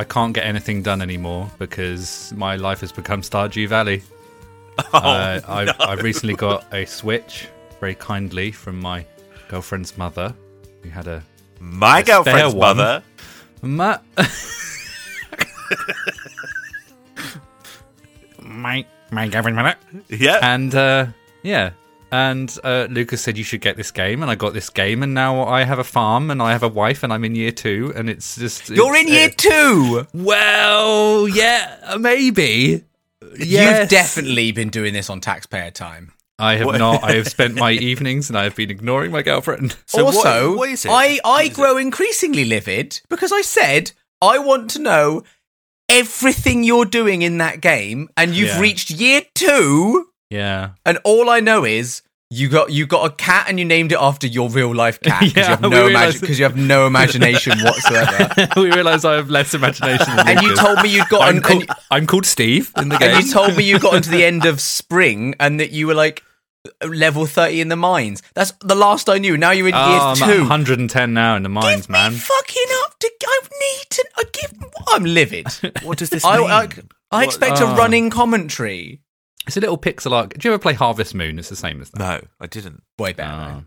I can't get anything done anymore because my life has become Stardew Valley. uh, I've, I've recently got a Switch, very kindly, from my girlfriend's mother, who had a My A spare girlfriend's one. mother. Ma- my my girlfriend's mother, Yeah. and uh, yeah, and uh, Lucas said you should get this game, and I got this game, and now I have a farm, and I have a wife, and I'm in year two, and it's just You're it's, in year uh, two. Well, yeah, maybe. Yes. You've definitely been doing this on taxpayer time. I have What- not. I have spent my evenings and I have been ignoring my girlfriend. So what- also, what is it? I, I What is grow increasingly livid because I said I want to know everything you're doing in that game, and you've Yeah. reached year two, Yeah. and all I know is. You got you got a cat and you named it after your real life cat because Yeah, you have no realised- imagine because you have no imagination whatsoever. we realise I have less imagination than you. and you told me you'd got I'm, an, called, and, I'm called Steve in the game. and you told me you got into the end of spring and that you were like level thirty in the mines. That's the last I knew. Now you're in Oh, year I'm two. 110 now in the mines, Give man. me fucking up to. I need to. I give. I'm livid. What does this I, mean? I, I expect a Oh. running commentary. It's a little pixel art. Do you ever play Harvest Moon? It's the same as that. no, I didn't. Way better. Oh.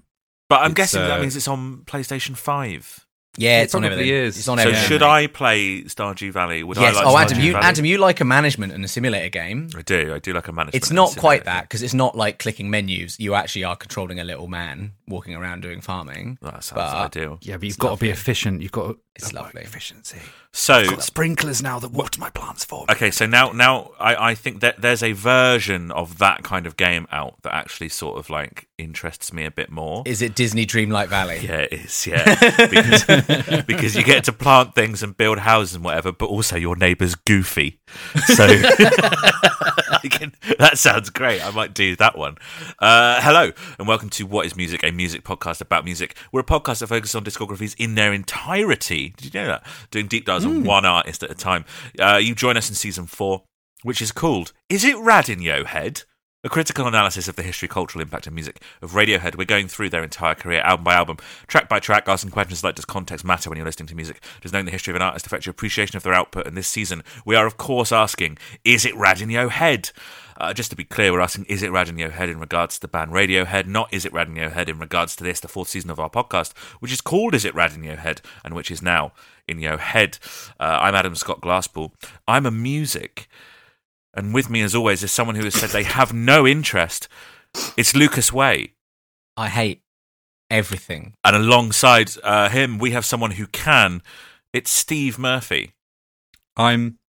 But I'm It's, guessing that uh, means it's on PlayStation 5. Yeah, It it's on probably everything. is. It's on So everything. should. I play Stardew Valley? Would Yes. I like oh, Stardew Adam, you Valley? Adam, you like a management and a simulator game. I do. I do like a management. It's and not quite that because it's not like clicking menus. You actually are controlling a little man walking around doing farming. That sounds But- ideal. Yeah, but you've It's got to be efficient. You've got to, It's I've lovely. efficiency. So Got sprinklers now that water my plants for me. okay, so now now I, I think that there's a version of that kind of game out that actually sort of like interests me a bit more. Is it Disney Dreamlight Valley? Yeah, it is. Yeah, because, because you get to plant things and build houses and whatever, but also your neighbour's goofy. So can, that sounds great. I might do that one. Uh, hello and welcome to What Is Music, a music podcast about music. We're a podcast that focuses on discographies in their entirety. Did you know that? Doing deep dives on one artist at a time. Uh, you join us in season four, which is called "Is It Rad in Yo Head?" A critical analysis of the history, cultural impact, and music of Radiohead. We're going through their entire career, album by album, track by track, asking questions like Does context matter when you're listening to music? Does knowing the history of an artist affect your appreciation of their output? And this season, we are, of course, asking Is it Rad in Yo Head? Uh, just to be clear, we're asking Is it Rad in Head in regards to the band Radiohead, not Is it Rad in Head in regards to this, the fourth season of our podcast, which is called Is it Rad in Yo Head, and which is now in your Head. Uh, I'm Adam Scott Glasspool. I'm a music. And with me, as always, is someone who has said they have no interest. It's Lucas Way. I hate everything. And alongside uh, him, we have someone who can. It's Steve Murphy. I'm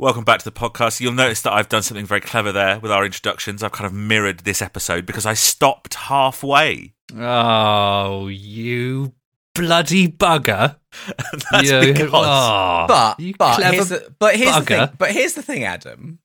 Welcome back to the podcast. You'll notice that I've done something very clever there with our introductions. I've kind of mirrored this episode because I stopped halfway. Oh, you bloody bugger! That's You- because oh, But you but clever here's the, but here's the bugger. thing. But here's the thing, Adam.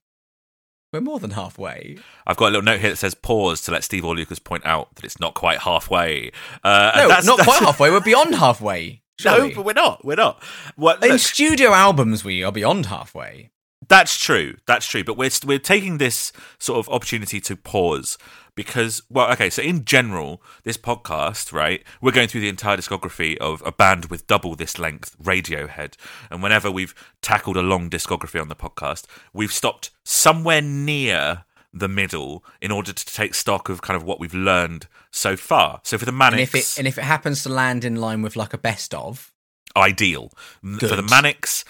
We're more than halfway. I've got a little note here that says pause to let Steve or Lucas point out that it's not quite halfway. Uh, No, that's, not that's- quite halfway. We're beyond halfway. No, but we're not. We're not. Well, In look, studio albums, we are beyond halfway. That's true. That's true. But we're we're taking this sort of opportunity to pause because, well, okay. So in general, this podcast, right? We're going through the entire discography of a band with double this length, Radiohead. And whenever we've tackled a long discography on the podcast, we've stopped somewhere near the middle in order to take stock of kind of what we've learned so far. So for the Manics, And if it and if it happens to land in line with like a best of, ideal. M- For the Manics,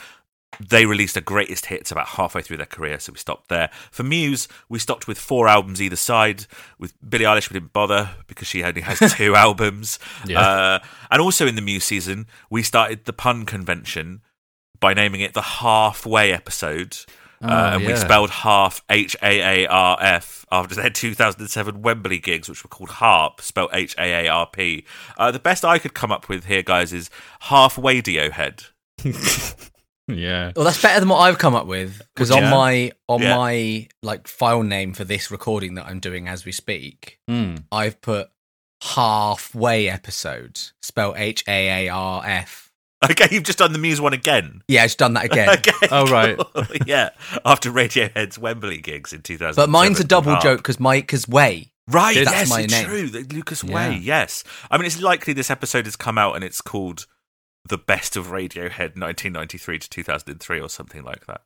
they released a greatest hits about halfway through their career, so we stopped there. For Muse, we stopped with four albums either side. With Billie Eilish, we didn't bother because she only has two albums. Yeah. Uh, and also in the Muse season, we started the pun convention by naming it the halfway episode. uh, Oh, and we spelled half H A A R F after their 2007 Wembley gigs, which were called HAARP, spelled H A A R P. Uh, the best I could come up with here, guys, is half Radiohead. yeah. well, that's better than what I've come up with. Because on Yeah. my on Yeah. my like file name for this recording that I'm doing as we speak, Hmm. I've put halfway episode, spell H A A R F. Okay, you've just done the Muse one again. Yeah, I've done that again. Okay. Oh, right. cool. yeah, after Radiohead's Wembley gigs in 2000. But mine's a double joke because my because way. Right, That's yes, my it's name. true. Lucas Yeah. Way, yes. I mean, it's likely this episode has come out and it's called The Best of Radiohead 1993 to 2003 or something like that.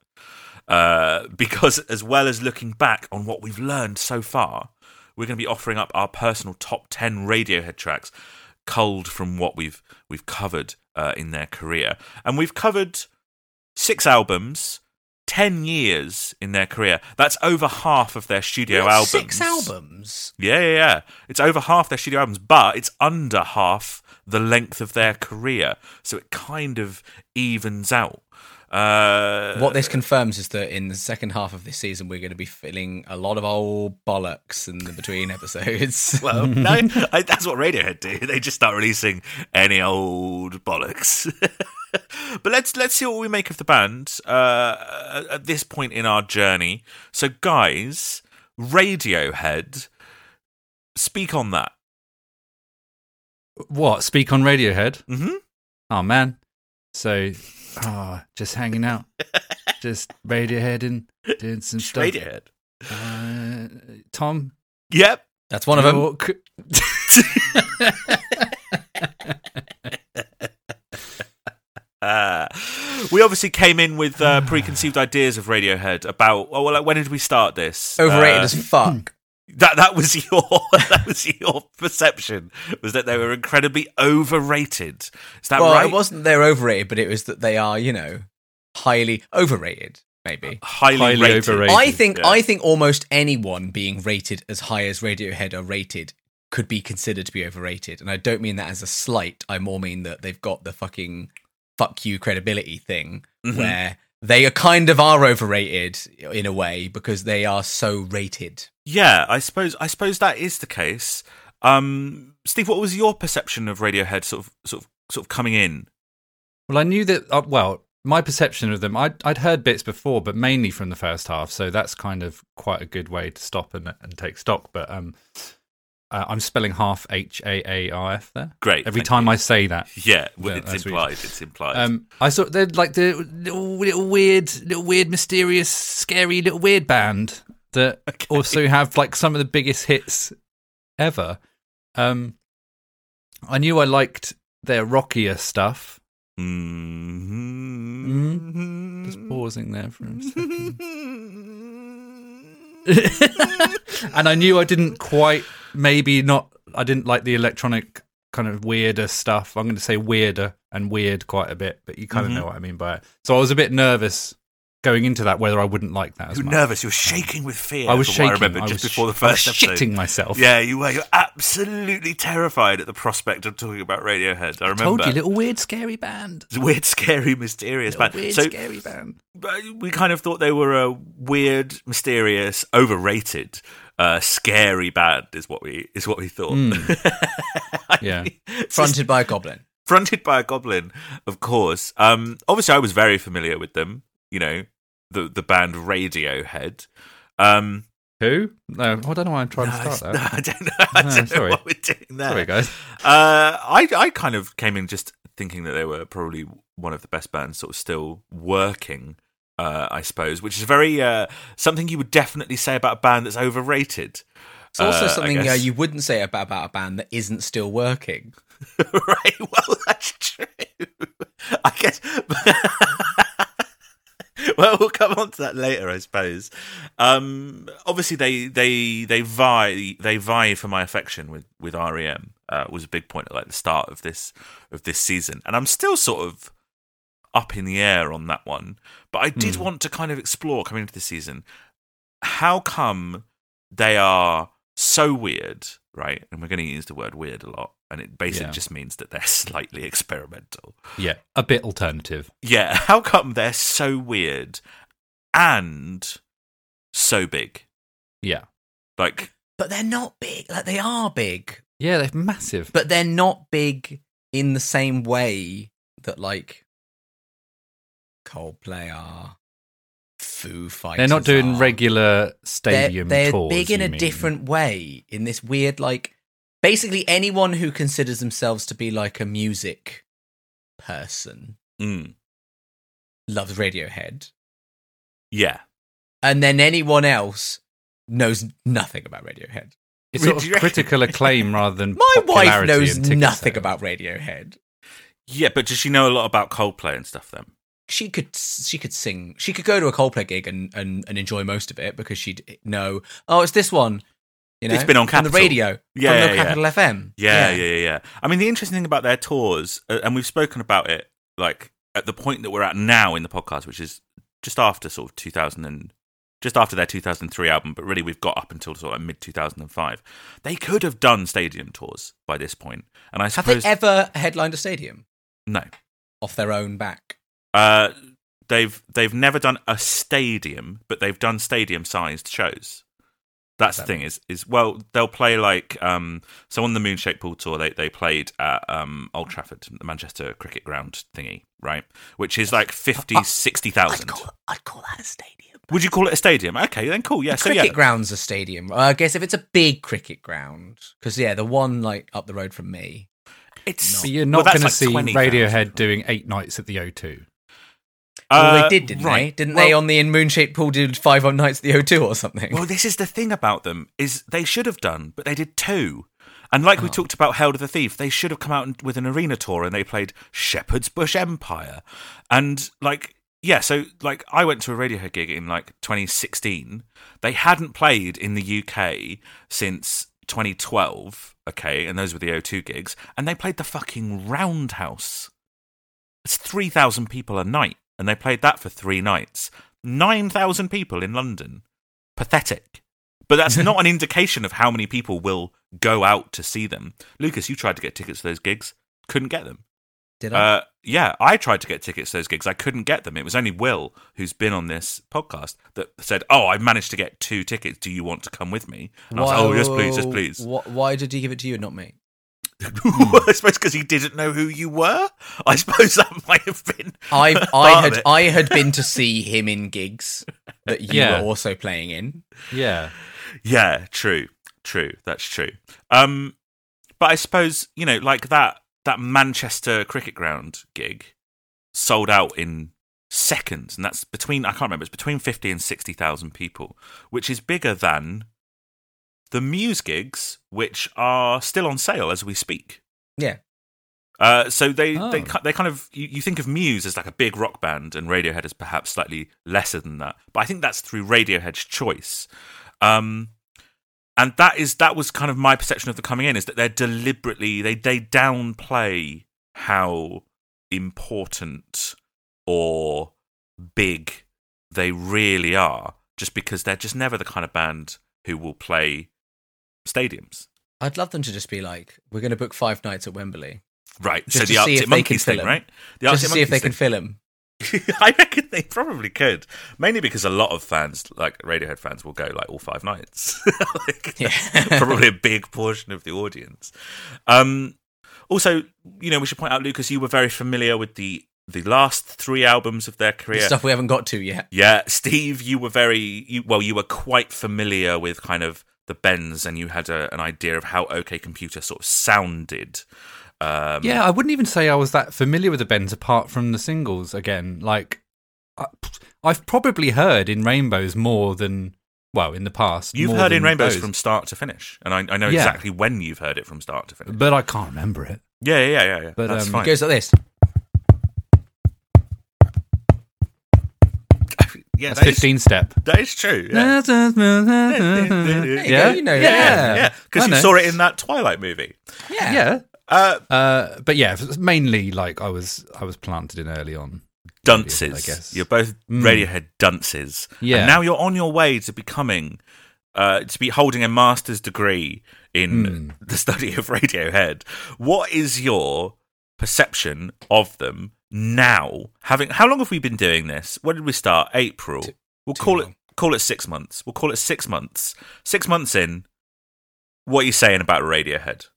Uh, because as well as looking back on what we've learned so far, we're going to be offering up our personal top 10 Radiohead tracks culled from what we've we've covered uh, in their career. And we've covered six albums, 10 years in their career. That's over half of their studio What, albums. Six albums. Yeah, yeah, yeah. It's over half their studio albums, but it's under half the length of their career. So it kind of evens out. Uh, What this confirms is that in the second half of this season, we're going to be filling a lot of old bollocks in the between episodes. Well, no, I, that's what Radiohead do. They just start releasing any old bollocks. but let's let's see what we make of the band uh, at this point in our journey. So, guys, Radiohead, speak on that. What? Speak on Radiohead? hmm Oh man. So, oh, just hanging out, just Radiohead and doing some stuff. Radiohead. Uh, Tom, Yep. That's one of them. Uh, we obviously came in with uh, preconceived ideas of Radiohead about. Oh, well, like, when did we start this? Overrated Uh, as fuck. That that was your that was your perception was that they were incredibly overrated. Is that well, right? it wasn't they're overrated, but it was that they are, you know, highly overrated. Maybe. highly, Highly rated. overrated. I think yeah. I think almost anyone being rated as high as Radiohead are rated could be considered to be overrated, and I don't mean that as a slight. I more mean that they've got the fucking fuck you credibility thing Mhm. where they are kind of are overrated in a way because they are so rated. Yeah, I suppose I suppose that is the case. Um, Steve, what was your perception of Radiohead sort of sort of sort of coming in? Well, I knew that. Uh, well, my perception of them, I'd, I'd heard bits before, but mainly from the first half. So that's kind of quite a good way to stop and, and take stock. But um, uh, I'm spelling half H A A R F there. Great. Every time you. I say that. Yeah, well, it's implied. It's implied. Um, I saw they're like the little, little weird, little weird, mysterious, scary little weird band that also have like some of the biggest hits ever. Um, I knew I liked their rockier stuff. Mhm. Just pausing there for a second. Mm-hmm. and I knew I didn't quite, maybe not, I didn't like the electronic kind of weirder stuff. I'm going to say weirder and weird quite a bit, but you kind Mhm. of know what I mean by it. So I was a bit nervous going into that whether I wouldn't like that You're much. nervous. You're shaking with fear. I was shaking. I remember I just before the sh- I was first episode. shitting myself. Yeah, you were. You're absolutely terrified at the prospect of talking about Radiohead. I remember. Told you, little weird, scary band. It's a weird, scary, mysterious Little band. weird, so scary band. but we kind of thought they were a weird, mysterious, overrated, uh, scary band. Is what we is what we thought. Yeah. Fronted by a goblin. fronted by a goblin, of course. Um, obviously, I was very familiar with them. You know, the the band Radiohead. Um, Who? No, I don't know why I'm trying no, to start no, that. I don't know. I No, don't know sorry. what we're doing there. Sorry, guys. Uh, I I kind of came in just thinking that they were probably one of the best bands, sort of still working. Uh, I suppose, which is very uh, something you would definitely say about a band that's overrated. It's also Uh, something uh, you wouldn't say about, about a band that isn't still working. right? Well, that's true. I guess. well, we'll come on to that later, I suppose. Um, obviously, they they they vie they vie for my affection with with REM. Uh, was a big point at like the start of this of this season, and I'm still sort of up in the air on that one. But I did want to kind of explore coming into the season. How come they are so weird, right? And we're going to use the word weird a lot, and it basically Yeah. just means that they're slightly experimental. Yeah, a bit alternative. Yeah, how come they're so weird and so big? Yeah. Like, But they're not big. Like they are big, Yeah, they're massive. but they're not big in the same way that like Coldplay are. Foo Fighters. They're not doing are. regular They're, they're tours. big in you a mean. different way. In this weird, like, basically anyone who considers themselves to be like a music person mm, loves Radiohead, yeah. and then anyone else knows nothing about Radiohead. It's sort of critical acclaim rather than My wife knows nothing sales. about Radiohead. Yeah, but does she know a lot about Coldplay and stuff then? She could she could sing. She could go to a Coldplay gig and, and, and enjoy most of it because she'd know. Oh, it's this one. You know, It's been on from the radio. Yeah, from yeah, yeah. Capital FM. Yeah, yeah, yeah, yeah. I mean, the interesting thing about their tours, uh, and we've spoken about it, like at the point that we're at now in the podcast, which is just after sort of 2000 and just after their 2003 album, but really we've got up until sort of mid 2005. They could have done stadium tours by this point, and I suppose Have they ever headlined a stadium no. off their own back? Uh, they've they've never done a stadium, but they've done stadium sized shows. That's the thing is is well they'll play like um so on the Moon Shaped Pool tour they they played at um Old Trafford the Manchester Cricket Ground thingy right which is like 50 Uh, 60,000 I'd call, I'd call that a stadium. would you call it a stadium okay then cool yeah A so cricket yeah ground's a stadium. I guess if it's a big cricket ground, because yeah, the one like up the road from me. it's But you're not that's going to see 20,000. Radiohead doing eight nights at the O2. Well, Uh, they did, didn't they? right. Didn't Well- they on the In Moonshaped Pool did five on nights at the O2 or something? Well, this is the thing about them is they should have done, but they did two. And like we Oh. talked about Hail to the Thief, they should have come out with an arena tour and they played Shepherd's Bush Empire. And like yeah, so like I went to a Radiohead gig in like 2016. They hadn't played in the UK since 2012, okay, and those were the O2 gigs, and they played the fucking Roundhouse. It's 3,000 people a night, and they played that for 3 nights. 9,000 people in London pathetic. But that's not an indication of how many people will go out to see them. Lucas, you tried to get tickets to those gigs, couldn't get them. Did I? Uh, yeah, I tried to get tickets to those gigs. I couldn't get them. It was only Will, who's been on this podcast, that said, "Oh, I managed to get two tickets. Do you want to come with me?" And I was like, "Oh, yes, please, yes, please." Wh- Why did he give it to you and not me? I suppose because he didn't know who you were. I suppose that might have been. I I had. I had been to see him in gigs that you Yeah. were also playing in. Yeah. Yeah, true, true. That's true. Um, but I suppose you know, like that that Manchester Cricket Ground gig sold out in seconds, and that's between I can't remember. It's between fifty and sixty thousand people, which is bigger than the Muse gigs, which are still on sale as we speak. Yeah. Uh, so they, Oh. they they kind of you, you think of Muse as like a big rock band, and Radiohead is perhaps slightly lesser than that. But I think that's through Radiohead's choice. Um, and that is that was kind of my perception of the coming in is that they're deliberately they they downplay how important or big they really are, just because they're just never the kind of band who will play stadiums. I'd love them to just be like, we're going to book five nights at Wembley. Right. Just so to the Arctic if they can Monkeys thing, right? The just to Arctic see if they Monkeys can fill them. I reckon they probably could. Mainly because a lot of fans, like Radiohead fans, will go like all five nights. like, Yeah. probably a big portion of the audience. Um, also, you know, we should point out, Lucas, you were very familiar with the the last three albums of their career. Stuff we haven't got to yet. Yeah, Steve, you were very you, well. You were quite familiar with kind of the bends, and you had a, an idea of how OK Computer sort of sounded. Um, Yeah, I wouldn't even say I was that familiar with the Bends apart from the singles. Again, like I, I've probably heard in Rainbows more than well in the past. you've heard in Rainbows those. from start to finish, and I, I know Yeah. exactly when you've heard it from start to finish. but I can't remember it. Yeah, yeah, yeah, yeah. yeah. But, That's um. It goes like this. Yeah, That's that is- fifteen step. that is true. Yeah. There yeah, you know that. yeah, Yeah. Because I you know. saw it in that Twilight movie. Yeah. yeah. Uh, Uh, but yeah, mainly like I was I was planted in early on. dunces. I guess. You're both Mm. Radiohead dunces. Yeah. And now you're on your way to becoming, uh, to be holding a master's degree in Mm. the study of Radiohead. What is your perception of them now? Having how long have we been doing this? When did we start? April. Too- we'll too call long. it call it six months. We'll call it six months. Six months in. What are you saying about Radiohead?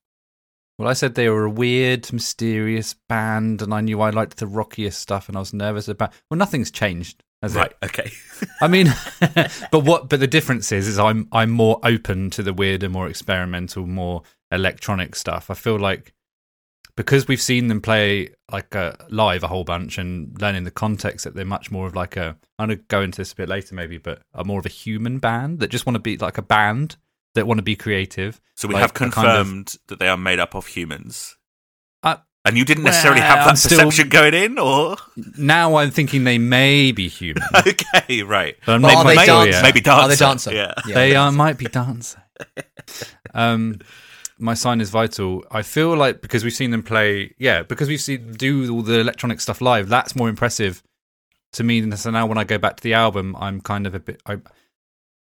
Well, I said they were a weird, mysterious band, and I knew I liked the rockiest stuff, and I was nervous about. Well, nothing's changed, has Right. it? Okay. I mean, but what? But the difference is, is I'm I'm more open to the weirder, more experimental, more electronic stuff. I feel like because we've seen them play like uh, live a whole bunch and learning the context that they're much more of like a. I'm gonna go into this a bit later, maybe, but a more of a human band that just want to be like a band that want to be creative. So we Like have a kind of- confirmed that they are made up of humans. Uh, and you didn't necessarily have that I'm still- perception going in, or now I'm thinking they may be human. okay, right? But I'm Well, are they quite sure. Maybe dancer. Are they dancer? Yeah. Yeah, they dancer. uh, might be dancer. um, my sign is vital. I feel like because we've seen them play, yeah, because we've seen do all the electronic stuff live. That's more impressive to me. than- So now when I go back to the album, I'm kind of a bit. I,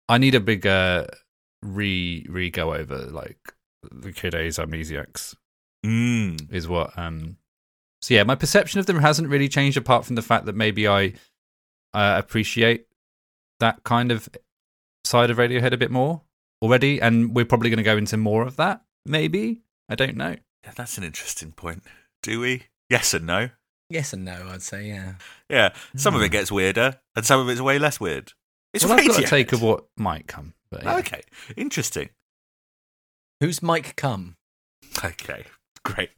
I need a bigger re re go over like the Kid A's Amnesiacs Mm. is what. Um, so yeah, my perception of them hasn't really changed apart from the fact that maybe I uh, appreciate that kind of side of Radiohead a bit more already, and we're probably going to go into more of that. Maybe I don't know. Yeah, that's an interesting point. Do we? Yes and no. Yes and no, I'd say, yeah. Yeah, some of Hmm. it gets weirder, and some of it's way less weird. It's well, I've got a take of what might come. But yeah. Okay, interesting. Who's Mike Cum? Okay, great.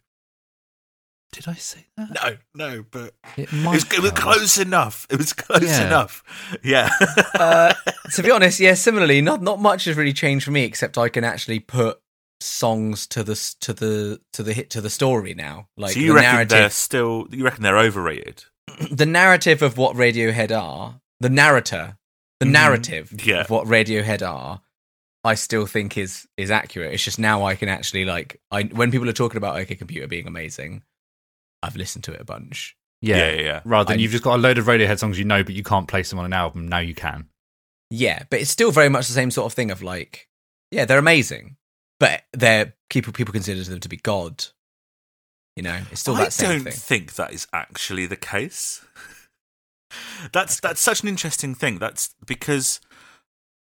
Did I say that? No, no, but It it might. was, it was close enough. It was close Yeah. enough. Yeah. Uh, to be honest, yeah, similarly, not not much has really changed for me except I can actually put songs to the to the to the hit to the story now. Like so you the reckon they're still? You reckon they're overrated? the narrative of what Radiohead are, the narrator, the Mhm. narrative Yeah. of what Radiohead are. I still think is is accurate. It's just now I can actually like I when people are talking about OK Computer being amazing, I've listened to it a bunch. Yeah. yeah, yeah. yeah. Rather than I- you've just got a load of Radiohead songs you know, but you can't place them on an album. Now you can. Yeah, but it's still very much the same sort of thing of like, yeah, they're amazing, but they're people people consider them to be God. You know, it's still I that same don't think that is actually the case. that's that's such an interesting thing. That's because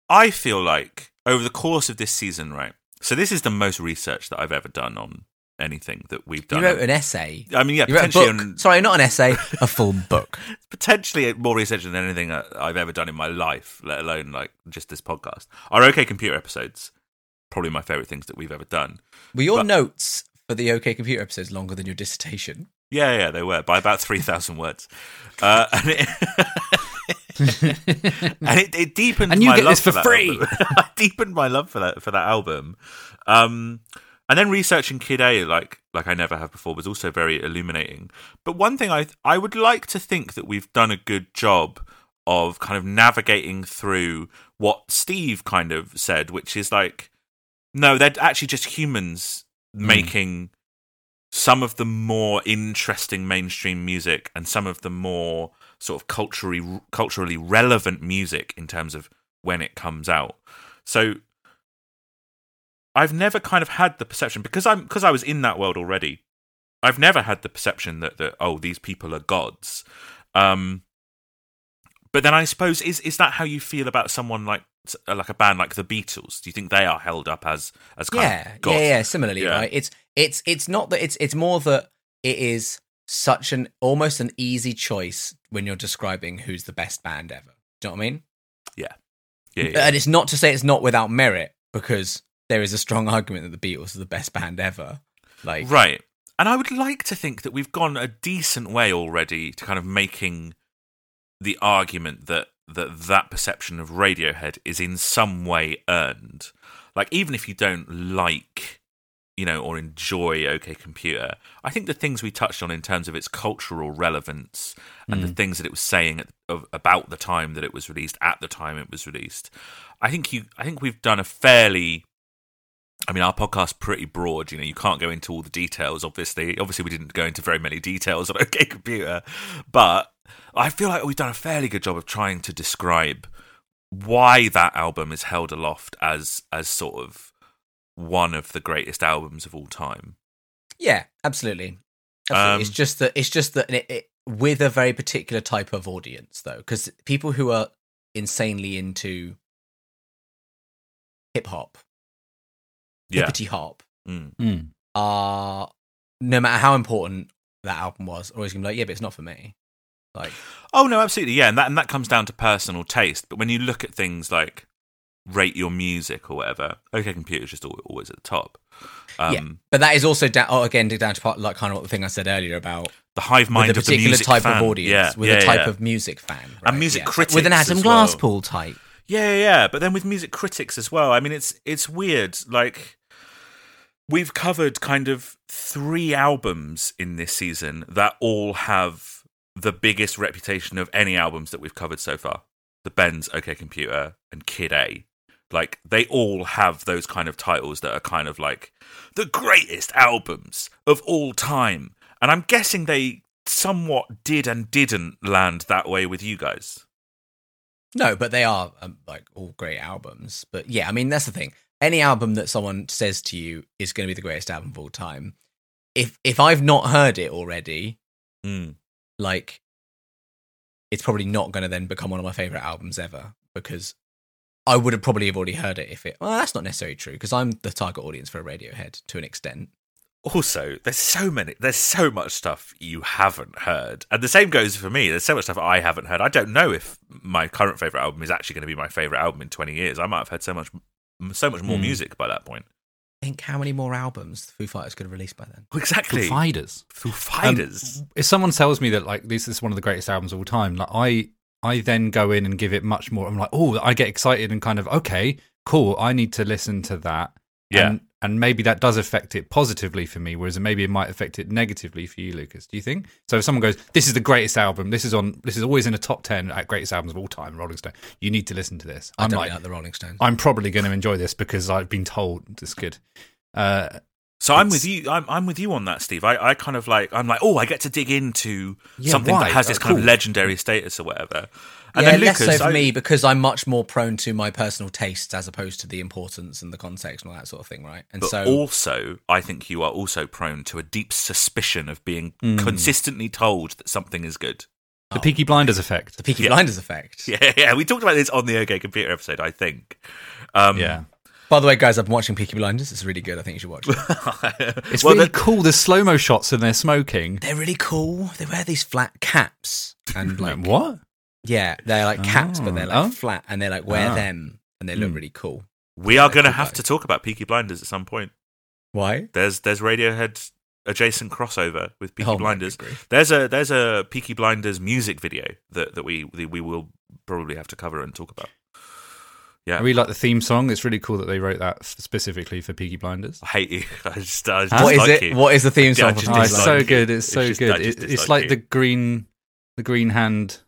I feel like over the course of this season, right? So this is the most research that I've ever done on anything that we've done. You wrote an essay. I mean, yeah, You potentially, on, Sorry, not an essay, a full book. potentially more research than anything I've ever done in my life, let alone like just this podcast. Our OK Computer episodes, probably my favorite things that we've ever done. Were your But- notes for the OK Computer episodes longer than your dissertation? Yeah, yeah, they were by about three thousand words, uh, and it, and it, it deepened. And you my get love this for that free. I deepened my love for that for that album, um, and then researching Kid A like like I never have before was also very illuminating. But one thing I I would like to think that we've done a good job of kind of navigating through what Steve kind of said, which is like, no, they're actually just humans Hmm. making some of the more interesting mainstream music and some of the more sort of culturally culturally relevant music in terms of when it comes out. So I've never kind of had the perception because I'm because I was in that world already. I've never had the perception that that oh these people are gods. Um, but then I suppose is is that how you feel about someone like Uh, like a band like the Beatles? Do you think they are held up as as kind yeah, of yeah, yeah. Similarly, Yeah. right? It's it's it's not that it's it's more that it is such an almost an easy choice when you're describing who's the best band ever. Do you know what I mean? Yeah, yeah. And it's not to say it's not without merit because there is a strong argument that the Beatles are the best band ever. Like, Right. And I would like to think that we've gone a decent way already to kind of making the argument that that, that perception of Radiohead is in some way earned. Like even if you don't like, you know, or enjoy OK Computer, I think the things we touched on in terms of its cultural relevance and the mm. things that it was saying at, of, about the time that it was released, at the time it was released, I think you, I think we've done a fairly I mean, our podcast's pretty broad. You know, you can't go into all the details. Obviously, obviously, we didn't go into very many details on OK Computer, but I feel like we've done a fairly good job of trying to describe why that album is held aloft as as sort of one of the greatest albums of all time. yeah, absolutely. Absolutely. Um, it's just that it's just that it, it, with a very particular type of audience, though, because people who are insanely into hip hop, Yeah. hippity hop, Mm. Mm. are no matter how important that album was, always gonna be like, yeah, but it's not for me. Like, Oh no, absolutely, yeah, and that and that comes down to personal taste. But when you look at things like rate your music or whatever, OK Computer's just always at the top. Um, yeah, but that is also down. Oh, again, down to part like kind of what the thing I said earlier about the hive mind with a particular type fan. of audience, yeah, with yeah, a type yeah. of music fan, And music critics with an Adam as well. Glasspool type. Yeah, yeah, yeah. But then with music critics as well. I mean, it's it's weird. Like we've covered kind of three albums in this season that all have the biggest reputation of any albums that we've covered so far. The Bends, OK Computer, and Kid A. Like they all have those kind of titles that are kind of like the greatest albums of all time. And I'm guessing they somewhat did and didn't land that way with you guys. No, but they are um, like all great albums. But yeah, I mean that's the thing. Any album that someone says to you is going to be the greatest album of all time. If if I've not heard it already, Mm. Like it's probably not going to then become one of my favorite albums ever because I would have probably have already heard it if it. Well, that's not necessarily true because I'm the target audience for a Radiohead to an extent. also there's so many there's so much stuff you haven't heard and the same goes for me there's so much stuff i haven't heard i don't know if my current favorite album is actually going to be my favorite album in 20 years i might have heard so much so much more Hmm. music by that point Think how many more albums the Foo Fighters could have released by then. exactly Foo Fighters. Foo Fighters. Um, if someone tells me that like this is one of the greatest albums of all time, like I I then go in and give it much more. I'm like, oh, I get excited and kind of okay, cool. I need to listen to that. Yeah. And, and maybe that does affect it positively for me, whereas maybe it might affect it negatively for you, Lucas. Do you think? So if someone goes, "This is the greatest album. This is on. This is always in the top ten at greatest albums of all time." Rolling Stone. You need to listen to this. I I'm don't like, like the Rolling Stones. I'm probably going to enjoy this because I've been told it's good. Uh, so i'm with you I'm, I'm with you on that steve I, I kind of like i'm like oh i get to dig into Yeah, something why? that has this Uh, kind of legendary status or whatever and yeah, then less so for I- me because I'm much more prone to my personal tastes as opposed to the importance and the context and all that sort of thing, right? And But so, also, I think you are also prone to a deep suspicion of being Mm. consistently told that something is good. the Oh. Peaky Blinders effect. the Peaky Yeah. Blinders effect. Yeah, yeah. We talked about this on the OK Computer episode, I think. Um, Yeah. By the way, guys, I've been watching Peaky Blinders. It's really good. I think you should watch it. It's well, really the- cool. The slow mo shots and they're smoking. They're really cool. They wear these flat caps and like Like, what? Yeah, they're like caps, but they're like Oh. flat and they're like wear Ah. them and they look Hmm. really cool. we are going to have to talk about Peaky Blinders at some point. Why? There's there's Radiohead adjacent crossover with Peaky Oh Blinders. There's a there's a Peaky Blinders music video that, that we that we will probably have to cover and talk about. Yeah, I really like the theme song. It's really cool that they wrote that specifically for Peaky Blinders. I hate you. I just, I just What is it? you. What is the theme Yeah, song? for Oh, it's so you. good. It's It's so just- good. It, it's like you. the green, the green hand,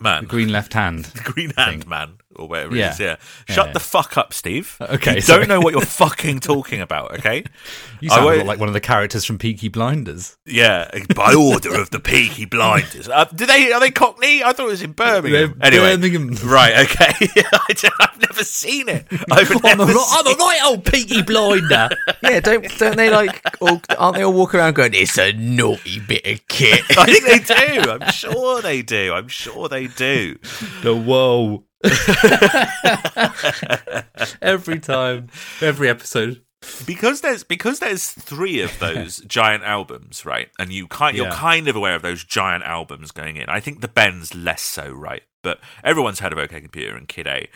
man. the green left hand. The Green Hand thing. Man. Or whatever Yeah. it is. Yeah. Shut yeah. the fuck up, Steve. Okay, You sorry. don't know what you're fucking talking about. Okay. You sound like one of the characters from Peaky Blinders. Yeah, by order of the Peaky Blinders. Uh, do they are they Cockney? I thought it was in Birmingham. They're anyway, Birmingham. right? Okay, I I've never seen it. I've I'm never a, right, I'm a right old Peaky Blinder. Yeah, don't don't they like? All, aren't they all walking around going, "It's a naughty bit of kit"? I think they do. I'm sure they do. I'm sure they do. the whoa. every time, every episode. Because there's because there's three of those giant albums, right? And you kind you're Yeah. kind of aware of those giant albums going in. I think the Bends less so, right? But everyone's heard of OK Computer and Kid A.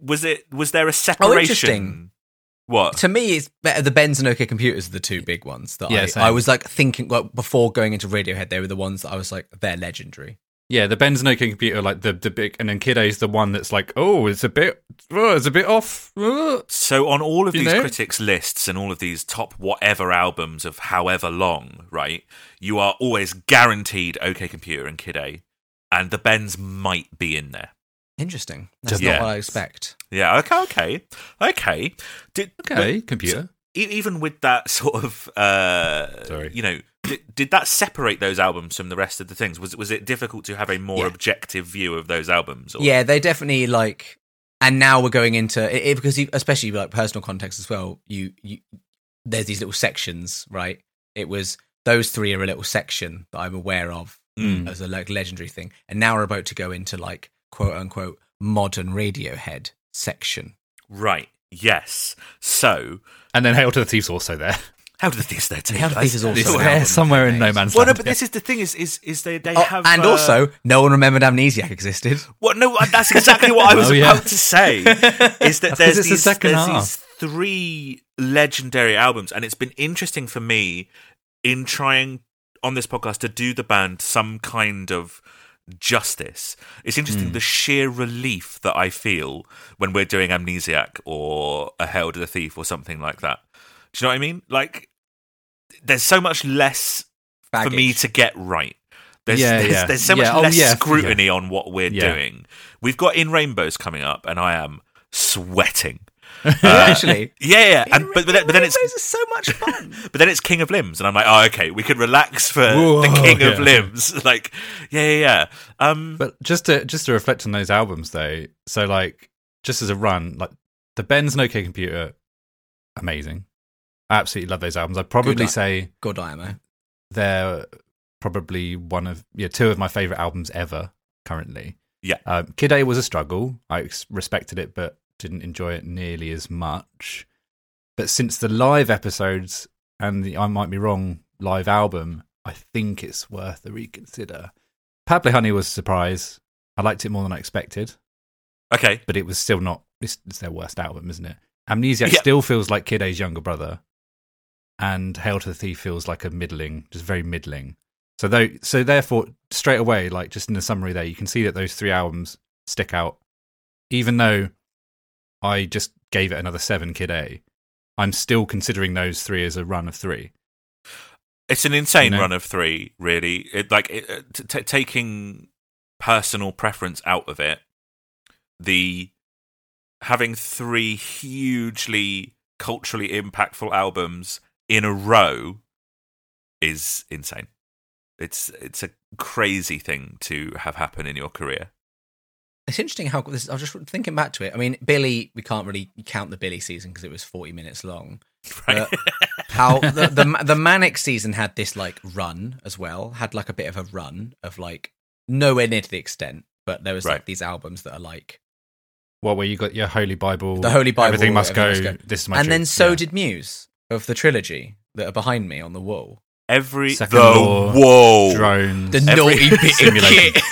Was it was there a oh, separation? Oh. What? to me, it's better. The Bends and OK Computers are the two big ones that Yeah, I. I was like thinking. Well, before going into Radiohead, they were the ones that I was like, they're legendary. Yeah, the Bends no king computer, like the the big, and then Kid A's the one that's like, oh, it's a bit, oh, it's a bit off. Oh. So on all of You these know? critics lists and all of these top whatever albums of however long, right? You are always guaranteed OK Computer and Kid A, and the Bends might be in there. Interesting. That's Yeah. not what I expect. Yeah. Okay. Okay. Okay. Did, Okay, computer. Even with that sort of uh Sorry. you know did, did that separate those albums from the rest of the things was was it difficult to have a more Yeah. objective view of those albums or? Yeah, they definitely like. And now we're going into it, because especially like personal context as well. You you there's these little sections, right? It was those three are a little section that I'm aware of Mm. as a like legendary thing, and now we're about to go into like quote unquote modern Radiohead section. right yes so And then Hail to the Thieves also there. how did these there Hail to the thieves is also It's there somewhere in no man's Land. well no land. but this is the thing is is is they they Oh, have and uh, also, no one remembered Amnesiac existed. Well, no, that's exactly what I was Oh, yeah. about to say. Is that there's, it's the second there's half. these three legendary albums, and it's been interesting for me in trying on this podcast to do the band some kind of justice. It's interesting hmm. the sheer relief that I feel when we're doing Amnesiac or A Hail to the Thief or something like that. Do you know what I mean? Like, there's so much less for me to get right. There's, Yeah, there's, yeah. there's so much Yeah, oh, less yeah, scrutiny on what we're doing. We've got In Rainbows coming up, and I am sweating. Actually, Yeah, yeah. And, but, but, then, but then it's Rainbows are so much fun. but then it's King of Limbs, and I'm like, oh, okay, we can relax for Whoa, the King of yeah. Limbs. Like, yeah, yeah, yeah. Um, But just to just to reflect on those albums though, so like just as a run, like the Bends No K Computer, amazing. I absolutely love those albums. I'd probably Good say God, I IMO. they're probably one of yeah two of my favorite albums ever currently. Yeah. um, Kid A was a struggle. I respected it, but didn't enjoy it nearly as much. But since the live episodes and the I might be wrong live album, I think it's worth a reconsider. Pablo Honey was a surprise. I liked it more than I expected, okay, but it was still not. It's, it's their worst album, isn't it? Amnesiac Yeah. still feels like Kid A's younger brother, and Hail to the Thief feels like a middling, just very middling. So though, so therefore, straight away, like just in the summary there, you can see that those three albums stick out. Even though I just gave it another seven, Kid A, I'm still considering those three as a run of three. it's an insane You know? run of three. Really, it, like it, uh, t- t- taking personal preference out of it, the having three hugely culturally impactful albums in a row is insane. It's it's a crazy thing to have happen in your career. It's interesting how this. I was just thinking back to it. I mean, Billie. We can't really count the Billie season because it was forty minutes long. Right? But how the, the the Manic season had this like run as well. Had like a bit of a run of like nowhere near to the extent, but there was Right. like these albums that are like, what where you got your Holy Bible, The Holy Bible, everything must, Everything go, Must Go. This is my and then so Yeah. did Muse of the trilogy that are behind me on the wall. Every Second the Law, whoa drones. The naughty bit of kit.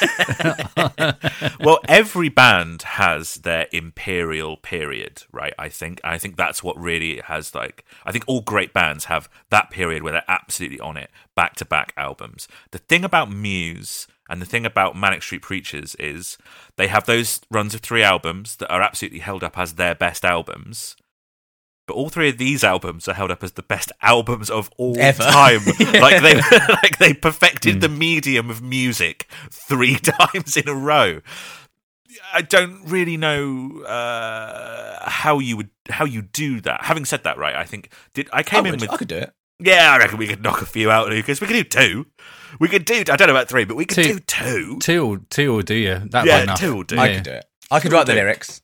well, every band has their imperial period, right? I think. I think that's what really has like. I think all great bands have that period where they're absolutely on it, back to back albums. The thing about Muse and the thing about Manic Street Preachers is they have those runs of three albums that are absolutely held up as their best albums. But all three of these albums are held up as the best albums of all Ever. time. like they, like they perfected the medium of music three times in a row I don't really know uh, how you would how you do that. Having said that, right, I think did I came I in would- with I could do it. yeah, I reckon we could knock a few out, Lucas. We could do two. We could do. I don't know about three, but we could Two. do two. Two, will- two will do you. That Yeah, two will do. I Yeah. could do it. I could write the lyrics.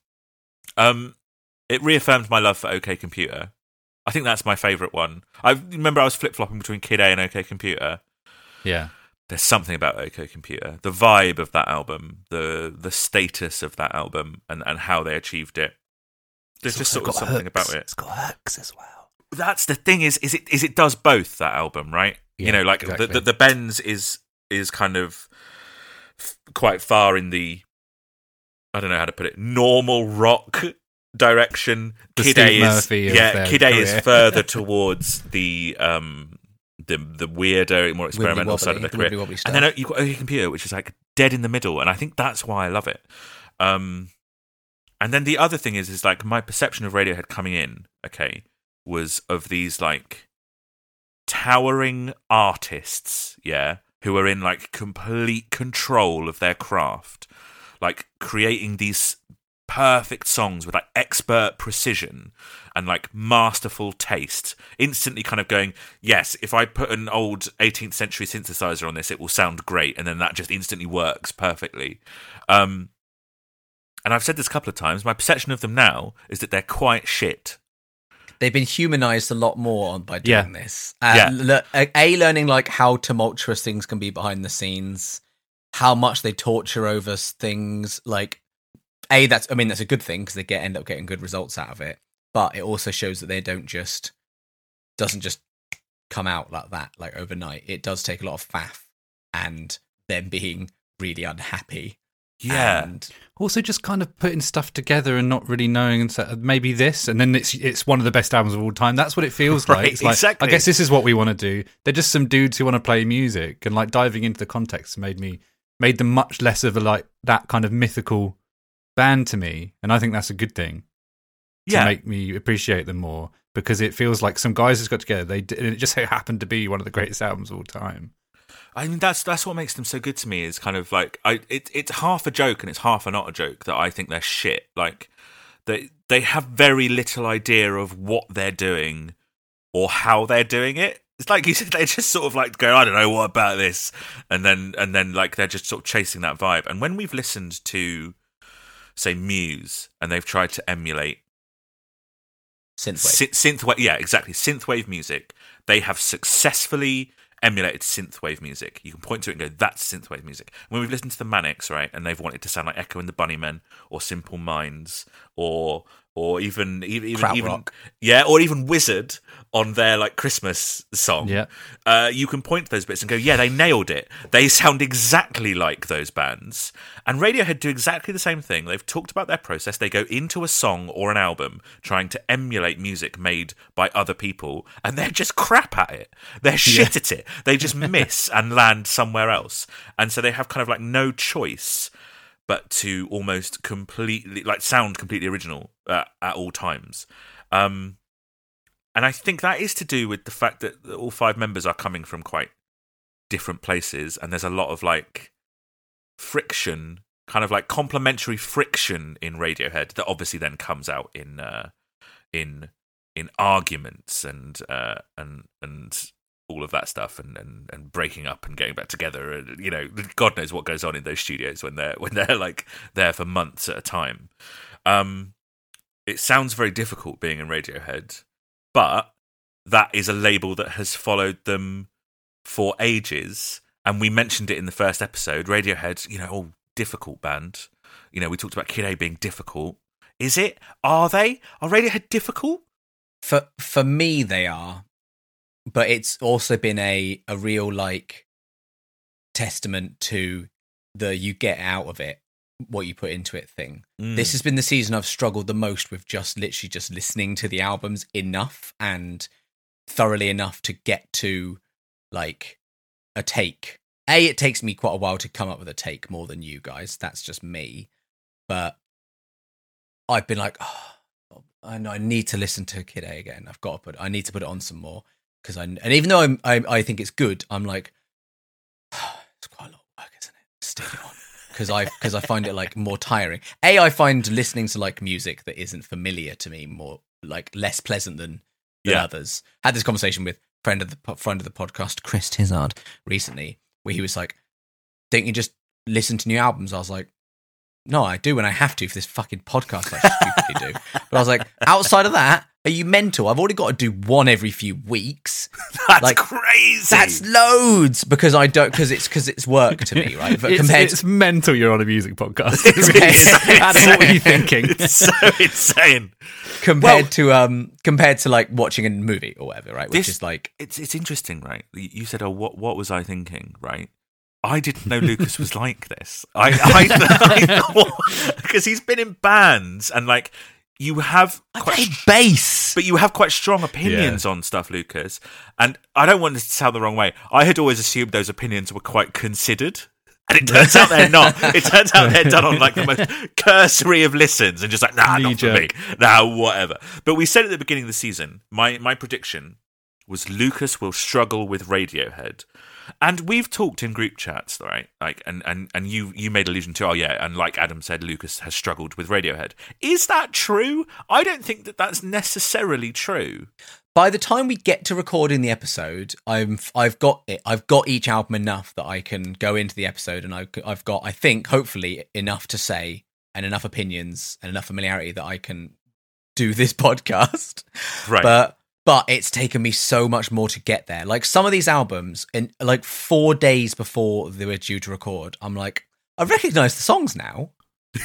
Um, it reaffirmed my love for OK Computer. I think that's my favourite one. I remember I was flip flopping between Kid A and OK Computer. Yeah. There's something about OK Computer, the vibe of that album, the the status of that album, and, and how they achieved it. There's just sort of something about it. It's got hooks as well. That's the thing is is it is it does both that album, right? you know, like exactly. the, the the Bends is is kind of f- quite far in the I don't know how to put it normal rock direction. The Kid Steve A is Murphy yeah, Kid A is further towards the um the the weirder, more experimental side of wobbly, the career. And then uh, you've got OK Computer, which is like dead in the middle, and I think that's why I love it. Um, and then the other thing is, is like my perception of Radiohead coming in, okay, was of these like towering artists, yeah, who are in like complete control of their craft, like creating these perfect songs with like expert precision and like masterful taste instantly kind of going yes if i put an old 18th century synthesizer on this it will sound great and then that just instantly works perfectly um and i've said this a couple of times my perception of them now is that they're quite shit They've been humanized a lot more on by Yeah. doing this. Uh, Yeah. le- a, a, learning like how tumultuous things can be behind the scenes, how much they torture over things. Like, a that's I mean that's a good thing because they get end up getting good results out of it. But it also shows that they don't just doesn't just come out like that like overnight. It does take a lot of faff and them being really unhappy. yeah and Also, just kind of putting stuff together and not really knowing, and so, uh, maybe this, and then it's it's one of the best albums of all time. That's what it feels Right, like. It's like exactly. I guess this is what we want to do. They're just some dudes who want to play music, and like diving into the context made me made them much less of a like that kind of mythical band to me, and I think that's a good thing to yeah make me appreciate them more because it feels like some guys just got together. They d- and it just so happened to be one of the greatest albums of all time. I mean, that's that's what makes them so good to me. Is kind of like I, it, it's half a joke and it's half a not a joke that I think they're shit. Like they they have very little idea of what they're doing or how they're doing it. It's like you said, they just sort of like go, I don't know what about this, and then and then like they're just sort of chasing that vibe. And when we've listened to, say, Muse, and they've tried to emulate synthwave. Synth, synthwave, yeah, exactly. Synthwave music. They have successfully emulated synthwave music. You can point to it and go, "That's synthwave music." When we've listened to the Manics, right, and they've wanted to sound like Echo and the Bunnymen, or Simple Minds, or or even even even, even Krautrock. yeah, or even Wizzard on their like Christmas song. Yeah. uh, you can point to those bits and go, "Yeah, they nailed it. They sound exactly like those bands." And Radiohead do exactly the same thing. They've talked about their process. They go into a song or an album trying to emulate music made by other people, and they're just crap at it. They're shit at it. They just miss and land somewhere else. And so they have kind of like no choice but to almost completely like sound completely original uh, at all times. Um, and I think that is to do with the fact that all five members are coming from quite different places, and there's a lot of like friction, kind of like complementary friction in Radiohead that obviously then comes out in uh, in in arguments and uh, and and all of that stuff and, and, and breaking up and getting back together. And you know god knows what goes on in those studios when they're when they're like there for months at a time. Um it sounds very difficult being in radiohead but that is a label that has followed them for ages. And we mentioned it in the first episode. Radiohead you know oh difficult band. You know we talked about kid a being difficult. Is it? Are they? Are radiohead difficult? For for me they are but it's also been a a real like testament to the you get out of it what you put into it thing Mm. this has been the season i've struggled the most with just literally just listening to the albums enough and thoroughly enough to get to like a take a it takes me quite a while to come up with a take more than you guys that's just me but i've been like oh, I know I need to listen to Kid A again. I've got to put. I need to put it on some more because I. And even though I'm, I, I think it's good, I'm like, it's quite a lot of work, isn't it? Stick it on. because I because I find it like more tiring. A, I find listening to like music that isn't familiar to me more like less pleasant than, than Yeah. others. had this conversation with friend of the friend of the podcast, Chris Tizard, recently, where he was like, "Don't you just listen to new albums?" I was like. No, I do when I have to for this fucking podcast. I stupidly do. But I was like, outside of that, are you mental? I've already got to do one every few weeks. That's Like, crazy. That's loads because I don't because it's because it's work to me, right? But It's, compared it's mental you're on a music podcast. It's insane. Adam, what were you thinking? It's so insane. compared Well- to um compared to like watching a movie or whatever, right? Which This- is like It's it's interesting, right? You you said, "Oh, what what was I thinking?" Right? I didn't know Lucas was like this. I I because he's been in bands and like you have I quite play bass. but you have quite strong opinions on stuff, Lucas. And I don't want this to sound the wrong way. I had always assumed those opinions were quite considered. And it turns out they're not. It turns out they're done on like the most cursory of listens and just like, nah, not for me. Knee-jerk. Nah, whatever. But we said at the beginning of the season, my, my prediction was Lucas will struggle with Radiohead. And we've talked in group chats, right? Like, and, and, and you you made allusion to, oh yeah, and like Adam said, Lucas has struggled with Radiohead. Is that true? I don't think that that's necessarily true. By the time we get to recording the episode, I'm I've got it. I've got each album enough that I can go into the episode, and I've I've got I think hopefully enough to say and enough opinions and enough familiarity that I can do this podcast. Right. But but it's taken me so much more to get there. Like some of these albums, in like four days before they were due to record, I'm like, I recognize the songs now.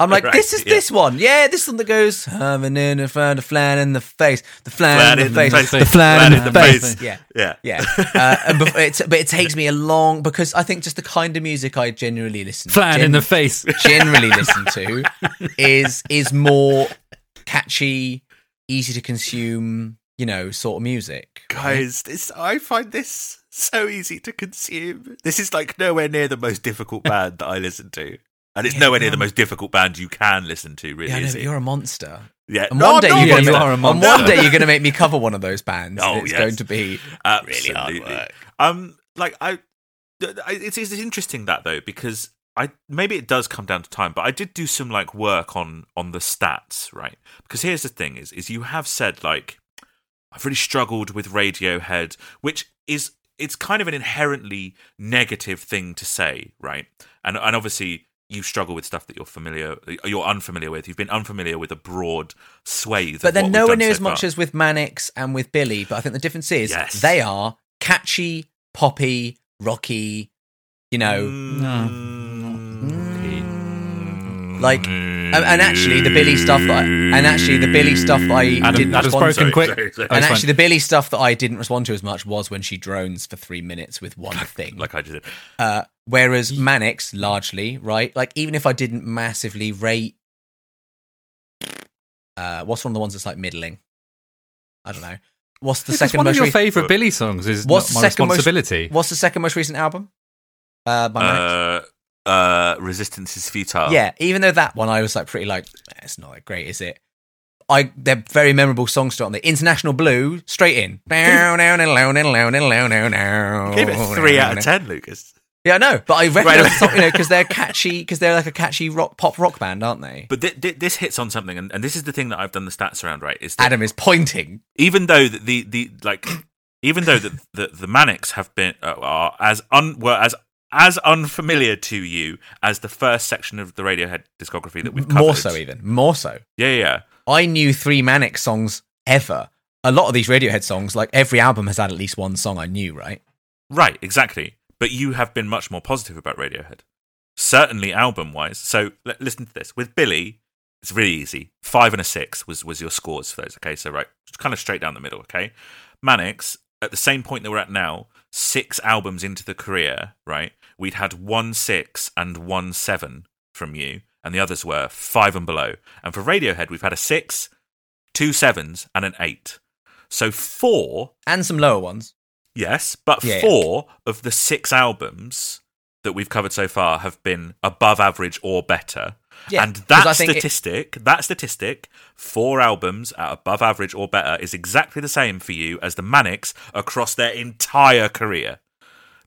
I'm like, Right, this is yeah. this one. Yeah, this one that goes, having in the front, the flan in the face, the flan, in the face, the flan in the face. Yeah. yeah. Yeah, uh, and bef- it's, but it takes me a long because I think just the kind of music I generally listen, Flan gen- in the face. generally listen to is is more catchy, easy to consume, you know, sort of music. Guys, this I find this so easy to consume. This is like nowhere near the most difficult band that I listen to. And it's Yeah, nowhere near no. the most difficult band you can listen to, really, Yeah, I is but it? you're a monster. Yeah, And No, one day you're gonna you are a and monster. one day you're going to make me cover one of those bands. Oh, and it's yes. going to be Absolutely. really hard work. Um, like I- it's, it's interesting that though because I maybe it does come down to time, but I did do some like work on on the stats, right? Because here's the thing: is is you have said like I've really struggled with Radiohead, which is it's kind of an inherently negative thing to say, right? And and obviously you struggle with stuff that you're familiar, you're unfamiliar with. You've been unfamiliar with a broad swathe. But of then what we've nowhere near so as much as with Manics and with Billie. But I think the difference is Yes. they are catchy, poppy, rocky. You know, Mm. Like and, and actually the Billie stuff that I, and actually the Billie stuff that I Adam- didn't Adam's respond broken to. quick. sorry, sorry. And it's actually, fine. the Billie stuff that I didn't respond to as much was when she drones for three minutes with one thing. like I did. Uh, whereas Manics, largely, right? Like, even if I didn't massively rate, uh, what's one of the ones that's like middling? I don't know. What's the This is second one of your re- favourite Billie songs. Is What's not the my second most- responsibility. what's the second most recent album? Uh, by Manics. Uh, resistance is futile. yeah, even though that one I was like pretty like "Eh, it's not that great, is it? I they're very memorable songs to on the International Blue, straight in. Gave it three out of ten, Lucas. Yeah, I know, but I recognize Right. you know, because they're catchy, because they're like a catchy rock, pop rock band, aren't they? But thi- thi- this hits on something, and, and this is the thing that I've done the stats around. Right, is that Adam is pointing. even though the, the the like even though the the, the Manics have been uh, are as un were as as unfamiliar to you as the first section of the Radiohead discography that we've covered. More so, even more so. Yeah, yeah. I knew three Manic songs ever. A lot of these Radiohead songs, like every album has had at least one song I knew, right? Right, exactly. But you have been much more positive about Radiohead. Certainly album wise. So l- listen to this. With Billie, it's really easy. Five and a six was, was your scores for those. Okay, so right, kind of straight down the middle. Okay. Manics, at the same point that we're at now, six albums into the career, right? We'd had one six and one seven from you, and the others were five and below. And for Radiohead, we've had a six, two sevens, and an eight. So four And some lower ones. Yes, but Yeah, yeah. four of the six albums that we've covered so far have been above average or better. Yeah, and that think it- statistic, that statistic, four albums at above average or better is exactly the same for you as the Manics across their entire career.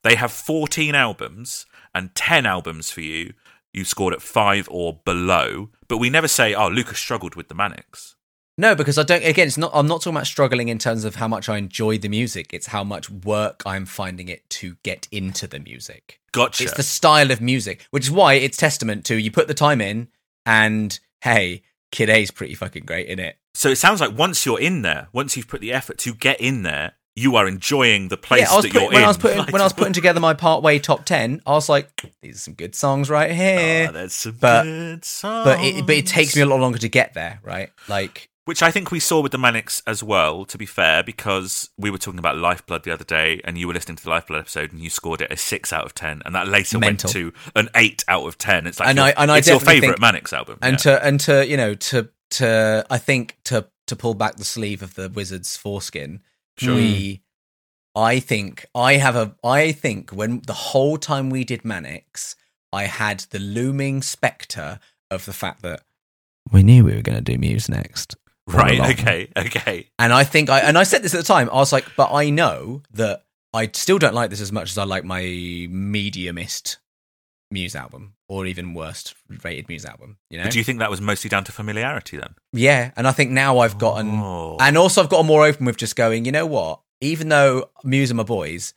They have 14 albums and 10 albums for you. You scored at five or below, but we never say, "Oh, Lucas struggled with the Manics." No, because I don't. Again, it's not. I'm not talking about struggling in terms of how much I enjoy the music. It's how much work I'm finding it to get into the music. Gotcha. It's the style of music, which is why it's testament to you put the time in, and hey, Kid A's pretty fucking great in it. so it sounds like once you're in there, once you've put the effort to get in there, you are enjoying the place yeah, that putting, you're when in. I was putting Like- when I was putting together my partway top ten, I was like, these are some good songs right here. Ah, oh, there's some But- good songs. but it but it takes me a lot longer to get there, right? Like Which I think we saw with the Manics as well, to be fair, because we were talking about Lifeblood the other day, and you were listening to the Lifeblood episode, and you scored it a six out of ten, and that later Mental. went to an eight out of ten. It's like And your, I- and I it's your favorite think- Manics album, and yeah. to and to you know to to I think to to pull back the sleeve of the wizard's foreskin, Sure. we hmm. I think I have a I think when the whole time we did Manics, I had the looming spectre of the fact that we knew we were going to do Muse next. Right. Okay, okay. And I think I and I said this at the time. I was like, but I know that I still don't like this as much as I like my mediumist Muse album, or even worst rated Muse album. You know? But do you think that was mostly down to familiarity then? yeah, and I think now I've gotten, Oh. and also I've gotten more open with just going. You know what? Even though Muse are my boys,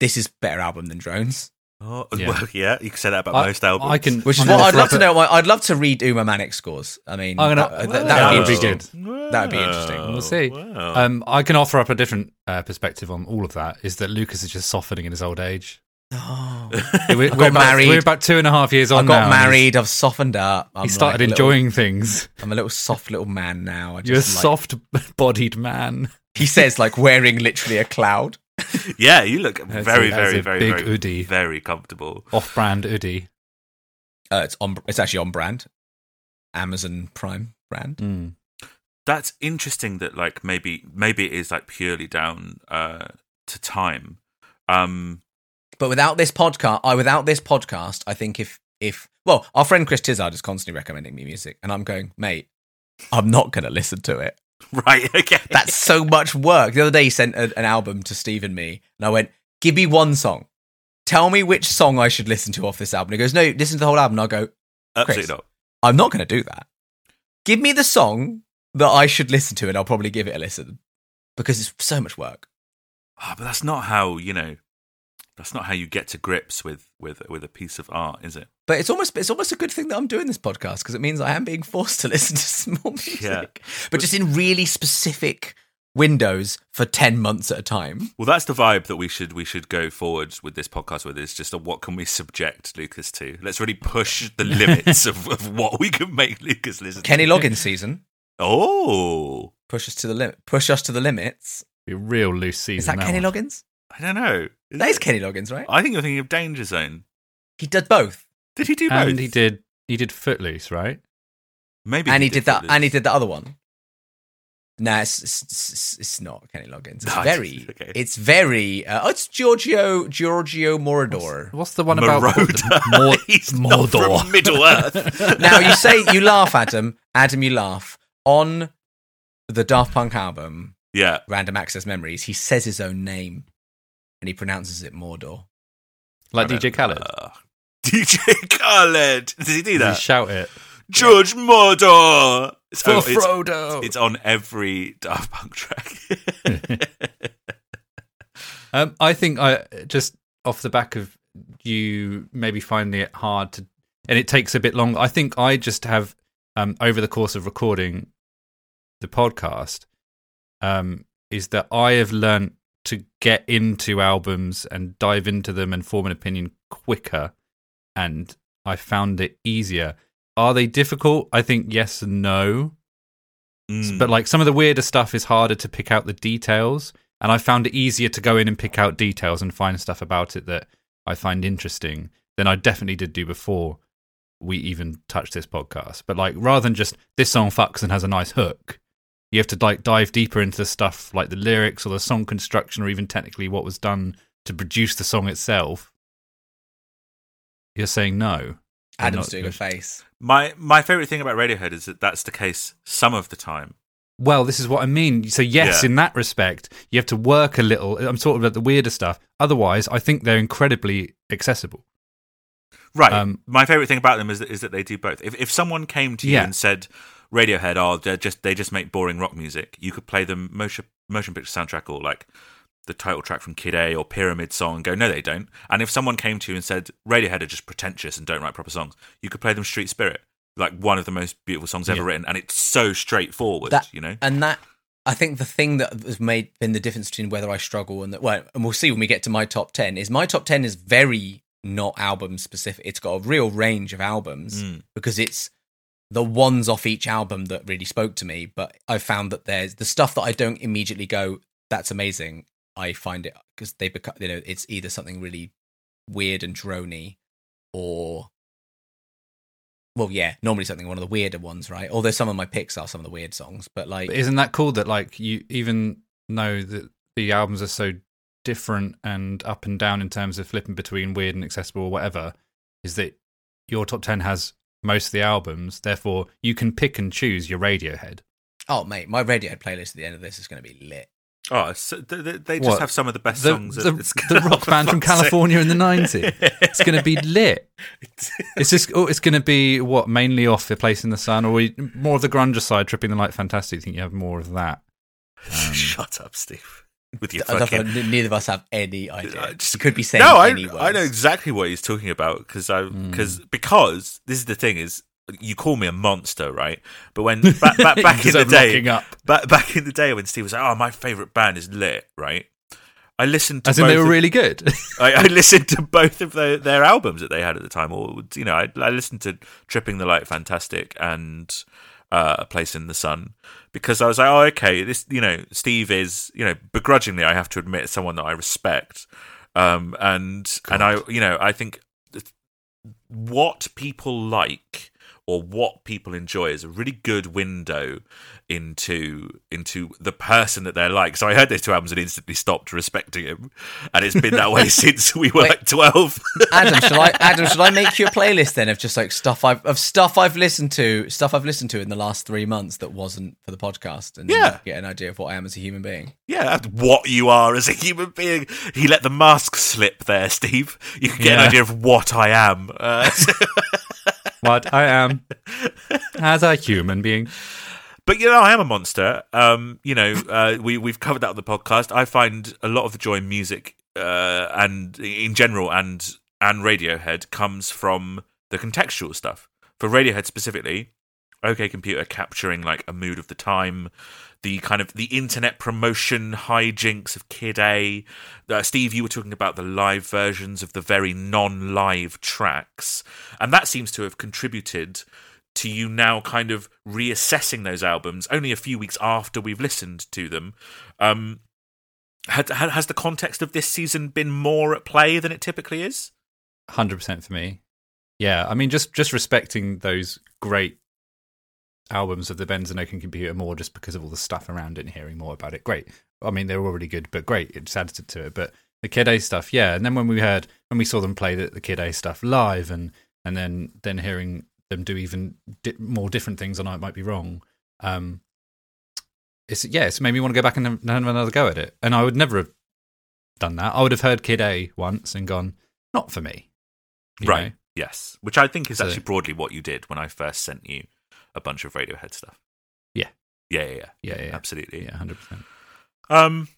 this is better album than Drones. Oh, Yeah. well, yeah, you can say that about I- most albums. I can- Which is I'm what I'd love to know. I'd love to read Uma Manic scores. I mean, I'm gonna- that, that, Well, that that would would be be interesting. good. That would be interesting. We'll see. Wow. Um, I can offer up a different uh, perspective on all of that. Is that Lucas is just softening in his old age? Oh. We're, got we're about, married. We're about two and a half years on. I on got now, married. I've softened up. I'm He started like a little- enjoying things. I'm a little soft little man now. I You're a like- soft-bodied man. He says like wearing literally a cloud. yeah, you look That's very, a- very, very, big very, hoodie. very comfortable. Off-brand hoodie. Uh, it's on. It's actually on brand. Amazon Prime brand. Mm. That's interesting. That like maybe maybe it is like purely down uh, to time. Um, But without this podcast, I without this podcast, I think if if well, our friend Chris Tizard is constantly recommending me music, and I'm going, mate, I'm not going to listen to it. right. Okay. That's so much work. The other day, he sent a, an album to Steve and me, and I went, "Give me one song. Tell me which song I should listen to off this album." He goes, "No, listen to the whole album." And I go, absolutely Chris. not. "I'm not going to do that. Give me the song that I should listen to, and I'll probably give it a listen because it's so much work." Ah, but that's not how you know. That's not how you get to grips with with with a piece of art, is it? But it's almost it's almost a good thing that I'm doing this podcast because it means I am being forced to listen to some more music, Yeah. but just in really specific windows for ten months at a time. Well, that's the vibe that we should we should go forward with this podcast with. Is just a, what can we subject Lucas to? Let's really push the limits of, of what we can make Lucas listen. to. Kenny Loggins season Oh, push us to the limit. Push us to the limits. Be a real loose season. Is that Kenny one. Loggins? I don't know. Is That is it? Kenny Loggins, right? I think you're thinking of Danger Zone. He did both, Did he do both? And he did. He did Footloose, right? Maybe. and he did that, Footloose. and he did the other one. No, it's, it's, it's, it's not Kenny Loggins. It's No, very, okay. it's very. Uh, oh, it's Giorgio Giorgio Moroder. What's the one about Marauder. Mor- He's not from Middle Earth. now you say you laugh, Adam. Adam, you laugh on the Daft Punk album. yeah. Random Access Memories, he says his own name and he pronounces it Mordor. like DJ Khaled? uh, DJ Khaled. Does he do Did he that? shout it George Mordor. It's, for oh, Frodo. It's on every Daft Punk track. Um, I think I just off the back of you maybe finding it hard to, and it takes a bit longer. I think I just have um, over the course of recording the podcast, um, is that I have learnt to get into albums and dive into them and form an opinion quicker, and I found it easier. Are they difficult? I think yes and no. Mm. But like some of the weirder stuff is harder to pick out the details, and I found it easier to go in and pick out details and find stuff about it that I find interesting than I definitely did do before we even touched this podcast. But like rather than just this song fucks and has a nice hook, you have to like dive deeper into the stuff like the lyrics or the song construction or even technically what was done to produce the song itself. You're saying no. Adam's not doing a face. my my favorite thing about Radiohead is that that's the case some of the time. Well, this is what I mean. So yes, Yeah. in that respect, you have to work a little. I'm sort of at the weirder stuff. Otherwise, I think they're incredibly accessible. Right. Um, My favorite thing about them is that, is that they do both. If if someone came to you Yeah. and said Radiohead, are they just they just make boring rock music, you could play them motion motion picture soundtrack or like the title track from Kid A or Pyramid Song and go, no, they don't. And if someone came to you and said Radiohead are just pretentious and don't write proper songs, you could play them Street Spirit, like one of the most beautiful songs ever Yeah. written, and it's so straightforward. That- you know, and that I think the thing that has made been the difference between whether I struggle and that well, and we'll see when we get to my top ten is my top ten is very not album specific. It's got a real range of albums Mm. because it's the ones off each album that really spoke to me. But I found that there's the stuff that I don't immediately go, "That's amazing." I find it because they become you know it's either something really weird and drony or well yeah normally something one of the weirder ones right although some of my picks are some of the weird songs but like But isn't that cool that like you even know that the albums are so different and up and down in terms of flipping between weird and accessible or whatever? Is that your top ten has most of the albums, therefore you can pick and choose your Radiohead. Oh, mate, my Radiohead playlist at the end of this is going to be lit. oh, so they, they- they just What? have some of the best The, songs. the, It's- the rock band from for fuck's sake. California in the nineties. It's going to be lit. It's just oh, it's going to be what mainly off the place in the sun, or we, more of the grunge side, tripping the light fantastic. Think you have more of that? Um, Shut up, Steve. With your I don't fucking neither of us have any idea. Just- You could be saying no, I. I know exactly what he's talking about because I Hmm. because because this is the thing is you call me a monster, right? But when back back, back in the day, back back in the day when Steve was like, "Oh, my favorite band is Lit," right? I listened to As in, they were of- really good. I, I listened to both of their, their albums that they had at the time, or you know, I, I listened to "Tripping the Light," fantastic, and uh, "A Place in the Sun," because I was like, "Oh, okay, this, you know, Steve is, you know, begrudgingly, I have to admit, someone that I respect." Um, and and I, you know, I think what people like or what people enjoy is a really good window into into the person that they're like. So I heard those two albums and instantly stopped respecting him, and it's been that way since we were Wait. like twelve. Adam, shall I? Adam, shall I make you a playlist then of just like stuff I've of stuff I've listened to, stuff I've listened to in the last three months that wasn't for the podcast, and Yeah. get an idea of what I am as a human being. yeah, what you are as a human being. He let the mask slip there, Steve. You can get an idea of what I am. Uh, what I am as a human being. But you know, I am a monster. Um, you know, uh, we we've covered that on the podcast. I find a lot of the joy in music uh, and in general, and and Radiohead comes from the contextual stuff. For Radiohead specifically, OK Computer capturing like a mood of the time, the kind of the internet promotion hijinks of Kid A. Uh, Steve, you were talking about the live versions of the very non-live tracks, and that seems to have contributed to you now kind of reassessing those albums only a few weeks after we've listened to them. Um, has the context of this season been more at play than it typically is? Hundred percent for me. Yeah, I mean, just just respecting those great albums of the Bends and Computer more, just because of all the stuff around it and hearing more about it. Great. I mean, they were already good, but great. It just added to it. But the Kid A stuff, yeah. And then when we heard when we saw them play the, the Kid A stuff live, and and then then hearing them do even di- more different things, and I might be wrong. Um, it's yeah, it's made me want to go back and have another go at it. And I would never have done that. I would have heard Kid A once and gone, not for me. Right. know? Yes. Which I think is So- actually broadly what you did when I first sent you a bunch of Radiohead stuff. Yeah. Yeah, yeah, yeah. Yeah, yeah, Absolutely. yeah, hundred percent. Um,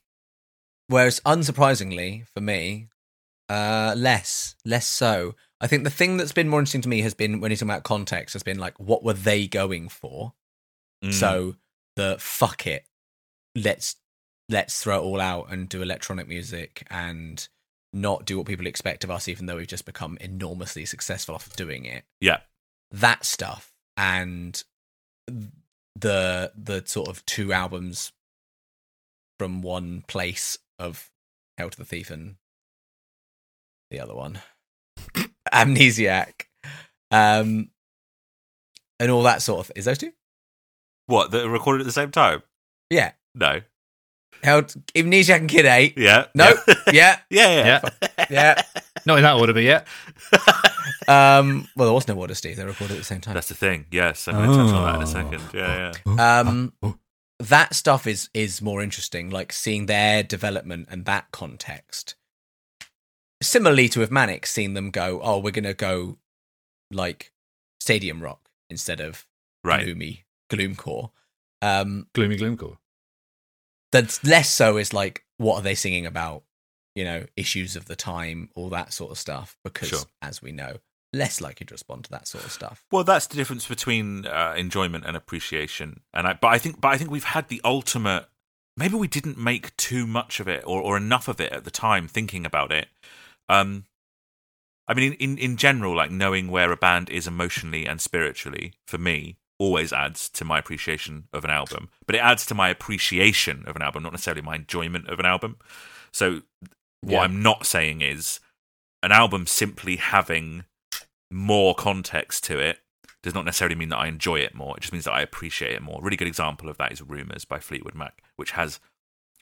Whereas, unsurprisingly for me, uh, less, less so. I think the thing that's been more interesting to me has been when he's talking about context, has been like, what were they going for? mm, So the fuck it, let's let's throw it all out and do electronic music and not do what people expect of us, even though we've just become enormously successful off of doing it. yeah. That stuff and the the sort of two albums from one place of Hail to the Thief and the other one, Amnesiac, um, and all that sort of. Is those two? What? That are recorded at the same time? Yeah. No. Held Amnesiac and Kid A. Yeah. No. Yeah. Yeah. yeah. Yeah, Yeah. not in that order, but yeah. Um. Well, there was no order, Steve. They recorded at the same time. That's the thing. Yes. I'm going to touch on that in a Oh. second. Yeah, yeah. Um. that stuff is is more interesting, like seeing their development and that context. Similarly to with Manic, seeing them go, oh, we're gonna go like stadium rock instead of Right. gloomy gloomcore. Um, Gloomy Gloomcore. that's less so is like what are they singing about you know issues of the time all that sort of stuff because Sure. as we know less likely to respond to that sort of stuff Well, that's the difference between uh, enjoyment and appreciation. And I, but I think, but I think we've had the ultimate. Maybe we didn't make too much of it or, or enough of it at the time, thinking about it. Um, I mean, in, in general, like knowing where a band is emotionally and spiritually, for me, always adds to my appreciation of an album. But it adds to my appreciation of an album, not necessarily my enjoyment of an album. So, what Yeah. I'm not saying is an album simply having more context to it does not necessarily mean that I enjoy it more. It just means that I appreciate it more. A really good example of that is Rumours by Fleetwood Mac, which has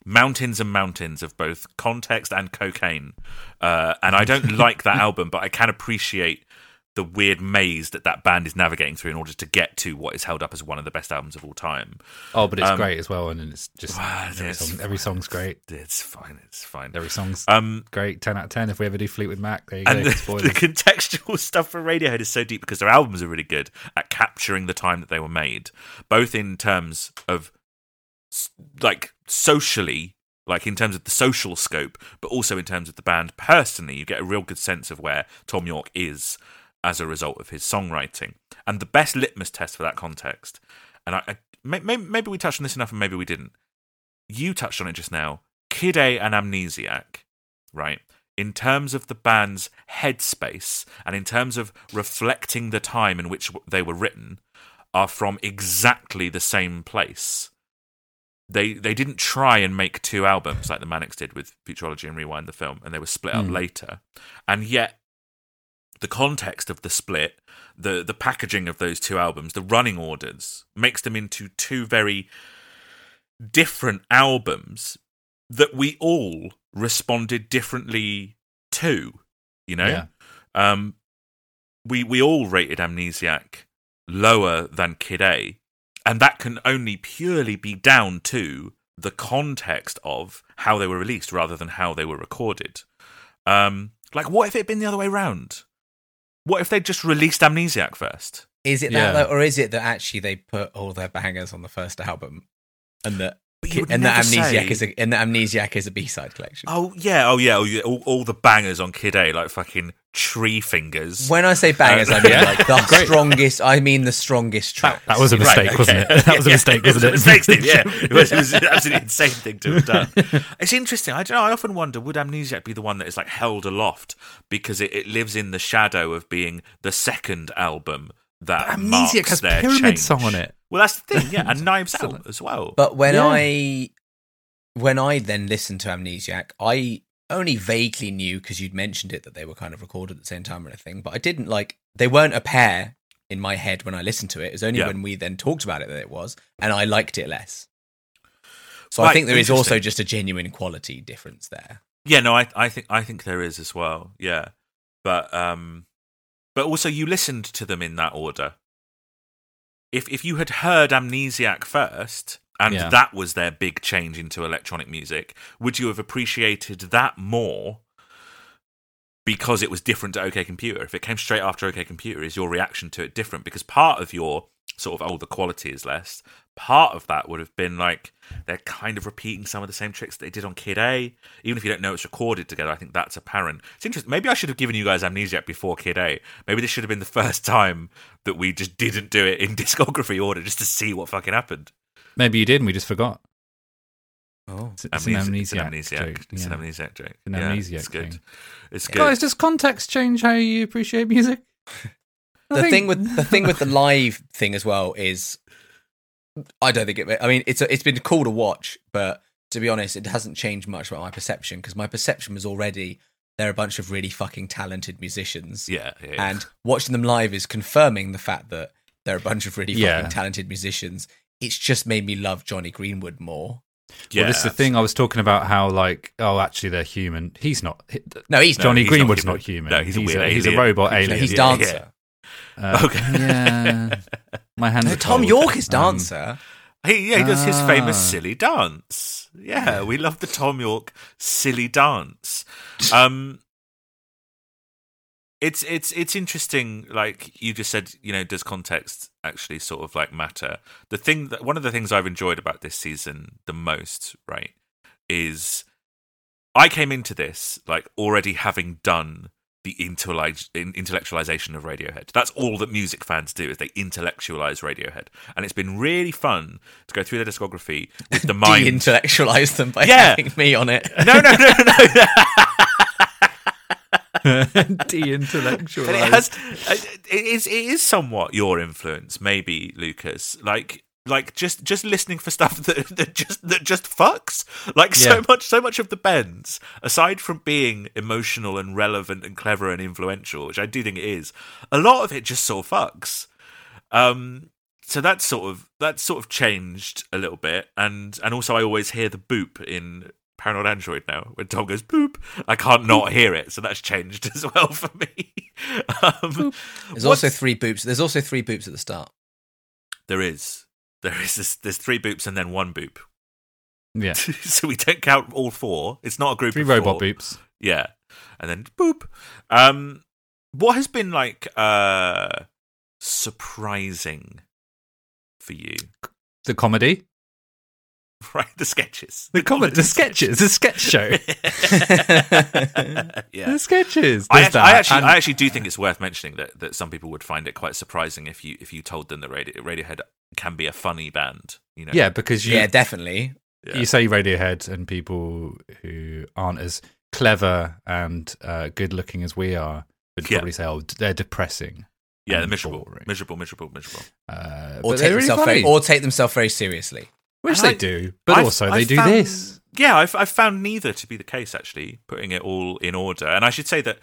mountains and mountains of both context and cocaine. Uh, and I don't like that album, but I can appreciate the weird maze that that band is navigating through in order to get to what is held up as one of the best albums of all time. Oh, but it's Um, great as well, and it's just Well, every, it's song, every song's great. It's fine. It's fine. Every song's Um, great. Ten out of ten. If we ever do Fleetwood Mac, there you and go. the, the contextual stuff for Radiohead is so deep because their albums are really good at capturing the time that they were made, both in terms of like socially, like in terms of the social scope, but also in terms of the band personally. You get a real good sense of where Tom Yorke is as a result of his songwriting, and the best litmus test for that context. And I, I may, may, maybe we touched on this enough, and maybe we didn't. You touched on it just now. Kid A and Amnesiac, right? in terms of the band's headspace and in terms of reflecting the time in which they were written, are from exactly the same place. They they didn't try and make two albums like the Manics did with Futurology and Rewind the film, and they were split up Hmm. later. And yet, the context of the split, the the packaging of those two albums, the running orders, makes them into two very different albums that we all responded differently to. You know, Yeah. um, we we all rated Amnesiac lower than Kid A, and that can only purely be down to the context of how they were released rather than how they were recorded. Um, like, what if it had been the other way round? What if they just released Amnesiac first? is it Yeah. that though, or is it that actually they put all their bangers on the first album and that But you would and that amnesiac say- is a and that amnesiac is a b-side collection Oh yeah, oh yeah, oh yeah. All, all the bangers on Kid A, like fucking tree fingers. when i say bangers i mean Yeah. like the Great. strongest i mean the strongest track that was a Right, mistake, wasn't okay. it? That was a mistake, it was wasn't a it? mistake, yeah, it was, it was an absolutely insane thing to have done. It's interesting. I don't know. I often wonder would Amnesiac be the one that is like held aloft because it, it lives in the shadow of being the second album that Amnesiac marks has their Pyramid change. Song on it. Well, that's the thing, yeah, and Knives Out as well. But when Yeah. I when I then listened to Amnesiac, I only vaguely knew because you'd mentioned it that they were kind of recorded at the same time or anything. But I didn't like they weren't a pair in my head when I listened to it. It was only Yeah. when we then talked about it that it was, and I liked it less. So Right, I think there is also just a genuine quality difference there. Yeah, no, I, I think I think there is as well. Yeah, but um, but also you listened to them in that order. If if you had heard Amnesiac first, and Yeah. that was their big change into electronic music, would you have appreciated that more? Because it was different to OK Computer. If it came straight after OK Computer, is your reaction to it different? Because part of your sort of oh the quality is less. Part of that would have been like they're kind of repeating some of the same tricks they did on Kid A. Even if you don't know it's recorded together, I think that's apparent. It's interesting. Maybe I should have given you guys Amnesiac before Kid A. Maybe this should have been the first time that we just didn't do it in discography order just to see what fucking happened. Maybe you did, and we just forgot. Oh, It's, it's an Amnesi- amnesiac, it's an amnesiac. joke. It's yeah. an amnesiac joke. An Yeah, amnesiac It's good. thing. It's good. Guys, does context change how you appreciate music? The think- thing with the thing with the live thing as well is I don't think it. I mean, it's it's been cool to watch, but to be honest, it hasn't changed much about my perception because my perception was already they're a bunch of really fucking talented musicians, yeah, yeah, yeah. and watching them live is confirming the fact that they're a bunch of really Yeah. fucking talented musicians. It's just made me love Jonny Greenwood more. yeah, well, this is the thing. I was talking about how, like, oh, actually, they're human. He's not. he- No, he's No, Jonny he's not Greenwood's human. not human. No, he's a weird he's a robot no, alien. he's yeah, dancer. Uh, Okay. Yeah. My hands. No, Tom cold. Yorke is Um, dancer. He, yeah, he does his famous Ah. silly dance. Yeah, we love the Tom Yorke silly dance. Um, it's it's it's interesting. Like you just said, you know, does context actually sort of like matter? The thing that one of the things I've enjoyed about this season the most, right, is I came into this like already having done the intellectualization of Radiohead. That's all that music fans do is they intellectualize Radiohead, and it's been really fun to go through their discography with the mind. De-intellectualize them by Yeah. having me on it. no, no, no, no. De-intellectualized. But it has it is it is somewhat your influence, maybe Lucas. Like like just just listening for stuff that, that just that just fucks. Like so much so much of the bends, aside from being emotional and relevant and clever and influential, which I do think it is, a lot of it just sort of fucks. Um so that's sort of that's sort of changed a little bit and and also I always hear the boop in Paranoid Android now when Tom goes boop. I can't not hear it, so that's changed as well for me. Um, There's also three boops. There's also three boops at the start. there is there is this, there's three boops and then one boop, yeah. so we don't count all four. It's not a group Three robot four. boops. Yeah, and then boop. Um, what has been like uh surprising for you? The comedy. Right, the sketches, The comedy. The sketches. The sketch show. yeah. The sketches. I, There's act- that. I actually, And- I actually do think it's worth mentioning that, that some people would find it quite surprising if you if you told them that Radio, Radiohead can be a funny band. You know, yeah, because you yeah, definitely. Yeah. you say Radiohead, and people who aren't as clever and uh, good looking as we are would Yeah. probably say, "Oh, they're depressing." yeah, they're and miserable, boring. miserable, miserable, miserable. Uh, Or take really very, or take themselves very seriously. Which And they I- do. But I've- also, they I've do found- this. Yeah, I've, I've found neither to be the case. Actually, putting it all in order, and I should say that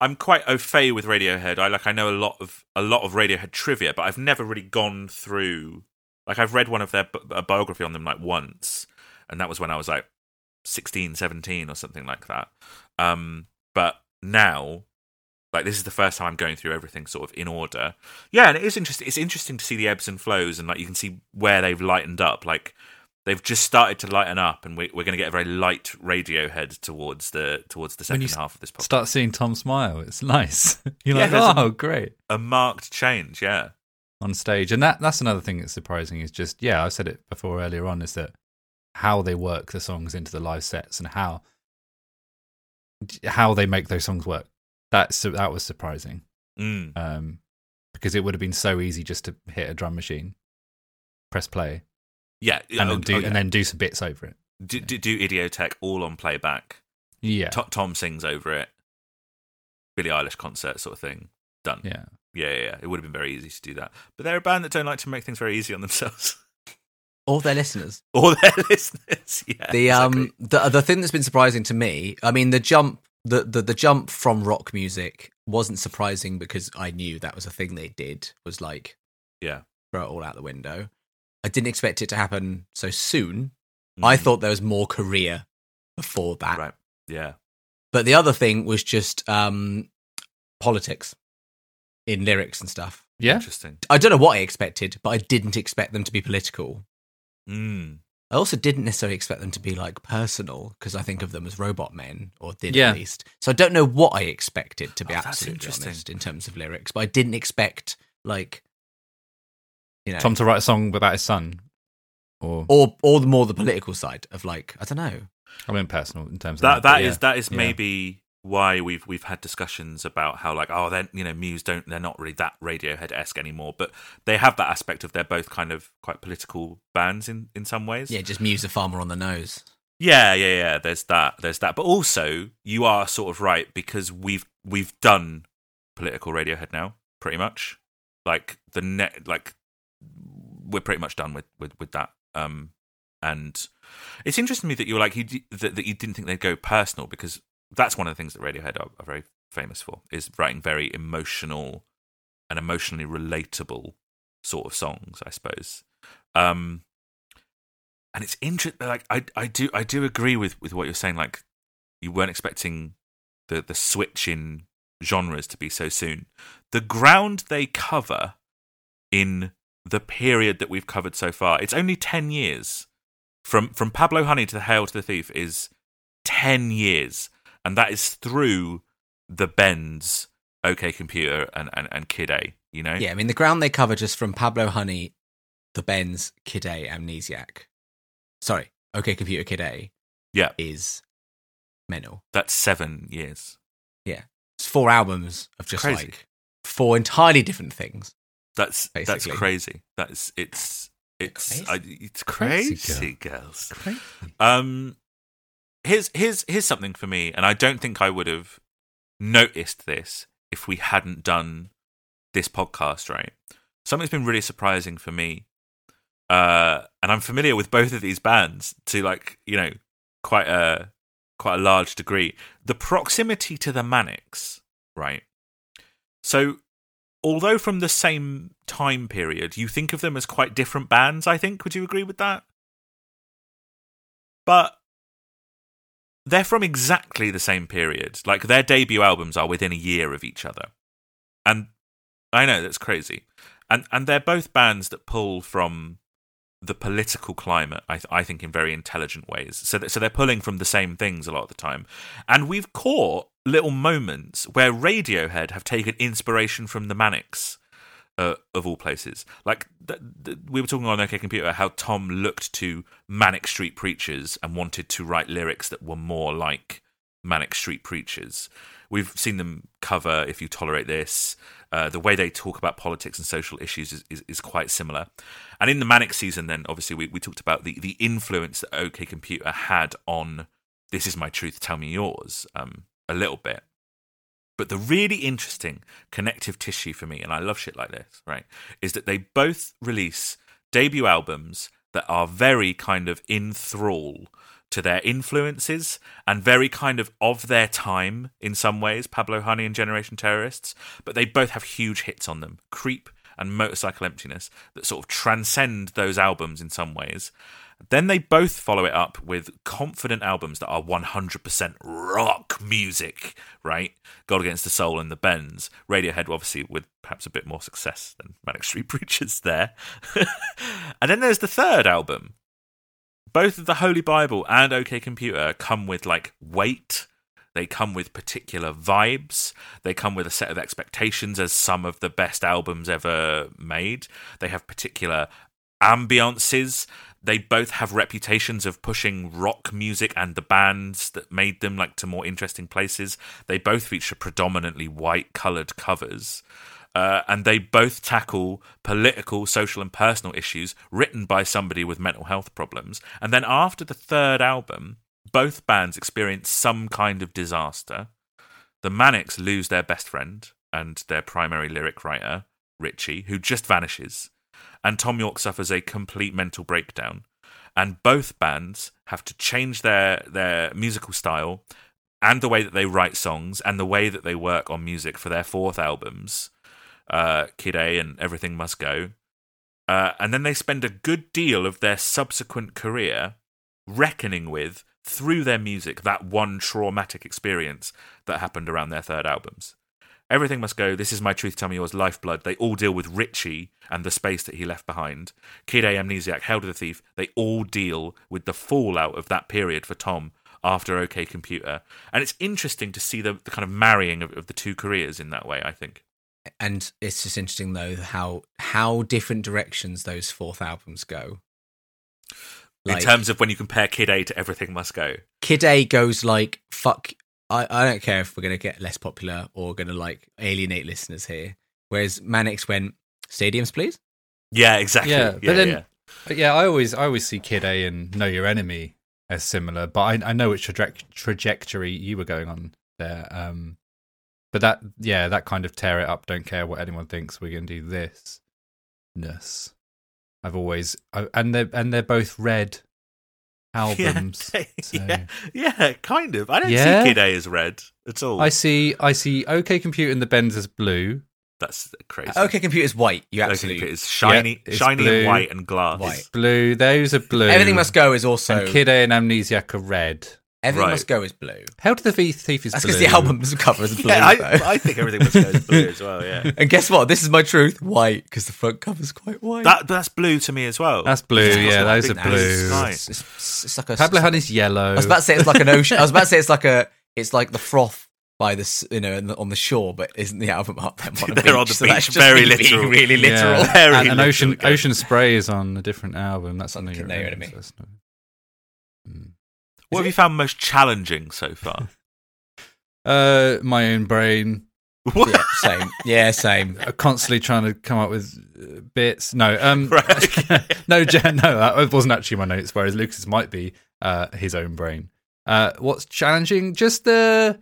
I'm quite au fait with Radiohead. I like I know a lot of a lot of Radiohead trivia, but I've never really gone through. Like I've read one of their a biography on them like once, and that was when I was like 16, 17 or something like that. Um, but now, like this is the first time I'm going through everything sort of in order. Yeah, and it is interesting. It's interesting to see the ebbs and flows, and like you can see where they've lightened up. Like they've just started to lighten up, and we, we're going to get a very light Radiohead towards the towards the second half of this podcast. Start seeing Tom smile. It's nice. You're Yeah, like, there's a- oh, great. a marked change, yeah. on stage. And that that's another thing that's surprising is just yeah, I said it before earlier on is that how they work the songs into the live sets and how how they make those songs work. That's that was surprising. Mm. Um because it would have been so easy just to hit a drum machine, press play, Yeah, and oh, then do oh, yeah. and then do some bits over it. do, do, do Idioteque all on playback. Yeah. To- Tom sings over it. Billie Eilish concert sort of thing. Done. Yeah. Yeah, yeah, yeah. It would have been very easy to do that. But they're a band that don't like to make things very easy on themselves Or their listeners. or their listeners. Yeah, The exactly. um the the thing that's been surprising to me, I mean, the jump the, the the jump from rock music wasn't surprising because I knew that was a thing they did. Was like yeah. throw it all out the window. I didn't expect it to happen so soon. I Mm. thought there was more career before that. right. Yeah. But the other thing was just um politics in lyrics and stuff. Yeah. Interesting. I don't know what I expected, but I didn't expect them to be political. Mm. I also didn't necessarily expect them to be like personal because I think of them as robot men, or did Yeah. at least. So I don't know what I expected to be Oh, absolutely honest in terms of lyrics, but I didn't expect like you know Tom to write a song about his son. Or or or the more the political side of like I don't know. I mean personal in terms of That that. that but is yeah. that is Yeah. maybe why we've we've had discussions about how like oh then you know Muse don't they're not really that Radiohead esque anymore, but they have that aspect of they're both kind of quite political bands in in some ways. Yeah, just Muse a farmer on the nose. Yeah, yeah, yeah. There's that. There's that. But also, you are sort of right because we've we've done political Radiohead now, pretty much. Like the net, like we're pretty much done with with with that. Um, and it's interesting to me that you're like you that, that you didn't think they'd go personal because that's one of the things that Radiohead are, are very famous for is writing very emotional and emotionally relatable sort of songs, I suppose. Um, and it's interesting. Like I, I do, I do agree with with what you're saying. Like you weren't expecting the the switch in genres to be so soon. The ground they cover in the period that we've covered so far. It's only 10 years. From from Pablo Honey to the Hail to the Thief is 10 years. And that is through the Bends, OK Computer, and, and, and Kid A, you know? Yeah, I mean the ground they cover just from Pablo Honey, the Bends, Kid A, Amnesiac. Sorry, OK Computer Kid A. Yeah. Is mental. That's seven years. Yeah. It's four albums of just Crazy. like four entirely different things. That's that's crazy. That's it's it's Crazy. I, it's Crazy crazy, girls. Crazy. Um, here's here's here's something for me, and I don't think I would have noticed this if we hadn't done this podcast. Right, something's been really surprising for me, uh, and I'm familiar with both of these bands to like you know quite a quite a large degree. The proximity to the Manics, right? So although from the same time period, you think of them as quite different bands, I think. Would you agree with that? But they're from exactly the same period. Like their debut albums are within a year of each other. And I know that's crazy. And and they're both bands that pull from the political climate, I, th- I think, in very intelligent ways. So, that, so they're pulling from the same things a lot of the time. And we've caught little moments where Radiohead have taken inspiration from the Manics, uh, of all places. Like, th- th- we were talking on OK Computer how Tom looked to Manic Street Preachers and wanted to write lyrics that were more like Manic Street Preachers. We've seen them cover If You Tolerate This. Uh, the way they talk about politics and social issues is, is, is quite similar. And in the Manic season, then obviously we, we talked about the, the influence that OK Computer had on This Is My Truth, Tell Me Yours um, a little bit. But the really interesting connective tissue for me, and I love shit like this, right, is that they both release debut albums that are very kind of in thrall to their influences and very kind of of their time in some ways, Pablo Honey and Generation Terrorists, but they both have huge hits on them. Creep and Motorcycle Emptiness that sort of transcend those albums in some ways. Then they both follow it up with confident albums that are 100% rock music, right? Gold Against the Soul and the Bends. Radiohead, obviously, with perhaps a bit more success than Manic Street Preachers there. and then there's the third album. Both of the Holy Bible and OK Computer come with like weight. They come with particular vibes. They come with a set of expectations as some of the best albums ever made. They have particular ambiances. They both have reputations of pushing rock music and the bands that made them like to more interesting places. They both feature predominantly white colored covers. Uh, and they both tackle political, social, and personal issues written by somebody with mental health problems. And then after the third album, both bands experience some kind of disaster. The Manics lose their best friend and their primary lyric writer, Richie, who just vanishes. And Tom Yorke suffers a complete mental breakdown. And both bands have to change their, their musical style and the way that they write songs and the way that they work on music for their fourth albums, uh, Kid A and Everything Must Go. Uh, and then they spend a good deal of their subsequent career reckoning with, through their music, that one traumatic experience that happened around their third albums. Everything Must Go, This Is My Truth, Tell Me Yours, Lifeblood, they all deal with Richie and the space that he left behind. Kid A, Amnesiac, Hail to the Thief, they all deal with the fallout of that period for Tom after OK Computer. And it's interesting to see the, the kind of marrying of, of the two careers in that way, I think. And it's just interesting though how how different directions those fourth albums go. in terms of when you compare Kid A to Everything Must Go. Kid A goes like fuck. I, I don't care if we're gonna get less popular or gonna like alienate listeners here. Whereas Manics went stadiums, please. Yeah, exactly. Yeah, Yeah, but yeah, then- yeah. But yeah, I always I always see Kid A and Know Your Enemy as similar, but I I know which traje- trajectory you were going on there. Um, but that yeah, that kind of tear it up. Don't care what anyone thinks. We're gonna do this. Ness. I've always I, and they are and they're both red albums. Yeah, so- yeah, yeah, kind of. I don't Yeah? see Kid A as red at all. I see I see OK Computer and the Bends as blue. That's crazy. Okay, Computer is white. You absolutely. Okay, absolutely. it's shiny, Yeah, it's shiny blue. and white and glass. White. Blue. Those are blue. Everything must go is also And Kid A and Amnesiac are red. Everything Right. Must Go is blue. Hail to the Thief Thief is That's blue. because the album's cover is blue. Yeah. I, I think everything must go as blue as well. Yeah, and guess what? This is my truth. White, because the front cover's quite white. that that's blue to me as well. That's blue. It's Yeah, those are blue blue. sky. it's, it's, it's like a. Pablo Honey's yellow. I was about to say it's like an ocean. I was about to say it's like a. It's like the froth by the you know in the, on the shore, but isn't the album up there on a They're on the that's beach, very me being literal. really literal. Yeah. Very and, and little Ocean. Ocean Spray is on a different album. That's something Okay, no, enemy. What have you found most challenging so far? Uh, my own brain. yeah, same. Yeah, same. uh, Constantly trying to come up with uh, bits. No, um, Right, no, Jen, no, that wasn't actually my notes. Whereas Lucas might be uh, his own brain. Uh, what's challenging? Just the,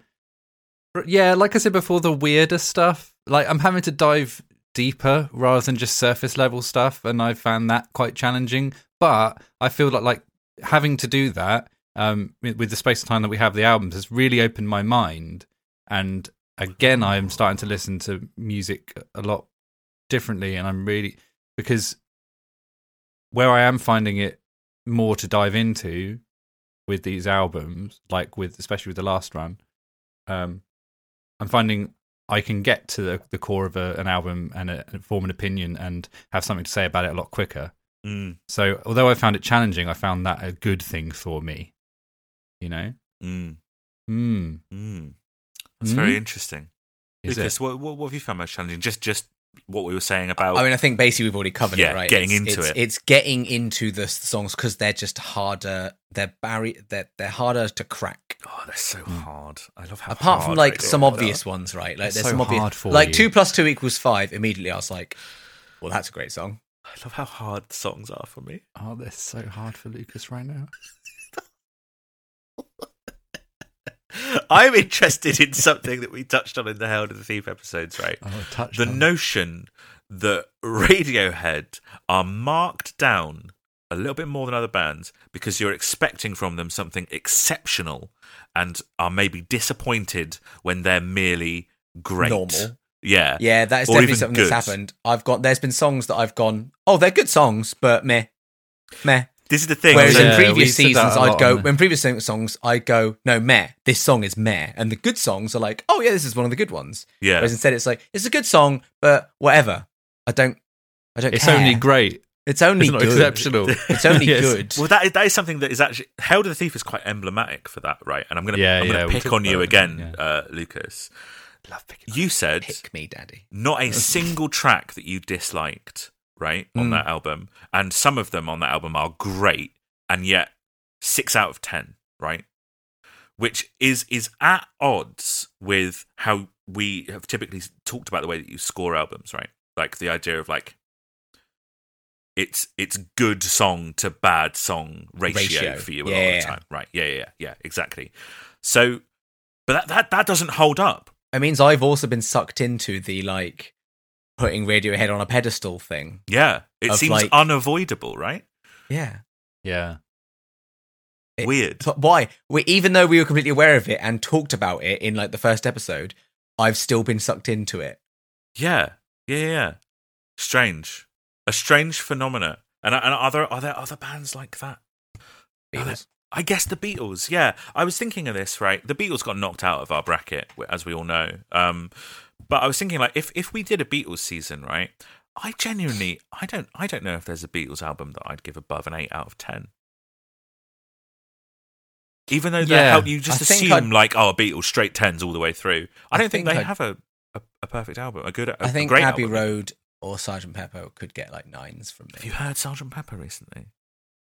yeah, like I said before, the weirder stuff. Like I'm having to dive deeper rather than just surface level stuff, and I found that quite challenging. But I feel like like having to do that um, with, the space of time that we have the albums has really opened my mind. And again, I am starting to listen to music a lot differently, and I'm really because where I am finding it more to dive into with these albums, like with especially with the last run, um, I'm finding I can get to the, the core of a, an album and, a, and form an opinion and have something to say about it a lot quicker. Mm, So although I found it challenging, I found that a good thing for me. You know, mm, mm, mm. That's very Mm. interesting. is Lucas, what, what what have you found most challenging? Just just what we were saying about. I mean, I think basically we've already covered Yeah, it, right? getting it's, into it's, it. It's getting into the songs because they're just harder. They're barri- They're they're harder to crack. oh, they're so hard. I love how. Apart from like some obvious ones, right? Like They're there's so some obvious, hard for like you. two plus two equals five. Immediately, I was like, "Well, that's a great song." I love how hard the songs are for me. Oh, they're so hard for Lucas right now. I'm interested in something that we touched on in the Hail to the Thief episodes, right? Oh, the notion that Radiohead are marked down a little bit more than other bands because you're expecting from them something exceptional and are maybe disappointed when they're merely great. Normal. Yeah. Yeah, that is Or definitely something good. that's happened. I've got there's been songs that I've gone, oh, they're good songs, but meh, meh. This is the thing. Whereas so- in previous seasons, I'd go, on in previous songs, I'd go, no, meh, this song is meh. And the good songs are like, oh, yeah, this is one of the good ones. yeah. Whereas instead, it's like, it's a good song, but whatever. I don't, I don't It's care. only great. It's only It's not good. exceptional. It's only Yes. good. Well, that is, that is something that is actually Hail to the Thief is quite emblematic for that, right? And I'm gonna Yeah, I'm yeah, gonna pick on you again, yeah. uh, Lucas. Love picking You said Pick me, daddy. not a single track that you disliked, right, on Mm. that album, and some of them on that album are great, and yet six out of ten, right, which is is at odds with how we have typically talked about the way that you score albums, right? Like the idea of like it's it's good song to bad song ratio, Ratio. for you a lot of the time, right? Yeah, yeah, yeah, yeah, exactly. So, but that that that doesn't hold up. It means I've also been sucked into the like putting Radiohead on a pedestal thing. Yeah, it seems like- unavoidable, right? Yeah. Yeah. It- Weird. But why? We, even though we were completely aware of it and talked about it in like the first episode, I've still been sucked into it. Yeah, yeah, yeah, yeah. Strange, a strange phenomena. And and are there are there other bands like that? Are there- I guess the Beatles. Yeah, I was thinking of this. Right, the Beatles got knocked out of our bracket, as we all know. Um, but I was thinking like if if we did a Beatles season, right? I genuinely, I don't, I don't know if there's a Beatles album that I'd give above an eight out of ten. Even though they Yeah, help you just I assume I'd- like, oh, Beatles straight tens all the way through. I I don't think, think they I'd- have a, a a perfect album, a good, a, I think Abbey album. Road or Sergeant Pepper could get like nines from me. Have you heard Sergeant Pepper recently?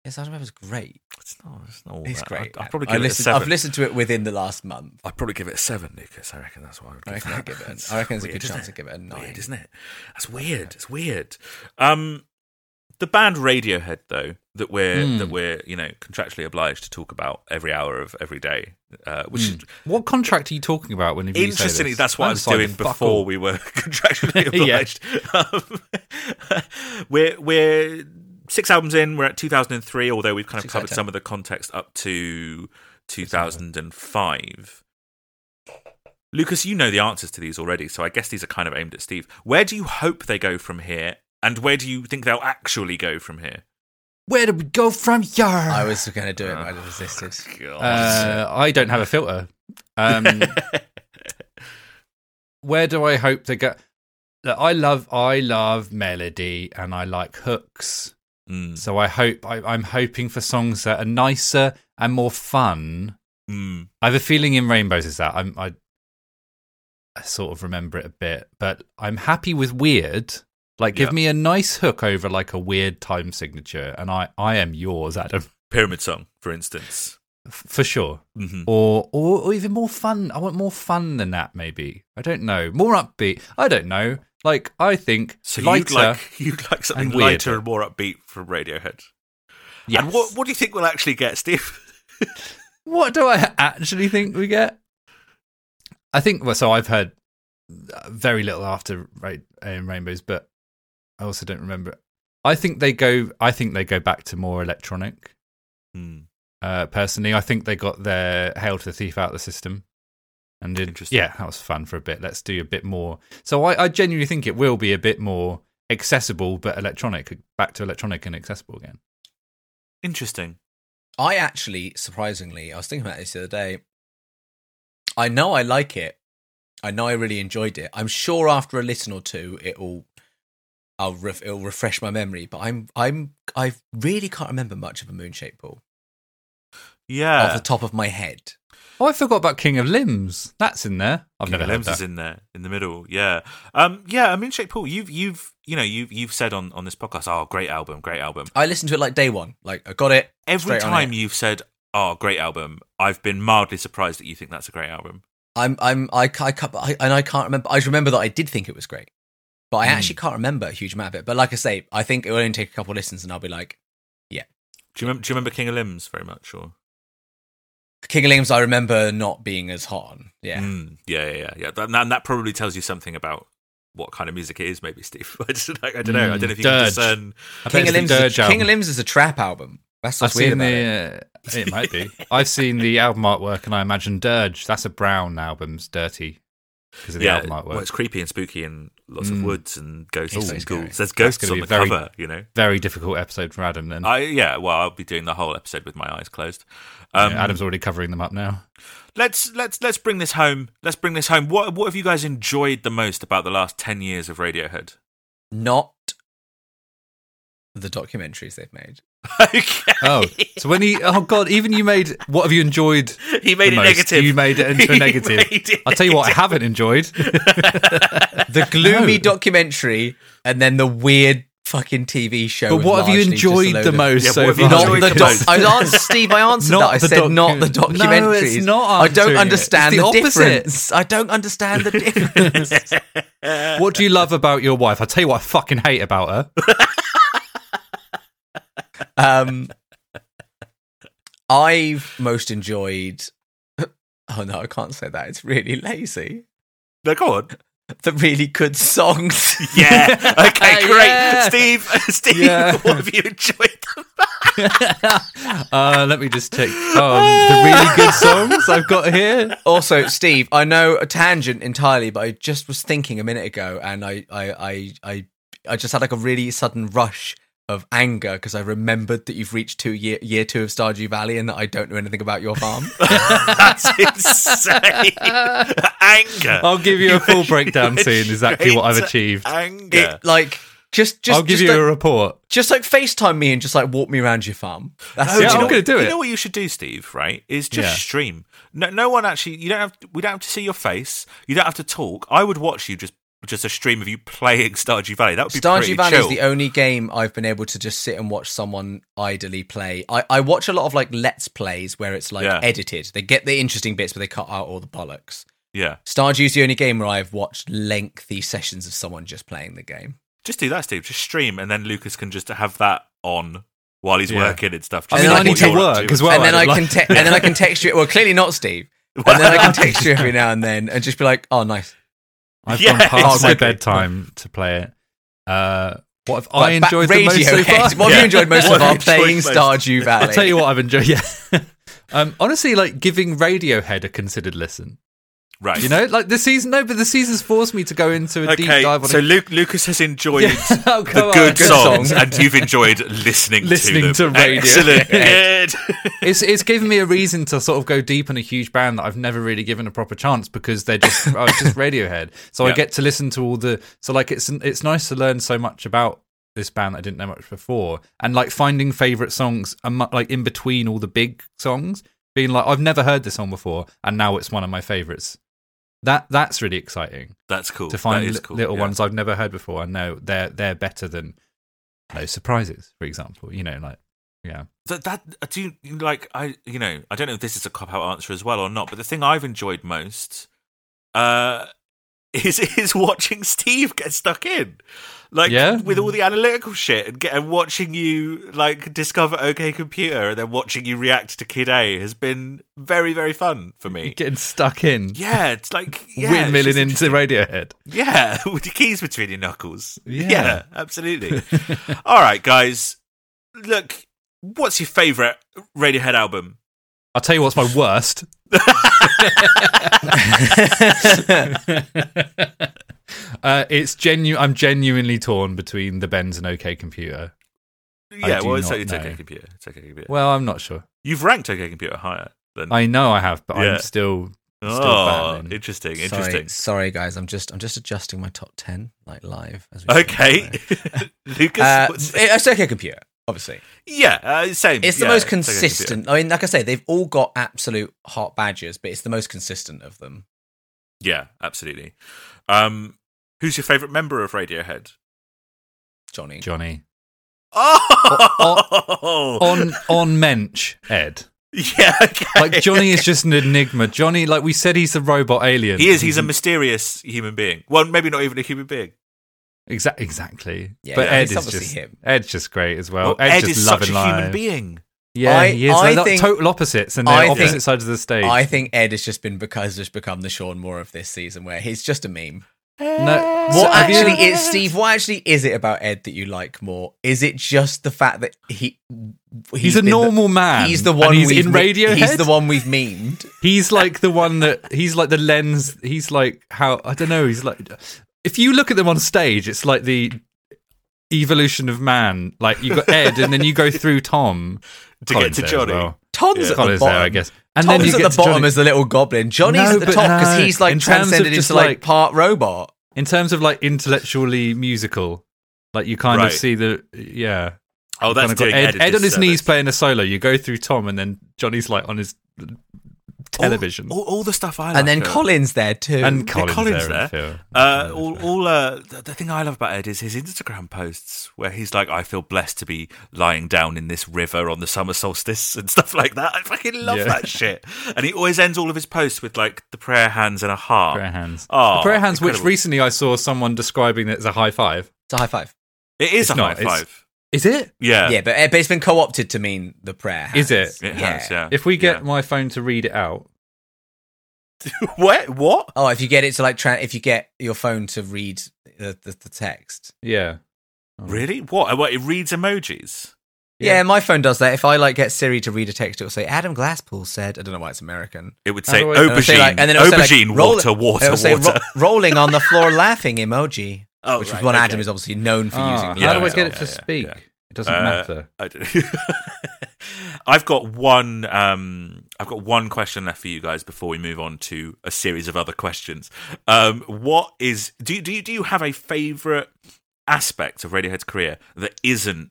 Yeah, Sergeant Pepper's great. It's not. It's not all It's that. great. I'd, I'd probably I give it a listened, seven. I've listened to it within the last month. I'd probably give it a seven, Lucas. I reckon that's what I would. I Give reckon that. I'd give it. It's I reckon there's a weird, good isn't chance to give it a nine. Weird, isn't it? That's weird. It's weird. Um, the band Radiohead, though, that we're Hmm. that we're you know contractually obliged to talk about every hour of every day, uh, which is What contract are you talking about when you say Interestingly, this? that's what I was decided doing fuck before all. we were contractually Yeah. obliged. um, we're we're six albums in. We're at 2003, although we've kind of Six covered some of the context up to 2005. Lucas, you know the answers to these already, so I guess these are kind of aimed at Steve. Where do you hope they go from here, and where do you think they'll actually go from here? Where do we go from here? I was going to do it, but I resisted. Uh, I don't have a filter. Um, where do I hope they go? I love, I love melody, and I like hooks. Mm, So I hope I, I'm hoping for songs that are nicer and more fun. mm. I have a feeling in Rainbows is that I'm I, I sort of remember it a bit, but I'm happy with weird. Like, give Yeah. me a nice hook over like a weird time signature, and I I am yours, Adam, Pyramid Song, for instance. F- for sure. hmm Or, or or even more fun. I want more fun than that. Maybe I don't know. More upbeat. I don't know. Like I think So lighter. you'd like you'd like something and lighter and more upbeat from Radiohead. yes. And what what do you think we'll actually get, Steve? What do I actually think we get? I think well. So I've heard uh, very little after um, Rainbows, but I also don't remember. I think they go. I think they go back to more electronic. Hmm. Uh, personally, I think they got their Hail to the Thief out of the system, and did, Interesting. yeah, that was fun for a bit. Let's do a bit more. So I, I genuinely think it will be a bit more accessible, but electronic, back to electronic and accessible again. Interesting. I actually, surprisingly, I was thinking about this the other day. I know I like it. I know I really enjoyed it. I'm sure after a listen or two, it'll, I'll ref, it'll refresh my memory. But I'm, I'm, I really can't remember much of a moon moonshaped ball. Yeah. off the top of my head. Oh, I forgot about King of Limbs. That's in there. I've King never of Limbs that. is in there in the middle. Yeah. Um. Yeah. I mean, Shake Paul, you've you've you know you've you've said on on this podcast, oh, great album, great album. I listened to it like day one. Like I got it Every time it. you've said, oh, great album, I've been mildly surprised that you think that's a great album. I'm, I'm, I, I, can't, I, and I can't remember. I just remember that I did think it was great, but I Hmm. actually can't remember a huge amount of it. But like I say, I think it will only take a couple of listens, and I'll be like, yeah. Do you remember? Do you remember King of Limbs very much? Or King of Limbs. I remember not being as hot on. Yeah. Mm, yeah, yeah, yeah, yeah. That, and that probably tells you something about what kind of music it is, maybe, Steve. I don't know. I don't know. I don't know if you can discern. King of Limbs. Dirge Is a, King of Limbs is a trap album. That's I've weird seen about it. the. Uh, it might be. I've seen the album artwork, and I imagine Dirge. That's a Brown album's dirty because of the Yeah, album artwork. well, it's creepy and spooky and lots Mm. of woods and ghosts It's and scary. ghouls. There's That's ghosts gonna on the very- cover, you know. Very difficult episode for Adam. Then I yeah, well, I'll be doing the whole episode with my eyes closed. Um, Yeah, Adam's already covering them up now. let's let's let's bring this home. Let's bring this home. What what have you guys enjoyed the most about the last ten years of Radiohead? Not the documentaries they've made. okay. Oh, so when he, oh god, even you made. What have you enjoyed? he made the it most? negative. You made it into a He negative. made it I'll tell you what, I haven't enjoyed. The gloomy No. documentary, and then the weird fucking TV show. But what have you largely just a enjoyed the most Yeah, so what have you far? Not the the doc- most? I answered, Steve. I answered Not that. I said docu- not the No, it's not I don't answering it. understand the, the opposite. difference. I don't understand the difference. What do you love about your wife? I'll tell you what I fucking hate about her. um, I've most enjoyed. Oh no, I can't say that. It's really lazy. no, go on. The really good songs. Yeah. Okay. Great. Yeah. Steve. Steve. Yeah. What have you enjoyed? uh, let me just take um, the really good songs I've got here. also, Steve, I know a tangent entirely, but I just was thinking a minute ago, and I, I, I, I, I just had like a really sudden rush of anger because I remembered that you've reached two year year two of Stardew Valley and that I don't know anything about your farm. That's insane. Anger. I'll give you a full breakdown seeing exactly what I've achieved. Anger. It, like just, just, I'll give just you like, a report. just like FaceTime me and just like walk me around your farm. That's Oh, Yeah, you I'm know gonna what- do You know what you should do, Steve? Right? Is just Yeah. stream. No, no one actually. You don't have. We don't have to see your face. You don't have to talk. I would watch you just just a stream of you playing Stardew Valley. That would be pretty Stardew Valley chill. is the only game I've been able to just sit and watch someone idly play. I, I watch a lot of like let's plays where it's like Yeah. edited. They get the interesting bits, but they cut out all the bollocks. yeah. Stardew's the only game where I've watched lengthy sessions of someone just playing the game. Just do that, Steve. Just stream, and then Lucas can just have that on while he's Yeah. working and stuff. I Just mean, see I need to work as well. and then I Adam, can te- and then I can text you. Well, clearly not Steve. And then I can text you every now and then and just be like, "Oh, nice." I've Yeah, gone past my bedtime to play it. Uh, what have I enjoyed the most so far? What have Yeah. you enjoyed most of our playing most? Stardew Valley? I'll tell you what I've enjoyed. Yeah. um, honestly, like giving Radiohead a considered listen. Right. You know, like the season. No, but the season's forced me to go into a deep dive on it. so Luke, Lucas has enjoyed Oh, the good, Good songs, and you've enjoyed listening, Listening to them. to radio. Excellent. it's it's given me a reason to sort of go deep in a huge band that I've never really given a proper chance because they're just oh, just Radiohead. So Yeah. I get to listen to all the so like it's it's nice to learn so much about this band that I didn't know much before and like finding favorite songs like in between all the big songs being like I've never heard this song before and now it's one of my favorites. That that's really exciting That's cool. to find that is li- cool. little yeah. ones I've never heard before and know they're they're better than no surprises for example. You know like yeah. that that uh, do you like I you know I don't know if this is a cop out answer as well or not, but the thing I've enjoyed most uh is is watching Steve get stuck in. Like Yeah. with all the analytical shit and get and watching you like discover OK Computer and then watching you react to Kid A has been very, very fun for me. Getting stuck in. Yeah, it's like yeah, windmilling just into Radiohead. Yeah, with your keys between your knuckles. Yeah. absolutely. All right, guys. Look, what's your favourite Radiohead album? I'll tell you what's my worst. Uh, it's genu. I'm genuinely torn between the Bends and OK Computer. Yeah, well, it's, not it's know. OK Computer. It's OK Computer. Well, I'm not sure. You've ranked OK Computer higher than. I know I have, but Yeah. I'm still. still oh, battling. interesting, Sorry, interesting. sorry, guys. I'm just I'm just adjusting my top ten like live. As we Okay. Lucas. Uh, what's- it's okay, computer. Obviously, yeah, uh, same. it's the Yeah, most OK consistent. I mean, like I say, they've all got absolute hot badges, but it's the most consistent of them. Yeah, absolutely. Um, who's your favourite member of Radiohead? Jonny. Jonny Oh, on on Mensch Ed. yeah. Okay. Like Jonny is just an enigma. Jonny, like we said, he's a robot alien. He is. He's a mysterious human being. Well, maybe not even a human being. Exa- exactly. Yeah, but yeah, Ed is just him. Ed's just great as well. Well, Ed's Ed just is loving such a human being. Yeah, I- he is. I They're like think- total opposites, and they're I opposite think- sides of the stage. I think Ed has just been because just become the Sean Moore of this season, where he's just a meme. No, What have you- actually is Steve? What actually is it about Ed that you like more? Is it just the fact that he He's, a been the- normal man. He's the one he's we've in me- Radiohead. He's the one we've memed. He's like the one that he's like the lens. He's like how I don't know. He's like if you look at them on stage, it's like the evolution of man. Like you got Ed, and then you go through Tom To Collins get to Jonny. well. Tom's Yeah. at the bottom. there, I guess. And Tom's then at the bottom Jonny. as the little goblin. Jonny's No, at the top because no. he's like In transcended into like, like- part robot. in terms of like intellectually musical. Like you kind Right. of see the yeah. Oh, that's Kind of doing Ed, Ed, on his disservice. knees playing a solo. You go through Tom, and then Jonny's like on his television, All, all, all the stuff I like. And then uh, Colin's there too. and Colin's, Colin's there. there. Uh, all, all uh, the, the thing I love about Ed is his Instagram posts where he's like, "I feel blessed to be lying down in this river on the summer solstice" and stuff like that. I fucking love Yeah. that shit. And he always ends all of his posts with like the prayer hands and a heart. prayer hands. Oh, the prayer hands, which recently I saw someone describing it as a high five. it's a high five. It is It's a not, high it's- five. Is it? Yeah, Yeah, but, eh, but it's been co-opted to mean the prayer. Is hands. it? it has. Yeah. If we get Yeah. my phone to read it out, what? What? Oh, if you get it to like, tra- if you get your phone to read the, the, the text. yeah. Oh. Really? What? What? It reads emojis. Yeah. my phone does that. If I like get Siri to read a text, it will say Adam Glasspool said. I don't know why it's American. It would say I- It'll say, aubergine, like- and then it'll say, like, aubergine, roll- water, water, It'll say water. ro- rolling on the floor laughing emoji, oh, which right, is one okay. Adam is obviously known for Ah, using. how Yeah, do I yeah, get it to yeah, speak? yeah. It doesn't Uh, matter. I don't. I've got one. Um, I've got one question left for you guys before we move on to a series of other questions. Um, what is do you, do you, do you have a favorite aspect of Radiohead's career that isn't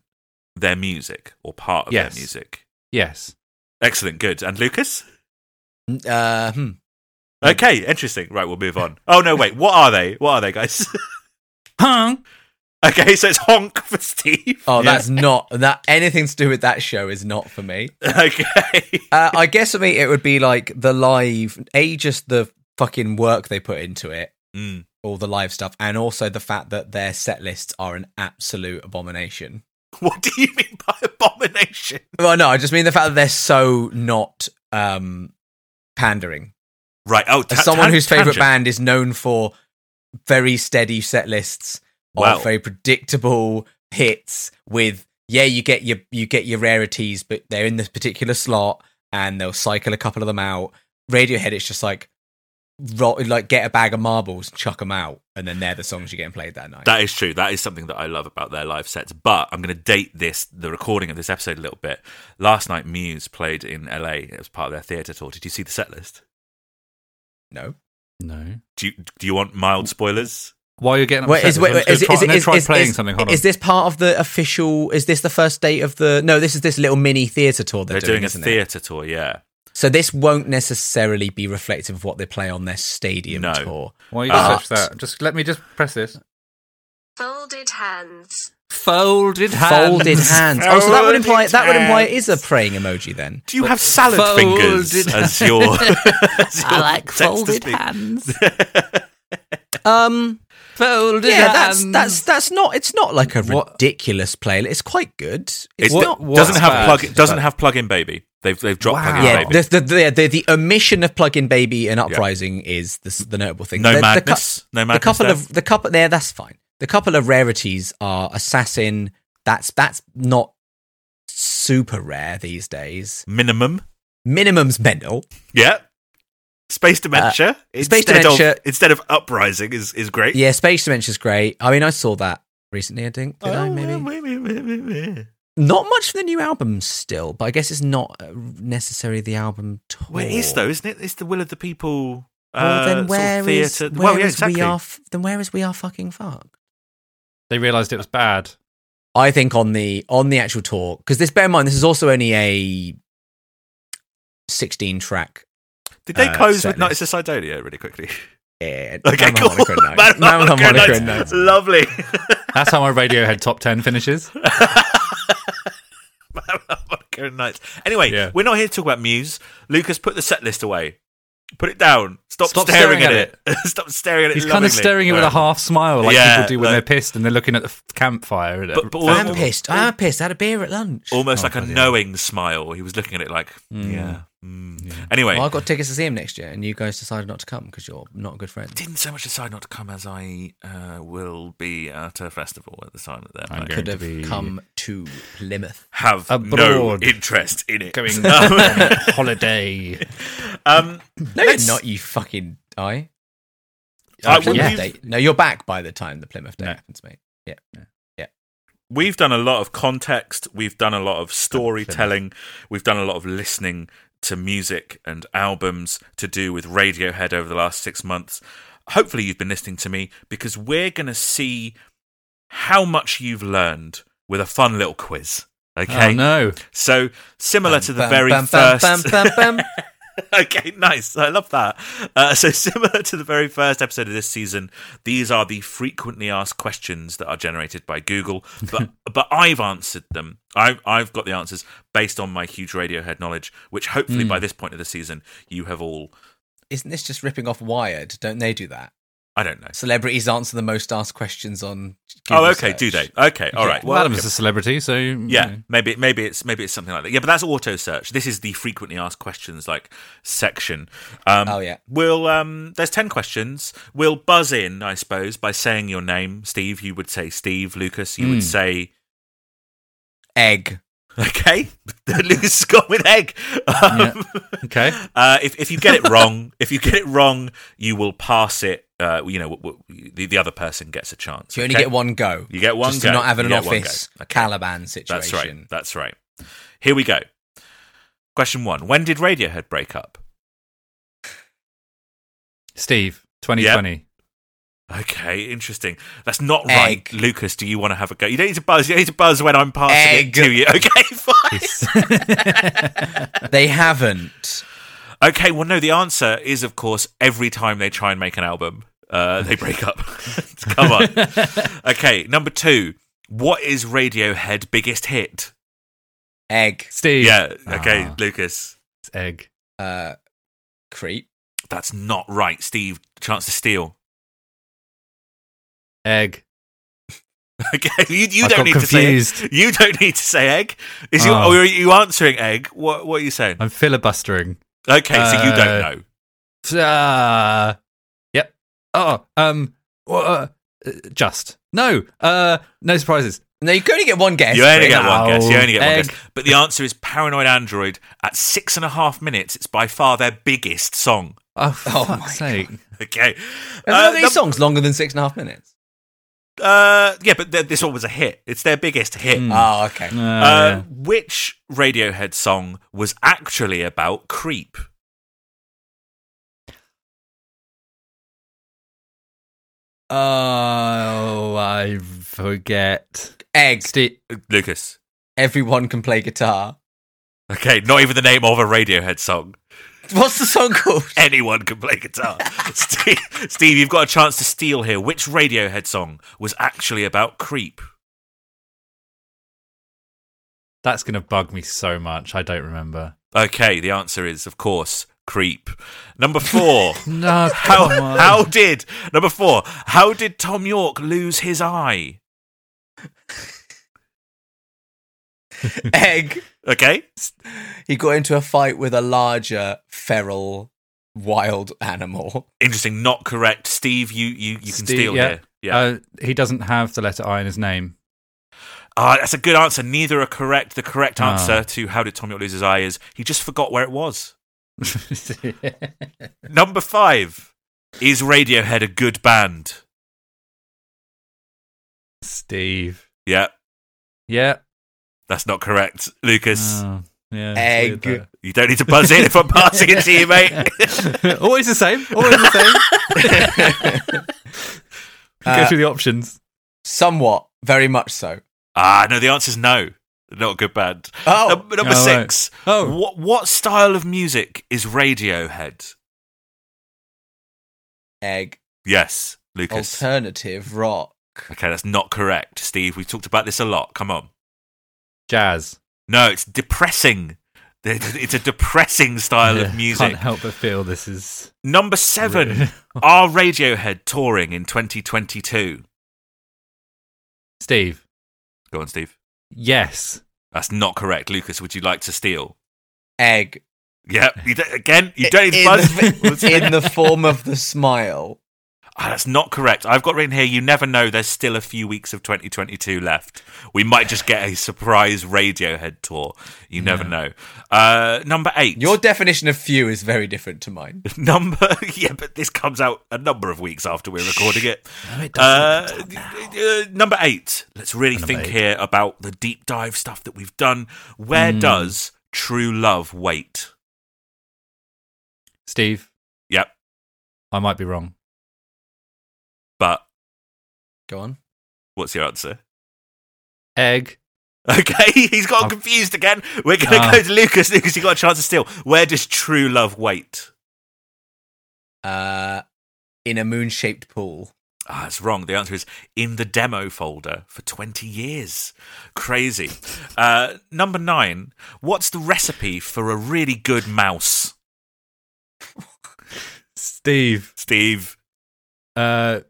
their music or part of Yes. their music? Yes. Excellent, good. And Lucas? Uh, hmm. Okay, interesting. Right, we'll move on. Oh no, wait. What are they? What are they, guys? Huh? okay, so it's honk for Steve. Oh, Yeah. that's not that anything to do with that show is not for me. Okay. Uh, I guess for me, it would be like the live, a just the fucking work they put into it, Mm. all the live stuff, and also the fact that their set lists are an absolute abomination. What do you mean by abomination? Well, no, I just mean the fact that they're so not um, pandering. Right. Oh, As ta- someone tan- whose favorite tangent. band is known for very steady set lists Wow. of very predictable hits with yeah, you get your you get your rarities, but they're in this particular slot and they'll cycle a couple of them out. Radiohead, it's just like like get a bag of marbles, chuck them out, and then they're the songs you're getting played that night. That is true. That is something that I love about their live sets. But I'm going to date this, the recording of this episode, a little bit. Last night, Muse played in LA as part of their theatre tour. Did you see the set list? no. No. Do you, do you want mild spoilers? While you're getting Wait, upset, is, wait, wait, is, gonna is, try, I'm gonna is, try is, playing is- something. Hold on. is this part of the official? Is this the first date of the? No, this is this little mini theatre tour they're, doing. They're doing a theatre tour, yeah. So this won't necessarily be reflective of what they play on their stadium No. tour. Why you But- search that? Just let me just press this. Folded hands. Folded hands. Folded hands. Oh, so that would imply Folded that would imply it is a praying emoji then. Do you have salad Folded fingers as your, as your text to speech? hands. Um, Folded yeah, that's hands. that's that's not. It's not like a What- ridiculous playlist. It's quite good. It It's not. what- doesn't have bad? plug. Doesn't have plug-in baby. They've they've dropped Wow. plug-in Yeah, baby. the, the, the, the, the omission of plug-in baby and uprising is the, the notable thing. No The- the cou- madness. The couple there. of the couple there, that's fine. The couple of rarities are assassin. That's that's not super rare these days. minimum. Minimum's mental. Yeah. Space dementia. Space instead Dementia- Of, instead of uprising is is great. Yeah, space dementia's great. I mean, I saw that recently. I think did I Oh, maybe not much for the new album still, but I guess it's not uh, necessarily the album tour. Well, it is though, isn't it? It's the will of the people. Well, uh, then sort of where is where well, yeah, is exactly. we are? F- then where is we are fucking fuck? They realised it was bad. I think on the on the actual tour because this. Bear in mind, this is also only a sixteen track. Did they uh, close set with Knights list. of Cydonia really quickly? Yeah, Okay, Mamma cool. Harmonica Night. Man, Mamma Harmonica Harmonica Lovely. That's how my Radiohead top ten finishes. Harmonica Nights. Anyway, Yeah. we're not here to talk about Muse. Lucas, put the set list away. Put it down. Stop, Stop staring, staring at it. Stop staring at it. He's kind of staring at it with a half smile, like Yeah, people do when like- they're pissed and they're looking at the f- campfire. and- But- but I'm pissed. I'm pissed. I had a beer at lunch. Almost Oh, like a bloody hell. knowing smile. He was looking at it like, hmm. yeah. Mm. Anyway, Well, I got tickets to see him next year, and you guys decided not to come because you're not good friends. didn't so much decide not to come as I uh, will be at a festival at the time of that they're I'm playing. going Could to have be come to Plymouth. have no Abroad. interest in it. going on holiday. um, No, you're not. You fucking die. Uh, Plymouth we've- date. No, you're back by the time the Plymouth day No. happens, mate. Yeah. Yeah. we've done a lot of context we've done a lot of storytelling we've done a lot of listening to music and albums to do with radiohead over the last six months hopefully you've been listening to me because we're going to see how much you've learned with a fun little quiz okay Oh no! so similar to the Bum, very bum, first. okay, nice. I love that. Uh, so similar to the very first episode of this season, these are the frequently asked questions that are generated by Google, but but I've answered them. I've I've got the answers based on my huge Radiohead knowledge, which hopefully Hmm. by this point of the season you have all. Isn't this just ripping off Wired? Don't they do that? I don't know. Celebrities answer the most asked questions on. oh, okay. search. Do they? Okay. All Yeah. right. Well, Adam's a celebrity, so Yeah, maybe maybe it's maybe it's something like that. Yeah, but that's auto search. This is the frequently asked questions like section. Um, Oh, yeah. We'll um, there's ten questions. We'll buzz in, I suppose, by saying your name. Steve, you would say Steve. Lucas, you would say Egg. okay. Lucas has gone with egg. Um, Okay. Uh, if if you get it wrong, if you get it wrong, you will pass it. Uh, you know, w- w- the the other person gets a chance. So you only get one go. You get one Just go. to not have an office go. Okay. Caliban situation. That's right. That's right. Here we go. Question one: When did Radiohead break up? Steve, 2020. Okay, interesting. That's not right, Lucas. Do you want to have a go? You don't need to buzz. You don't need to buzz when I'm passing Egg. it to you. Okay, fine. They haven't. Okay, well, no. The answer is, of course, every time they try and make an album, uh, they break up. Come on. Okay, number two. What is Radiohead' biggest hit? Egg. Steve. Yeah. Okay, Ah. Lucas. It's egg. Uh, creep. That's not right, Steve. Chance to steal. Egg. Okay, you, you I don't got need confused. to say. You don't need to say egg. Is you Oh. or are you answering egg? What What are you saying? I'm filibustering. Okay, so you don't Uh, know. Uh, yep. Oh, um, uh, just no. Uh, no surprises. No, you can only get one guess. You only get no. one guess. You only get one guess. But the answer is Paranoid Android. At six and a half minutes, it's by far their biggest song. Oh, for Oh fuck's my sake. Okay. Are Uh, these num- songs longer than six and a half minutes? Uh, yeah, but th- this one was a hit. It's their biggest hit. Oh, okay. Uh, Uh, yeah. Which Radiohead song was actually about creep? Oh, I forget. Egg. Steve. Lucas. Everyone can play guitar. Okay, not even the name of a Radiohead song. What's the song called? Anyone can play guitar. Steve, Steve, you've got a chance to steal here. Which Radiohead song was actually about creep? That's going to bug me so much. I don't remember. Okay, the answer is, of course, creep. Number four. No, how, on. how did, number four, how did Tom Yorke lose his eye? Egg. Okay, He got into a fight with a larger feral wild animal. interesting, not correct. Steve, you, you, you can Steve, steal yeah. here. Yeah. Uh, he doesn't have the letter I in his name. Ah, that's a good answer. Neither are correct. The correct Ah. answer to how did Tommy lose his eye is he just forgot where it was. Number five. Is Radiohead a good band? Steve. Yeah, Yeah. That's not correct. Lucas, Oh, yeah. Egg. weird, you don't need to buzz in if I'm passing it to you, mate. Always the same. Always the same. Go Uh, through the options. Somewhat, very much so. ah, no, the answer's no. Not a good band. Oh, Num- number Oh, right. six. Oh. What, what style of music is Radiohead? egg. Yes, Lucas. Alternative rock. okay, that's not correct. Steve, we've talked about this a lot. Come on. Jazz. No, it's depressing. It's a depressing style Yeah, of music. Can't help but feel this is. Number seven. Are Radiohead touring in 2022? Steve. Go on, Steve. Yes. That's not correct. Lucas, would you like to steal? Egg. Yeah. You again, you don't need in, buzz. the, in the form of the smile. Ah, that's not correct. I've got written here. You never know. There's still a few weeks of 2022 left. We might just get a surprise Radiohead tour. You never know. Uh, number eight. Your definition of few is very different to mine. number. Yeah, but this comes out a number of weeks after we're recording it. Uh, uh, number eight. Let's really Number think eight. here about the deep dive stuff that we've done. Where Hmm. does true love wait? Steve. Yep, I might be wrong. But Go on. what's your answer? Egg. Okay, he's got Oh. confused again. We're going to Ah. go to Lucas. Lucas, you got a chance to steal. Where does true love wait? Uh, in a moon shaped pool. Ah, that's wrong. The answer is in the demo folder for 20 years. Crazy. Uh, number nine. What's the recipe for a really good mouse? Steve. Steve. Uh,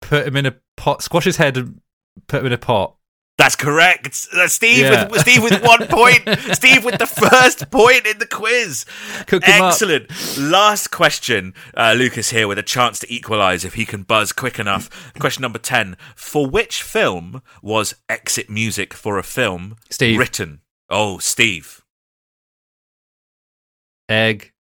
put him in a pot. Squash his head and put him in a pot. That's correct. That's Steve Yeah. with Steve with one point. Steve with the first point in the quiz. Him up. Excellent. Last question. Uh, Lucas here with a chance to equalise if he can buzz quick enough. Question number ten. For which film was exit music for a film Steve. written? Oh, Steve. Egg.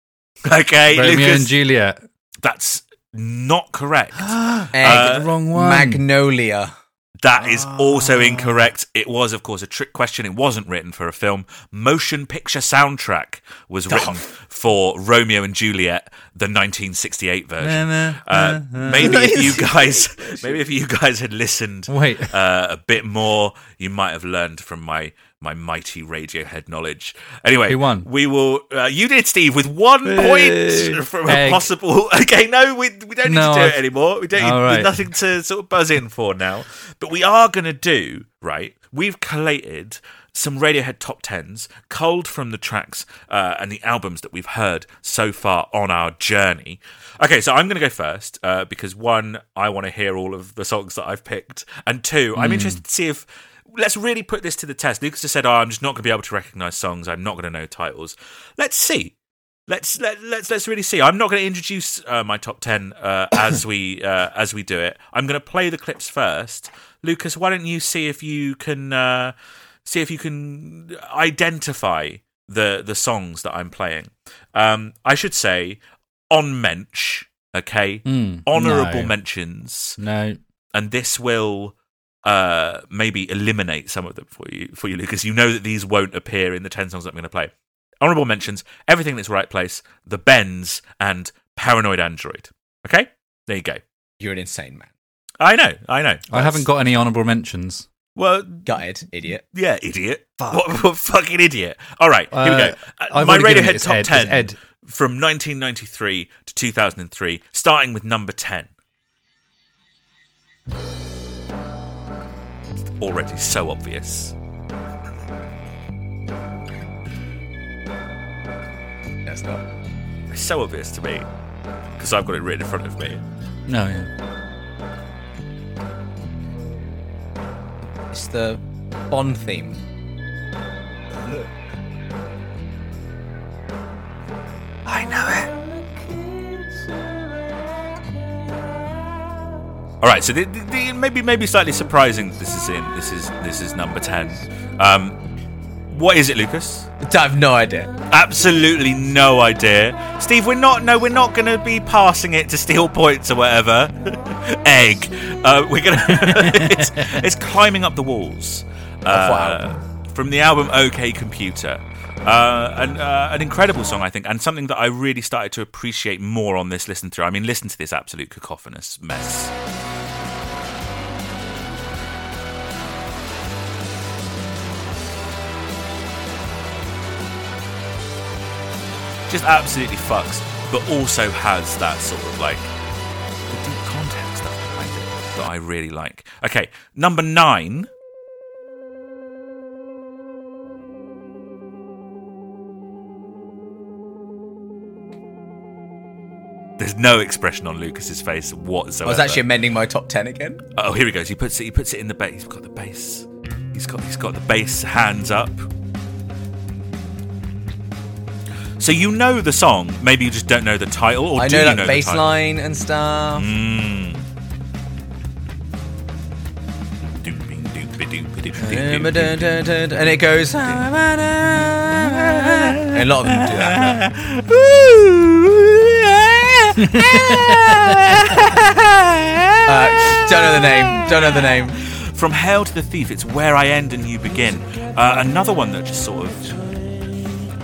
Okay, Romeo Lucas. and Juliet. That's not correct. Egg. Uh, the wrong one. Magnolia. That is also Ah. incorrect. It was, of course, a trick question. It wasn't written for a film. Motion picture soundtrack was written for Romeo and Juliet, the 1968 version. Uh, maybe if you guys, maybe if you guys had listened Wait. uh, a bit more, you might have learned from my my mighty Radiohead knowledge. Anyway, Who won? We will. Uh, you did, Steve, with one point from a Egg. possible. Okay, no, we we don't need No, to do it I've- anymore. We don't. All There's right. nothing to sort of buzz in for now. But we are going to do right. We've collated some Radiohead top tens, culled from the tracks uh, and the albums that we've heard so far on our journey. Okay, so I'm going to go first uh, because one, I want to hear all of the songs that I've picked, and two, I'm interested to see if. Let's really put this to the test. Lucas has said, "Oh, I'm just not going to be able to recognize songs. I'm not going to know titles." Let's see. Let's let, let's let's really see. I'm not going to introduce uh, my top ten uh, as we uh, as we do it. I'm going to play the clips first. Lucas, why don't you see if you can uh, see if you can identify the the songs that I'm playing? Um, I should say on mensch. Okay, Mm, honourable no. mentions, No. and this will uh maybe eliminate some of them for you for you lucas. You know that these won't appear in the 10 songs that i'm going to play. Honorable mentions everything in its right place the bends and paranoid android. Okay? There you go. You're an insane man. i know i know. I haven't got any honourable mentions. well Gutted, idiot. yeah idiot. What, what fucking idiot? All right here we go. Uh, Uh, my already given radiohead top Ed. It's 10 Ed. from 1993 to 2003 starting with number 10 already so obvious That's not. It's so obvious to me because I've got it written in front of me. No, yeah. It's the Bond theme. I know it. All right, so the, the, the, maybe maybe slightly surprising. that This is in this is this is number ten. Um, what is it, Lucas? I have no idea. Absolutely no idea. Steve, we're not no, we're not going to be passing it to steal points or whatever. Egg. Uh, we're gonna. it's, it's climbing up the walls. Uh, from the album OK Computer. Uh, an, uh, an incredible song, I think, and something that I really started to appreciate more on this listen through. I mean, listen to this absolute cacophonous mess. Just absolutely fucks, but also has that sort of like the deep context behind it that I really like. Okay, number nine. There's no expression on Lucas's face whatsoever. I was actually amending my top ten again. Oh, here he goes. He puts it. He puts it in the base. He's got the base. He's got. He's got the base hands up. So you know the song. Maybe you just don't know the title, or I do know you like know bass the title? line and stuff. Mm. Dooping, doopy, doopy, doopy, doopy, And it goes. And a lot of them do that. Uh, don't know the name. Don't know the name. From Hail to the Thief, it's Where I End and You Begin. Uh, another one that just sort of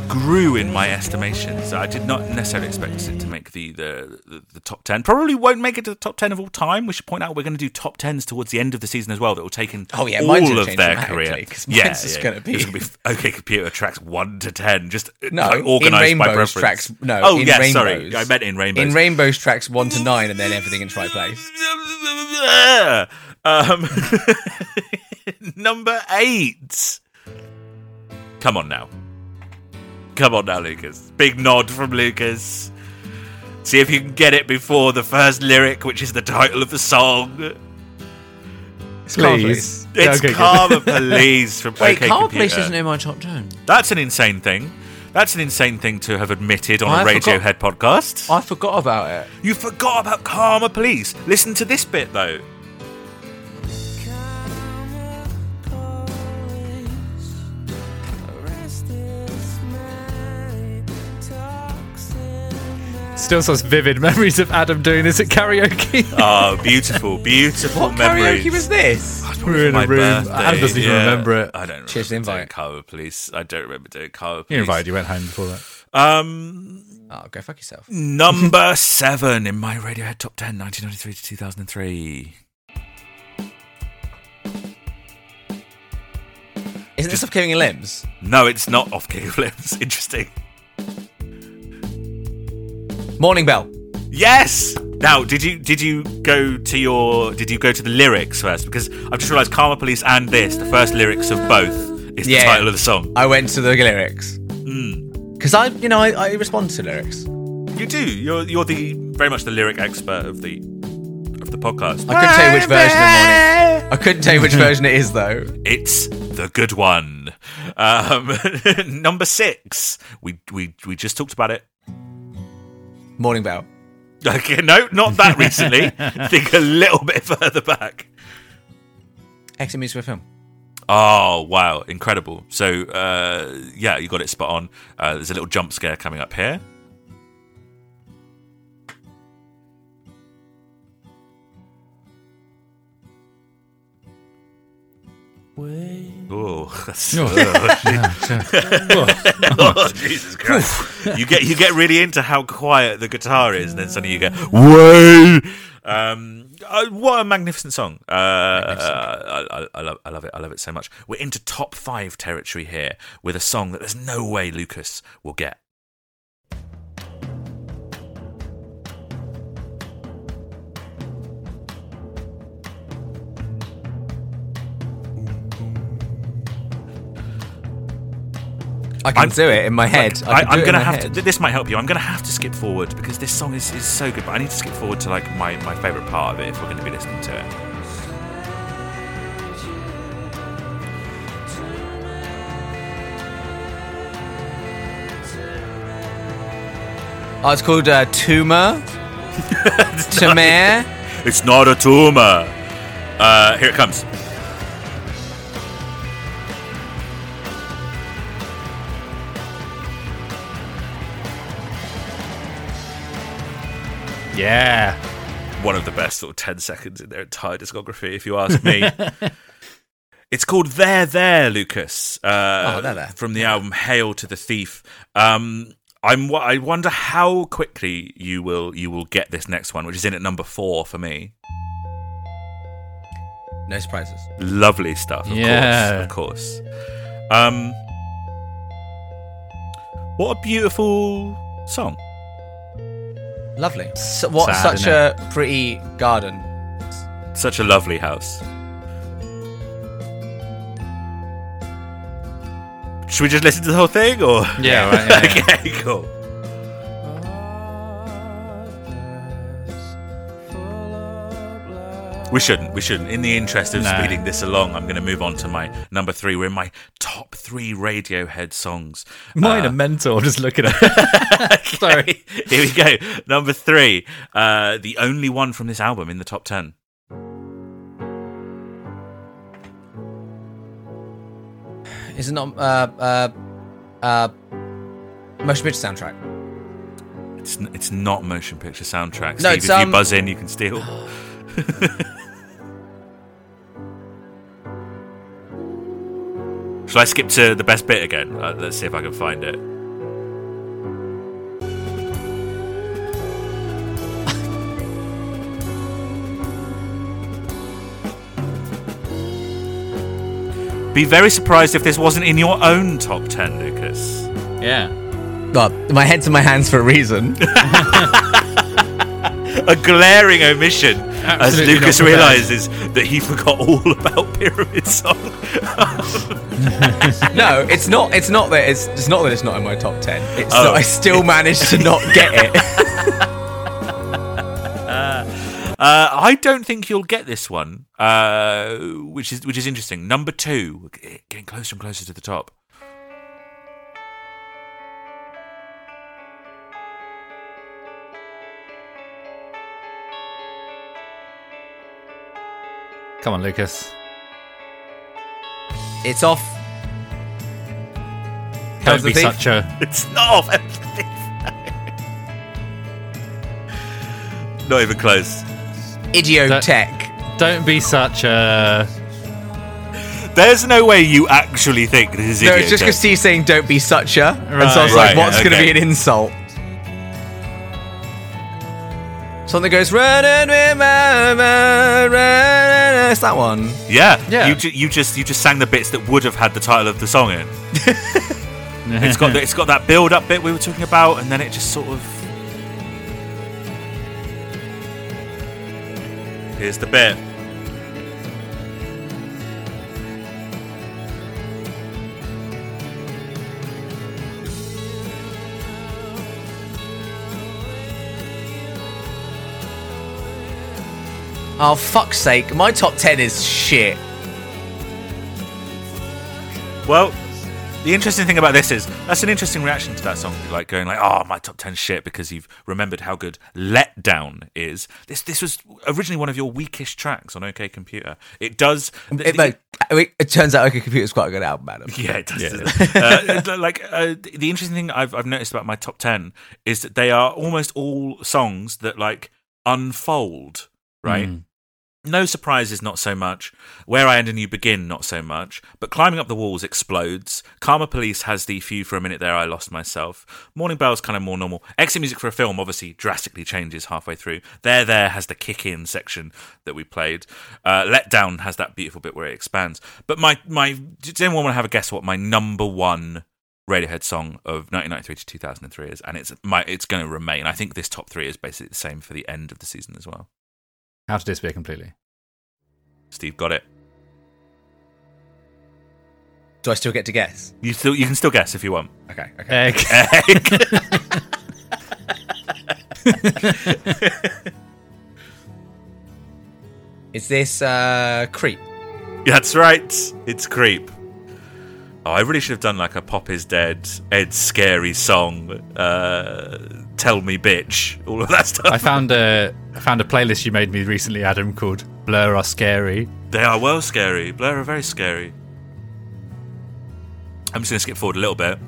grew in my estimation. So I did not necessarily expect it to make the, the, the, the top 10. Probably won't make it to the top 10 of all time. We should point out we're going to do top 10s towards the end of the season as well that will take in Oh, yeah, all of their career. mine's just gonna be- It's going to be OK Computer tracks 1 to 10, just No, like, in organised by preference. tracks. No, oh, in yeah, Rainbows. sorry. I meant in Rainbows. In Rainbows tracks one to nine, and then everything in its right place. um, number eight. Come on now. Come on now, Lucas. Big nod from Lucas. See if you can get it before the first lyric, which is the title of the song. Please. It's Okay, good. Karma Police from Wait, OK Car Computer. Police isn't in my top ten. That's an insane thing. That's an insane thing to have admitted on a I forgot- Radiohead podcast. I forgot about it. You forgot about Karma Police. Listen to this bit though. Still such vivid memories of Adam doing this at karaoke. Oh, beautiful, beautiful What memories. karaoke was this? We're in a room. birthday, Adam doesn't even yeah. remember it. I don't remember Cheers to the doing invite. Karma Police. I don't remember doing Karma Police. You invited, you went home before that. Um, Oh, go fuck yourself. number seven in my Radiohead top 10, 1993 to 2003. Isn't this off killing Your Limbs? No, it's not off King of Limbs. Interesting. Morning Bell. Yes. Now, did you did you go to your did you go to the lyrics first? Because I've just realised Karma Police and this, the first lyrics of both, is Yeah. the title of the song. I went to the lyrics Mm. because I, you know, I, I respond to lyrics. You do. You're you're the very much the lyric expert of the of the podcast. I couldn't tell you which version of Morning. I couldn't tell you which version it is though. It's the good one. Um, number six. We we we just talked about it. Morning Bell. Okay, no, not that recently. Think a little bit further back. Exit music for film. Oh wow, incredible! So uh, yeah, you got it spot on. Uh, there's a little jump scare coming up here. Oh, that's, Oh. oh, Jesus Christ! you get you get really into how quiet the guitar is, and then suddenly you go, "Way!" Um, uh, what a magnificent song! Uh, I, I, I love, I love it. I love it so much. We're into top five territory here with a song that there's no way Lucas will get. I can I'm- do it in my head. I, can do I'm gonna have head. to. This might help you. I'm gonna have to skip forward because this song is, is so good. But I need to skip forward to like my, my favorite part of it if we're going to be listening to it. Oh, it's called uh, Tumor. Tumor. It's not a tumor. Uh, here it comes. Yeah. One of the best sort of 10 seconds in their entire discography, if you ask me. it's called There There, Lucas. Uh, Oh, There There. From the album Hail to the Thief. Um, I'm, I wonder how quickly you will you will get this next one, which is in at number four for me. No surprises. Lovely stuff, of Yeah. course, of course. Um, what a beautiful song. Lovely. So, what Sad, such a pretty garden. Such a lovely house. Should we just listen to the whole thing, or Yeah, right, yeah, yeah. okay, cool. We shouldn't. We shouldn't. In the interest of No. speeding this along, I'm going to move on to my number three. We're in my top three Radiohead songs. Mine Uh, are mental. Just looking at Sorry. Here we go. Number three. Uh, the only one from this album in the top ten. Is it not uh uh uh motion picture soundtrack? It's n- it's not motion picture soundtrack. No, Steve, it's, if you um, buzz in, you can steal. Shall I skip to the best bit again? Uh, let's see if I can find it. Be very surprised if this wasn't in your own top 10, Lucas. Yeah. Well, my head's in my hands for a reason. A glaring omission as Lucas realizes that he forgot all about Pyramid Song. no, it's not. It's not that. It's, it's not that it's not in my top ten. It's Oh. that I still managed to not get it. Uh, I don't think you'll get this one, uh, which is which is interesting. Number two, getting closer and closer to the top. Come on, Lucas. it's off. Don't be Thief? such a. It's not off. not even close. Idioteque. Don't be such a. There's no way you actually think this is No, idiot. it's just because Steve's saying "Don't be such a," and so I was Right. like, "What's going to be an insult?" Something goes running with my mind, running. It's that one. Yeah, Yeah. You, ju- you just you just sang the bits that would have had the title of the song in. It's got the, it's got that build up bit we were talking about, and then it just sort of. Here's the bit. Oh fuck's sake! My top ten is shit. Well, the interesting thing about this is that's an interesting reaction to that song, like going like, "Oh, my top ten shit," because you've remembered how good "Let Down" is. This this was originally one of your weakest tracks on OK Computer. It does. It, like, it, it turns out OK Computer is quite a good album, Adam. Yeah, it does. doesn't uh, like uh, the interesting thing I've I've noticed about my top ten is that they are almost all songs that like unfold, right? Mm. No surprises, not so much. Where I End and You Begin, not so much. But Climbing Up the Walls explodes. Karma Police has the few for a minute there, I lost myself. Morning Bell's kind of more normal. Exit music for a film obviously drastically changes halfway through. There, There has the kick in section that we played. Uh, Let Down has that beautiful bit where it expands. But my, my, does anyone want to have a guess what my number one Radiohead song of 1993 to 2003 is? And it's my, it's going to remain. I think this top three is basically the same for the end of the season as well. How to disappear completely. Steve got it. Do I still get to guess? You still you can still guess if you want. Okay, okay. Egg. Is this uh, Creep? That's right. It's creep. Oh, I really should have done like a Pop is Dead, Ed Scary song, uh, Tell Me Bitch, all of that stuff. I found a I found a playlist you made me recently, Adam, called Blur Are Scary. They are well scary. Blur are very scary. I'm just going to skip forward a little bit.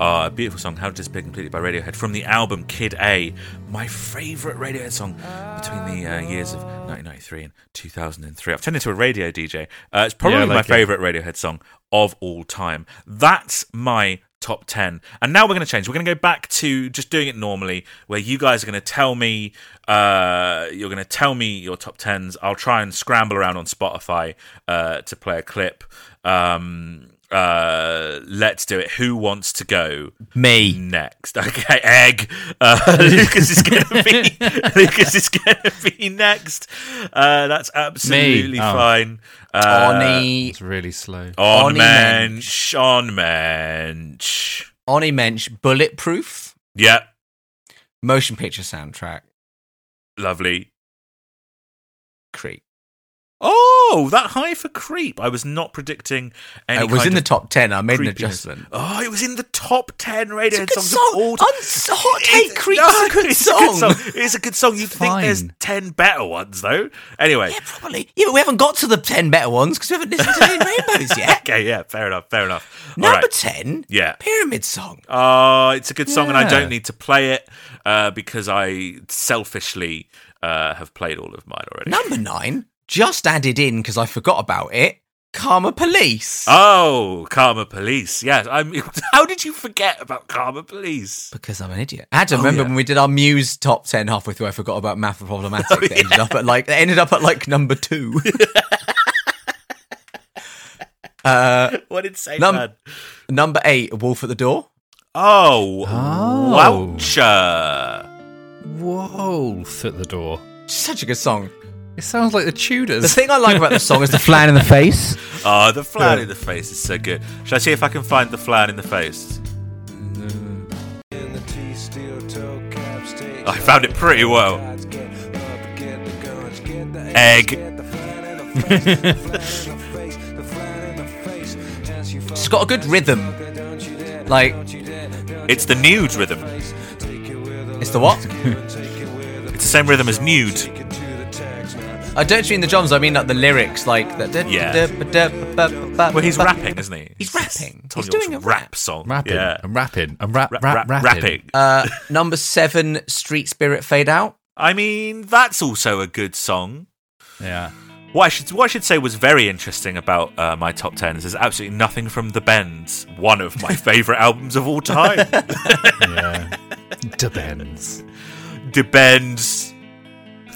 A beautiful song, How to Disappear Completely by Radiohead from the album Kid A. My favourite Radiohead song between the uh, years of 1993 and 2003. I've turned into a radio DJ. Uh, it's probably Yeah, I my it. favourite Radiohead song of all time. That's my top 10. And now we're going to change. We're going to go back to just doing it normally, where you guys are going to tell me, uh, you're going to tell me your top 10s. I'll try and scramble around on Spotify uh, to play a clip. Um, uh, let's do it. Who wants to go? Me. next. Okay, egg. Uh, Lucas is going to be Lucas is going to be next. Uh, that's absolutely Oh. fine. Uh, Oni, It's really slow. on Oni mensch, on mensch. Oni Mensch, Bulletproof, Yeah, motion picture soundtrack, lovely. Creep. Oh, that high for creep. I was not predicting any. it was in the top 10. I made an adjustment. Oh, it was in the top ten Radiohead It's a good songs song. all. Uns- Hot Take It's- Creep's no, a good it's song. It's a good song. You'd think there's ten better ones though. Anyway, Yeah, probably. Yeah, but we haven't got to the 10 better ones because we haven't listened to any rainbows yet. okay, yeah, fair enough, fair enough. All Number right. 10, Yeah. Pyramid Song. Oh, it's a good song, and I don't need to play it uh, because I selfishly uh, have played all of mine already. Number 9, just added in because I forgot about it, Karma Police. Oh, Karma Police. Yes, I'm. How did you forget about Karma Police? because I'm an idiot. I Adam, Oh, remember yeah. when we did our Muse top 10 halfway through, I forgot about Math Problematic. Oh, that ended up at like, that ended up at like number two. uh, What did say Num- that? number eight, Wolf at the Door. Oh, Oh. Woucher. Wolf at the door. Such a good song. It sounds like the Tudors. The thing I like about the song is the flan in the face. Oh, the flan in the face is so good. Shall I see if I can find the flan in the face? I found it pretty well. Egg. It's got a good rhythm. Like, It's the nude rhythm. it's the what? It's the same rhythm as nude. I don't mean the drums, I mean like the lyrics, like the. Yeah. Well, Well, he's rapping, isn't he? He's rapping. Tony He's doing a rap. rap song. rapping. Yeah. I'm rapping. I'm rap, Ra- rap, rapping. Uh, number seven, Street Spirit Fade Out. I mean, that's also a good song. Yeah. What I should what I should say was very interesting about uh, my top ten is there's absolutely nothing from The Bends, one of my favourite albums of all time. Yeah. The Bends. the Bends.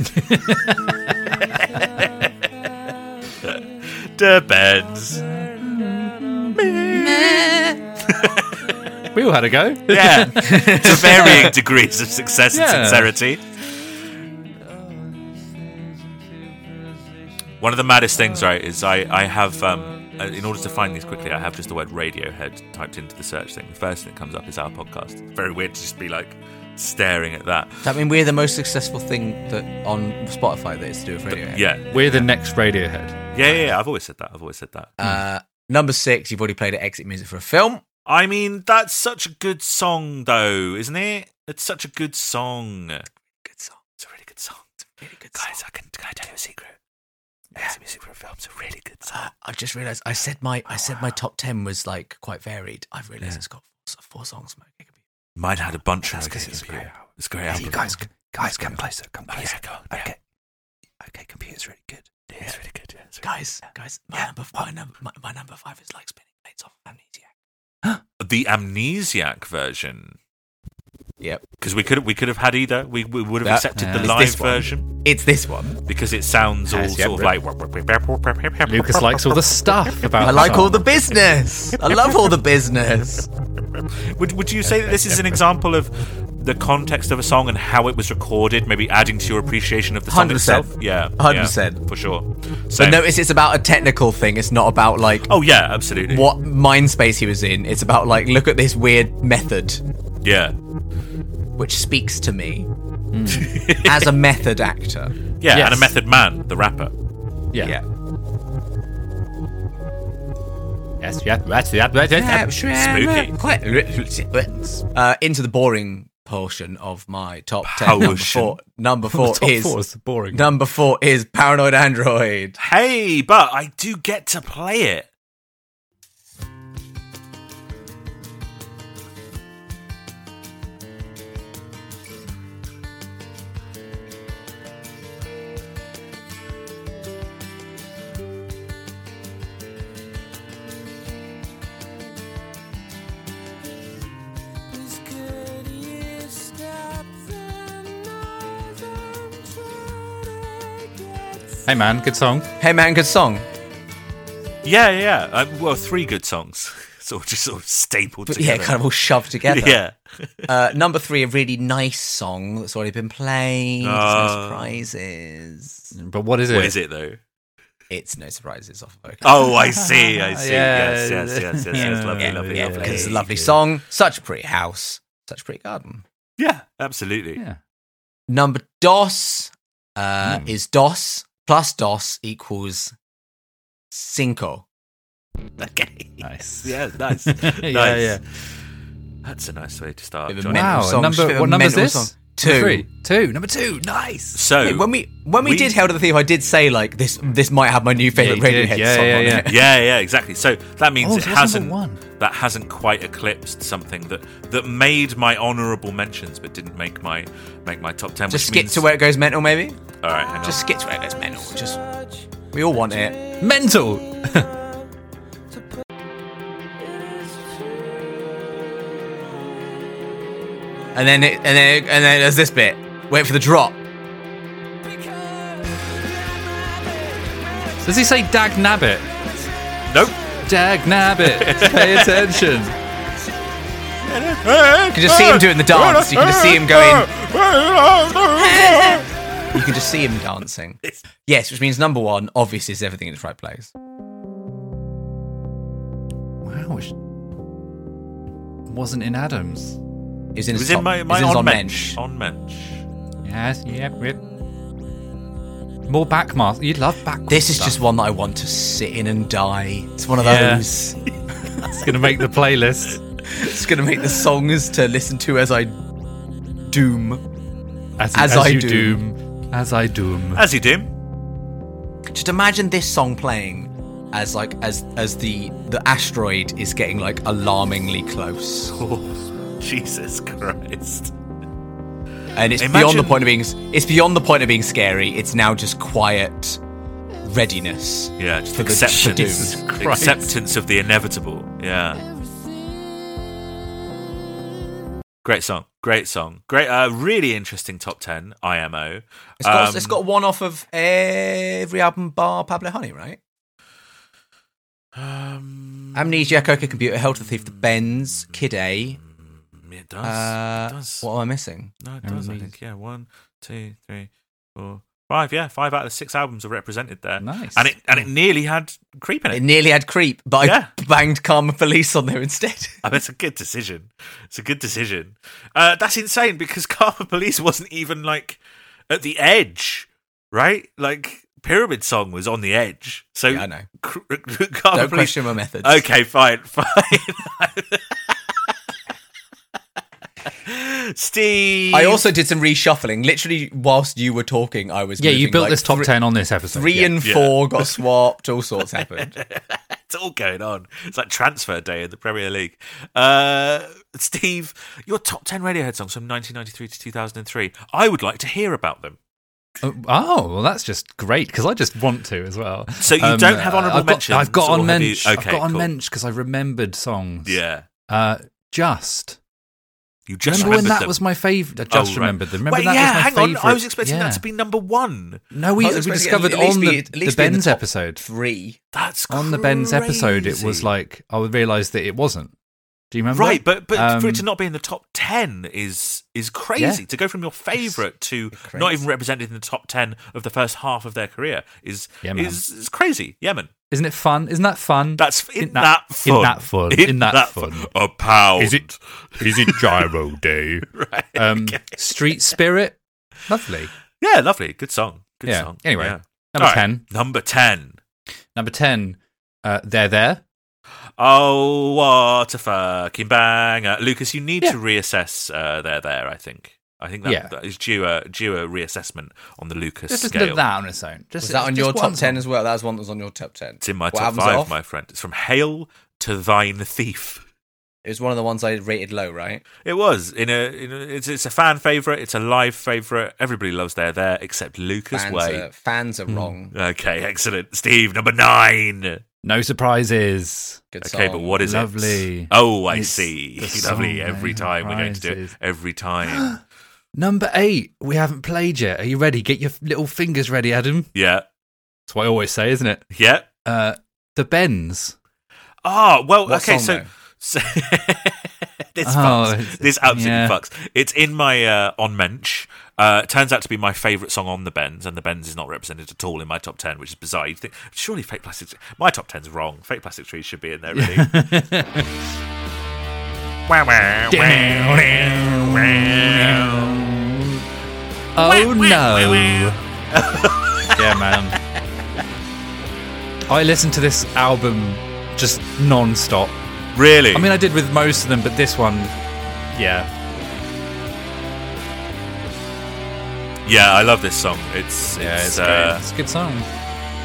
We all had a go. Yeah, to varying degrees of success and sincerity. One of the maddest things, right, is I, I have, um, uh, in order to find these quickly, I have just the word Radiohead typed into the search thing. The first thing that comes up is our podcast. Very weird to just be like staring at that. Does that mean we're the most successful thing that on Spotify that is to do with radio? Yeah. We're the next Radiohead. Yeah, yeah, yeah. I've always said that. I've always said that. Uh, number six, you've already played it. Exit music for a film. I mean, that's such a good song, though, isn't it? It's such a good song. Good song. It's a really good song. It's a really good Guys, song. Guys, I can, can I tell you a secret? It's a music for a film's a really good song. Uh, I've just realised I said my I said my top ten was like quite varied. I've realised Yeah. it's got four, four songs. from OK Computer. Mine had a bunch That's of 'cause OK it's Computer. great. It's great Hey, album. guys, guys, come closer, come closer. yeah, go on. Yeah. Okay. Okay, computer's really good. Yeah, it's really good. Yeah, it's really Guys, guys, my Yeah. number my number my, my number five is like spinning plates off Amnesiac. good. The Amnesiac version. Yep, Because we could we could have had either. We, we would have That- accepted Yeah. the live version it's this one. because it sounds all Yes, yeah, sort of like. Lucas likes all the stuff about. I like all the business. I love all the business. Would Would you say that this is an example of the context of a song and how it was recorded? Maybe adding to your appreciation of the song 100%. itself. Yeah, 100%. yeah, for sure. But Same. notice it's about a technical thing. It's not about like oh yeah, absolutely. what mind space he was in. It's about like look at this weird method Yeah, which speaks to me as a method actor. yeah, Yes. and a Method Man, the rapper. Yeah. Yeah. Yes, yeah, that's yeah, that's Spooky. Uh, into the boring portion of my top ten. Number four. Number four Top is four is boring. number four is Paranoid Android. Hey, but I do get to play it. Hey man, good song. Hey man, good song. Yeah, yeah. Uh, well, three good songs, sort of just sort of stapled But together. yeah, kind of all shoved together. Yeah. Uh, number three, a really nice song that's already been played. It's Uh. no surprises. But what is it? What is it though? It's no surprises off of OK. Oh, I see. I see. Yeah. Yes, yes, yes, yes, yes. Lovely, Yeah, lovely, yeah, lovely. because it's a lovely song, such a pretty house, such a pretty garden. Yeah, absolutely. Yeah. Number DOS uh, Hmm. is DOS plus DOS equals cinco. Okay. Nice. Yeah, nice. yeah, nice. yeah. That's a nice way to start. Bit of a Jonny. mental Wow. song, just a bit number of what number is this? song. Number Two. Three. Two. Number two. Nice. So Wait, when we when we, we- did Hail to the Thief, I did say like this this might have my new favorite Yeah, you Radiohead. Yeah, song yeah, on yeah. it. yeah, yeah, exactly. So that oh, means Oh, it so hasn't one. that hasn't quite eclipsed something that that made my honourable mentions, but didn't make my make my top ten. Just which skip means, to where it goes mental, maybe. All right, hang on. Just skip to where it goes mental. Just we all want it. Mental. And then it, and then and then there's this bit. Wait for the drop. Does he say Dag Nabbit? nope. Dag Nabbit. Pay attention. You can just see him doing the dance. You can just see him going. You can just see him dancing. Yes, which means number one, obviously, is everything in its right place. Wow. it Wasn't in Adams. Is in It his was top, in my, is my in his on mensch. mensch. On mensch. Yes. Yep. Yep. More backmask. You'd love back. This is just one that I want to sit in and die. It's one of Yeah. those. It's gonna make the playlist. It's gonna make the songs to listen to as I doom. As, As as I you do. doom. As I doom. As you do. Just imagine this song playing as like as as the the asteroid is getting like alarmingly close, Oh, Jesus Christ. and it's Imagine- beyond the point of being it's beyond the point of being scary. It's now just quiet readiness. Yeah, just For the- acceptance. Jesus Christ. acceptance of the inevitable. Yeah. Great song. Great song. Great. Uh, really interesting top 10 IMO. It's got Um, it's got one off of every album bar Pablo Honey, right? Um, Amnesia, Coca Computer, Hail to the Thief, The Bends, Kid A. it does. Uh, it does. what am I missing? No, it does, I think. Yeah. One, two, three, four, five. Yeah, five out of the six albums are represented there. Nice. And it and it nearly had Creep in it. It nearly had Creep, but Yeah. I banged Karma Police on there instead. And it's a good decision. It's a good decision. Uh, that's insane because Karma Police wasn't even like at the edge, right? Like Pyramid Song was on the edge. So Yeah, I know. Cr- Karma Don't Police. question my methods. Okay, fine, fine. Steve. I also did some reshuffling. Literally, whilst you were talking, I was Yeah, you built like, this top three- ten on this episode. Three yeah. and Yeah. four got swapped. All sorts happened. it's all going on. It's like transfer day in the Premier League. Uh, Steve, your top 10 Radiohead songs from 1993 to 2003. I would like to hear about them. Oh, oh, well, that's just great because I just want to as well. So you don't have honourable I've got, I've got on have you- mention. I've got on cool. mention because I remembered songs. Yeah. Uh, just You just remember when that them. was my favorite. I just Oh, right. remembered them. Remember Wait, that yeah, was my hang favorite. on. I was expecting yeah. that to be number one. No, we, we discovered on the, the be the Bends top episode. Three. That's On the Bends episode, it was like I would realised that it wasn't. Do you remember? Right, but but for it Um, to not be in the top ten is is crazy. Yeah. To go from your favourite to not even represented in the top ten of the first half of their career is Yeah, is, is crazy. Yeah, man. Isn't it fun? Isn't that fun? That's in, Isn't that, that- fun. in that fun. In that fun. A pound. Is it- Is it Gyro Day? right? Um, okay. Street Spirit, lovely. Yeah, lovely. Good song. Good Yeah. song. Anyway, Yeah. Number All right, ten. Number ten. Number ten. Uh, they're there. Oh, what a fucking banger, Lucas! You need Yeah. to reassess. Uh, there, there. I think. I think that, Yeah. that is due a due a reassessment on the Lucas Just listen scale. to that on its own. Just, Was that on just your one top ten as well? That was one that was on your top ten. It's in my What top five, off? my friend. It's from Hail to Thine Thief. It was one of the ones I rated low, right? It was in a, in a it's it's a fan favorite. It's a live favorite. Everybody loves there there except Lucas Fans Way. are, fans Hmm. are wrong. Okay, excellent. Steve, number nine. No surprises. Good Okay, song. but what is it? Lovely. it? Oh, I It's see. Lovely. song, Every no time we're going to do it. Every time. Number eight. We haven't played yet. Are you ready? Get your little fingers ready, Adam. yeah. That's what I always say, isn't it? Yeah. Uh, the Bends. Oh well. What okay, song, so. so this Oh, fucks. This absolutely yeah. fucks. It's in my uh, on mensch. Uh, turns out to be my favourite song on the Bends, and the Bends is not represented at all in my top ten, which is bizarre. You think surely Fake Plastic? My top ten's wrong. Fake Plastic Trees should be in there. Really. Wow, wow, wow, wow, wow. Oh no. yeah, man. I listened to this album just non-stop. Really? I mean, I did with most of them, but this one, yeah. Yeah, I love this song. It's Yeah, it's, it's, uh. It's a good song.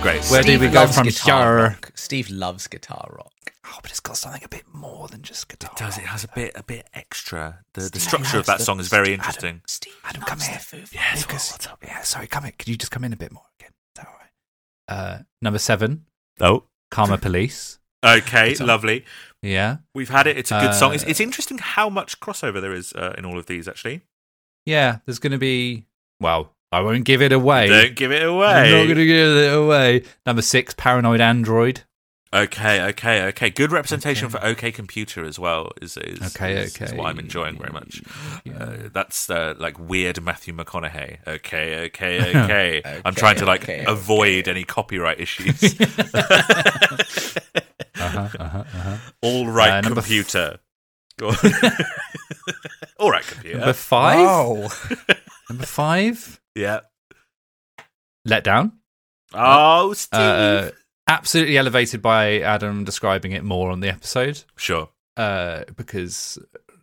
great. Where do we go from guitar here? rock. Steve loves guitar rock. Oh, but it's got something a bit more than just guitar. It does it has a bit a bit extra. The the structure of that the- song is very Steve- interesting. Steve Adam, come here. Foo Fighters. What's up? Yeah, sorry, come in. Could you just come in a bit more again? Is that all right? Uh, number seven, Oh, Karma Police. okay, lovely. Yeah, We've had it. It's a good song. It's, Uh, it's interesting how much crossover there is uh, in all of these. Actually, yeah. There's going to be. Well, I won't give it away. don't give it away. I'm away. not going to give it away. Number six, Paranoid Android. Okay, okay, okay. Good representation Okay. for OK Computer as well. Is is, Okay, is, is what I'm enjoying very much. Yeah. Uh, that's uh, like weird Matthew McConaughey. Okay, okay, okay. I'm trying to like okay, avoid okay. any copyright issues. Uh-huh, uh-huh, uh-huh. All right, Uh, number f- computer. Go on. All right, computer. Number five. Oh, Number five, yeah. Let Down. Oh, Steve. Uh, absolutely elevated by Adam describing it more on the episode. sure. Uh, because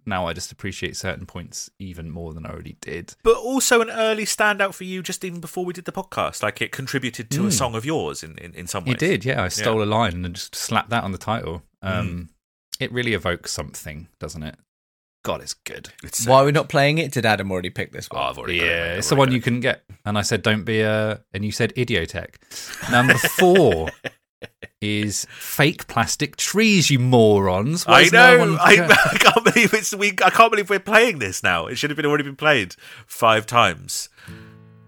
now I just appreciate certain points even more than I already did. But also an early standout for you just even before we did the podcast. Like it contributed to a Mm. song of yours in, in, in some ways. You did, yeah. I stole a line and just slapped that on the title. Um, It really evokes something, doesn't it? God, it's good. It's, why are we not playing it? Did Adam already pick this Oh, one? I've already got it. Yeah, it's the one you couldn't get. And I said, don't be a. And you said Idioteque. Number four is fake plastic trees, you morons. Why I is no know. I, I can't believe it's we. I can't believe we're playing this now. It should have been already been played five times.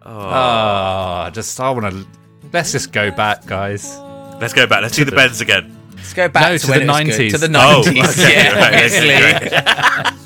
Oh. Ah, just I want to. Let's just go back, guys. Let's go back. Let's do the the- bends again. Let's go back No, to, to the it was good. 90s. To the Oh, 90s. okay, yeah, right,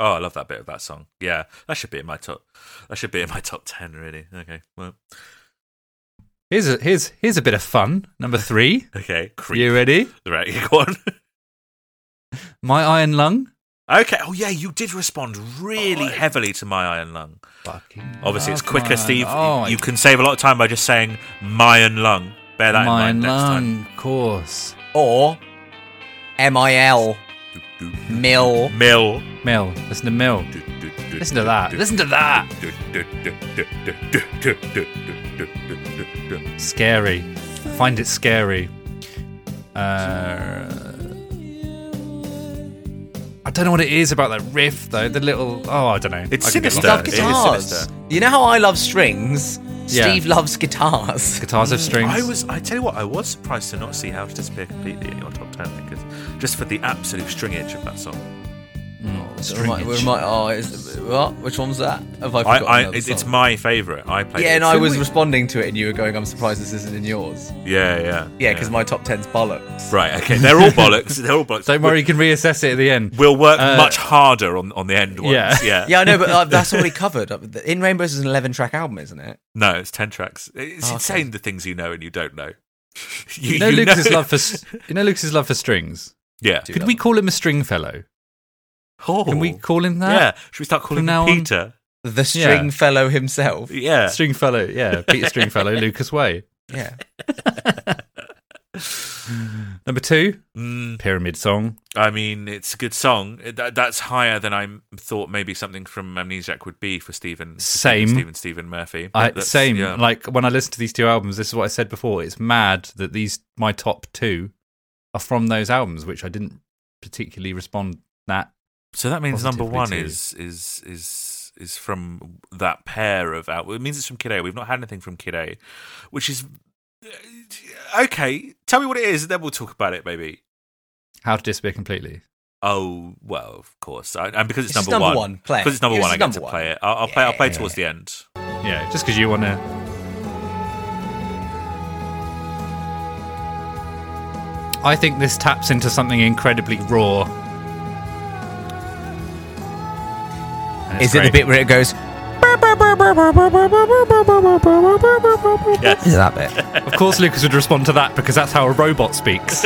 Oh, I love that bit of that song. Yeah, that should be in my top. That should be in my top ten. Really. Okay. Well. Here's a here's here's a bit of fun. Number three. Okay. Creep. You ready? Right. Go on. My Iron Lung. Okay. Oh yeah, you did respond really oh. heavily to my iron lung. Fucking Obviously, it's quicker, Steve. Oh, you can save a lot of time by just saying my iron lung. Bear that my in mind next time. lung, of course. Or M I L Mill. Mill. Mill. Listen to Mill. Listen to that. Listen to that. Scary. Find it scary. Uh, I don't know what it is about that riff though. The little oh, I don't know. It's I could get sinister. Love lost It is guitars. sinister. You know how I love strings? Yeah. Steve loves guitars. Guitars have strings. I was. I tell you what, I was surprised to not see How to Disappear completely in your top ten because just for the absolute stringage of that song. Remind- remind- oh, is, what? Which one's that? Have I I, forgotten I another it's, it's song? my favourite. I played. Yeah, it. and I was we- responding to it, and you were going, "I'm surprised this isn't in yours." Yeah, yeah, Yeah, because my top ten's bollocks. right. Okay, they're all bollocks. They're all bollocks. Don't worry, you can reassess it at the end. We'll work Uh, much harder on, on the end ones. Yeah. Yeah. Yeah, I know, but uh, that's already covered. Uh, In Rainbows is an 11 track album, isn't it? No, it's ten tracks. It's Oh, okay. insane the things you know and you don't know. You know Lucas's love for you know Lucas's love for strings. Yeah. Could we call him a string fellow? Oh. Can we call him that? Yeah. Should we start calling From now him on? Peter? The string Yeah. fellow himself. Yeah. String fellow, yeah, Peter Stringfellow, Lucas Way. Yeah. Number two, Mm, Pyramid Song. I mean, it's a good song. That, that's higher than I thought maybe something from Amnesiac would be for Stephen. Same. Stephen Stephen Murphy. I, same. yeah. Like when I listen to these two albums, this is what I said before. It's mad that these my top two are from those albums, which I didn't particularly respond that. So that means number one too. is is is is from that pair of out. It means it's from Kid A. We've not had anything from Kid A, which is uh, okay. Tell me what it is, and then we'll talk about it. Maybe. How to disappear completely. Oh well, of course, I, and because it's, It's number, number one, play. Because it's number Give one, I get to one. play it. I'll, I'll play. I'll play Yeah. towards the end. Yeah, just because you want to. I think this taps into something incredibly raw. It's Is it the bit where it goes? Yes. Is that bit? Of course, Lucas would respond to that because that's how a robot speaks.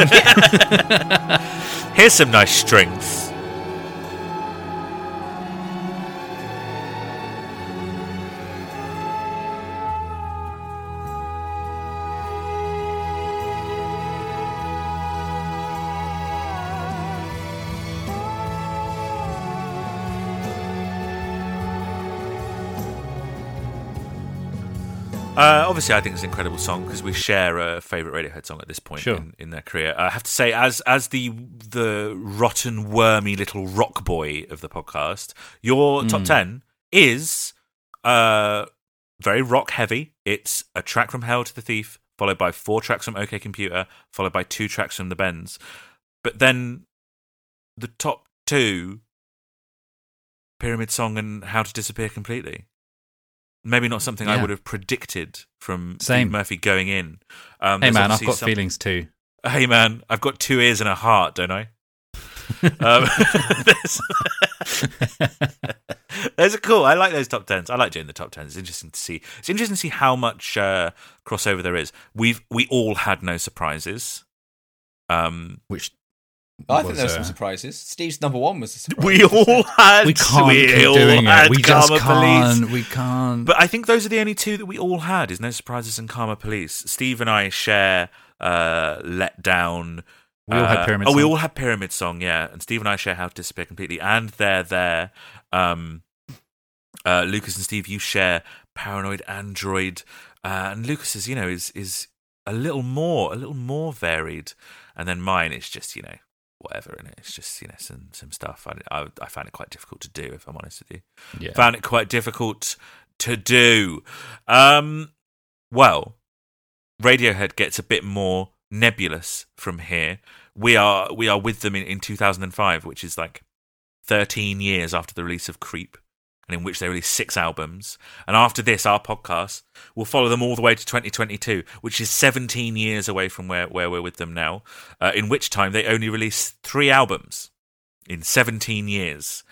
Here's some nice strings. Uh, obviously, I think it's an incredible song because we share a favorite Radiohead song at this point Sure. in, in their career. I have to say, as as the the rotten, wormy little rock boy of the podcast, your top ten is uh, very rock heavy. It's a track from Hail to the Thief, followed by four tracks from OK Computer, followed by two tracks from The Bends. But then the top two, Pyramid Song and How to Disappear Completely. Maybe not something I would have predicted from Same. Steve Murphy going in. Um, hey man, I've got some- feelings too. Hey man, I've got two ears and a heart, don't I? um, there's, there's a cool. I like those top tens. I like doing the top tens. It's interesting to see. It's interesting to see how much uh, crossover there is. We've we all had no surprises. Um, Which I think was, there were some surprises. Steve's number one was a surprise. we all had. we can't we keep all doing had it. We just Karma can't. Police. We can't. But I think those are the only two that we all had. Is No Surprises and Karma Police. Steve and I share uh, Let Down. We all had uh, Pyramid Oh, we all had Pyramid Song, yeah. And Steve and I share How to Disappear Completely. And they're there. Um, uh, Lucas and Steve, you share Paranoid Android. Uh, and Lucas is, you know, is is a little more, a little more varied. And then mine is just, you know, whatever. in it. it's just, you know, some some stuff. I, I I found it quite difficult to do, if I'm honest with you yeah. found it quite difficult to do. Um, well, Radiohead gets a bit more nebulous from here. We are we are with them in, in 2005, which is like 13 years after the release of Creep, and in which they released six albums. And after this, our podcast will follow them all the way to 2022, which is 17 years away from where, where we're with them now. Uh, in which time they only released three albums. in 17 years.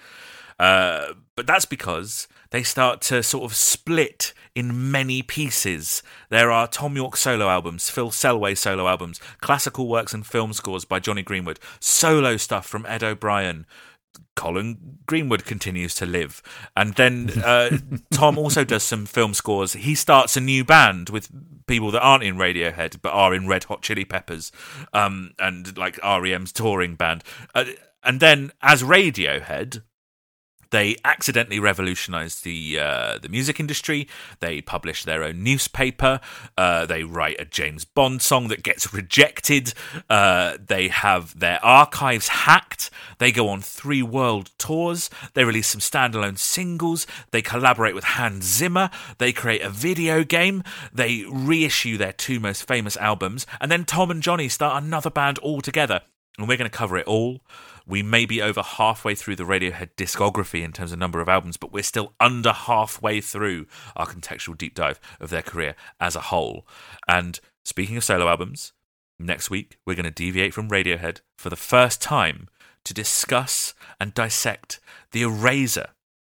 Uh, but that's because they start to sort of split in many pieces. There are Tom Yorke solo albums, Phil Selway solo albums, classical works and film scores by Jonny Greenwood, solo stuff from Ed O'Brien. Colin Greenwood continues to live. And then uh, Tom also does some film scores. He starts a new band with people that aren't in Radiohead but are in Red Hot Chili Peppers um, and like REM's touring band. Uh, and then as Radiohead, they accidentally revolutionized the uh, the music industry. They publish their own newspaper. Uh, they write a James Bond song that gets rejected. Uh, they have their archives hacked. They go on three world tours. They release some standalone singles. They collaborate with Hans Zimmer. They create a video game. They reissue their two most famous albums. And then Tom and Jonny start another band altogether. And we're going to cover it all. We may be over halfway through the Radiohead discography in terms of number of albums, but we're still under halfway through our contextual deep dive of their career as a whole. And speaking of solo albums, next week we're going to deviate from Radiohead for the first time to discuss and dissect The Eraser,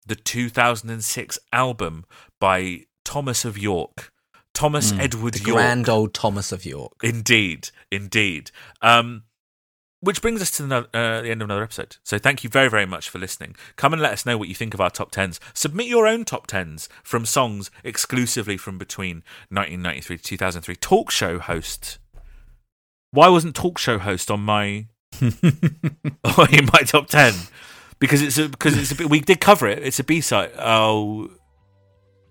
the 2006 album by Thomas of York. Thomas Edward The York. grand old Thomas of York. Indeed, indeed. Um, which brings us to the, uh, the end of another episode. So thank you very, very much for listening. Come and let us know what you think of our top tens. Submit your own top tens from songs exclusively from between 1993 to 2003. Talk show host. Why wasn't talk show host on my in my top ten? Because it's a, because it's a, bit- we did cover it. It's a B side. Oh,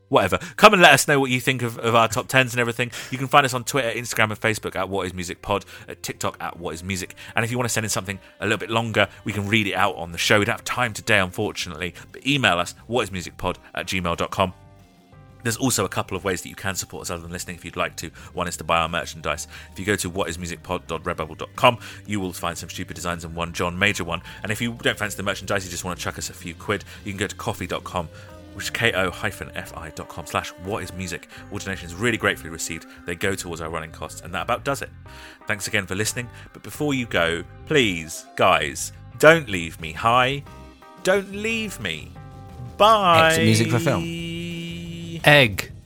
whatever. Come and let us know what you think of, of our top tens and everything. You can find us on Twitter, Instagram, and Facebook at What Is Music Pod, at TikTok at What Is Music. And if you want to send in something a little bit longer, we can read it out on the show. We don't have time today, unfortunately. But email us, whatismusicpod at gmail.com. There's also a couple of ways that you can support us other than listening if you'd like to. One is to buy our merchandise. If you go to whatismusicpod.redbubble.com, you will find some stupid designs and one John Major one. And if you don't fancy the merchandise, you just want to chuck us a few quid, you can go to coffee.com which is ko-fi.com slash what is music. All donations really gratefully received. They go towards our running costs, and that about does it. Thanks again for listening. But before you go, please, guys, don't leave me high. Don't leave me. Bye. Exit music for film. Egg.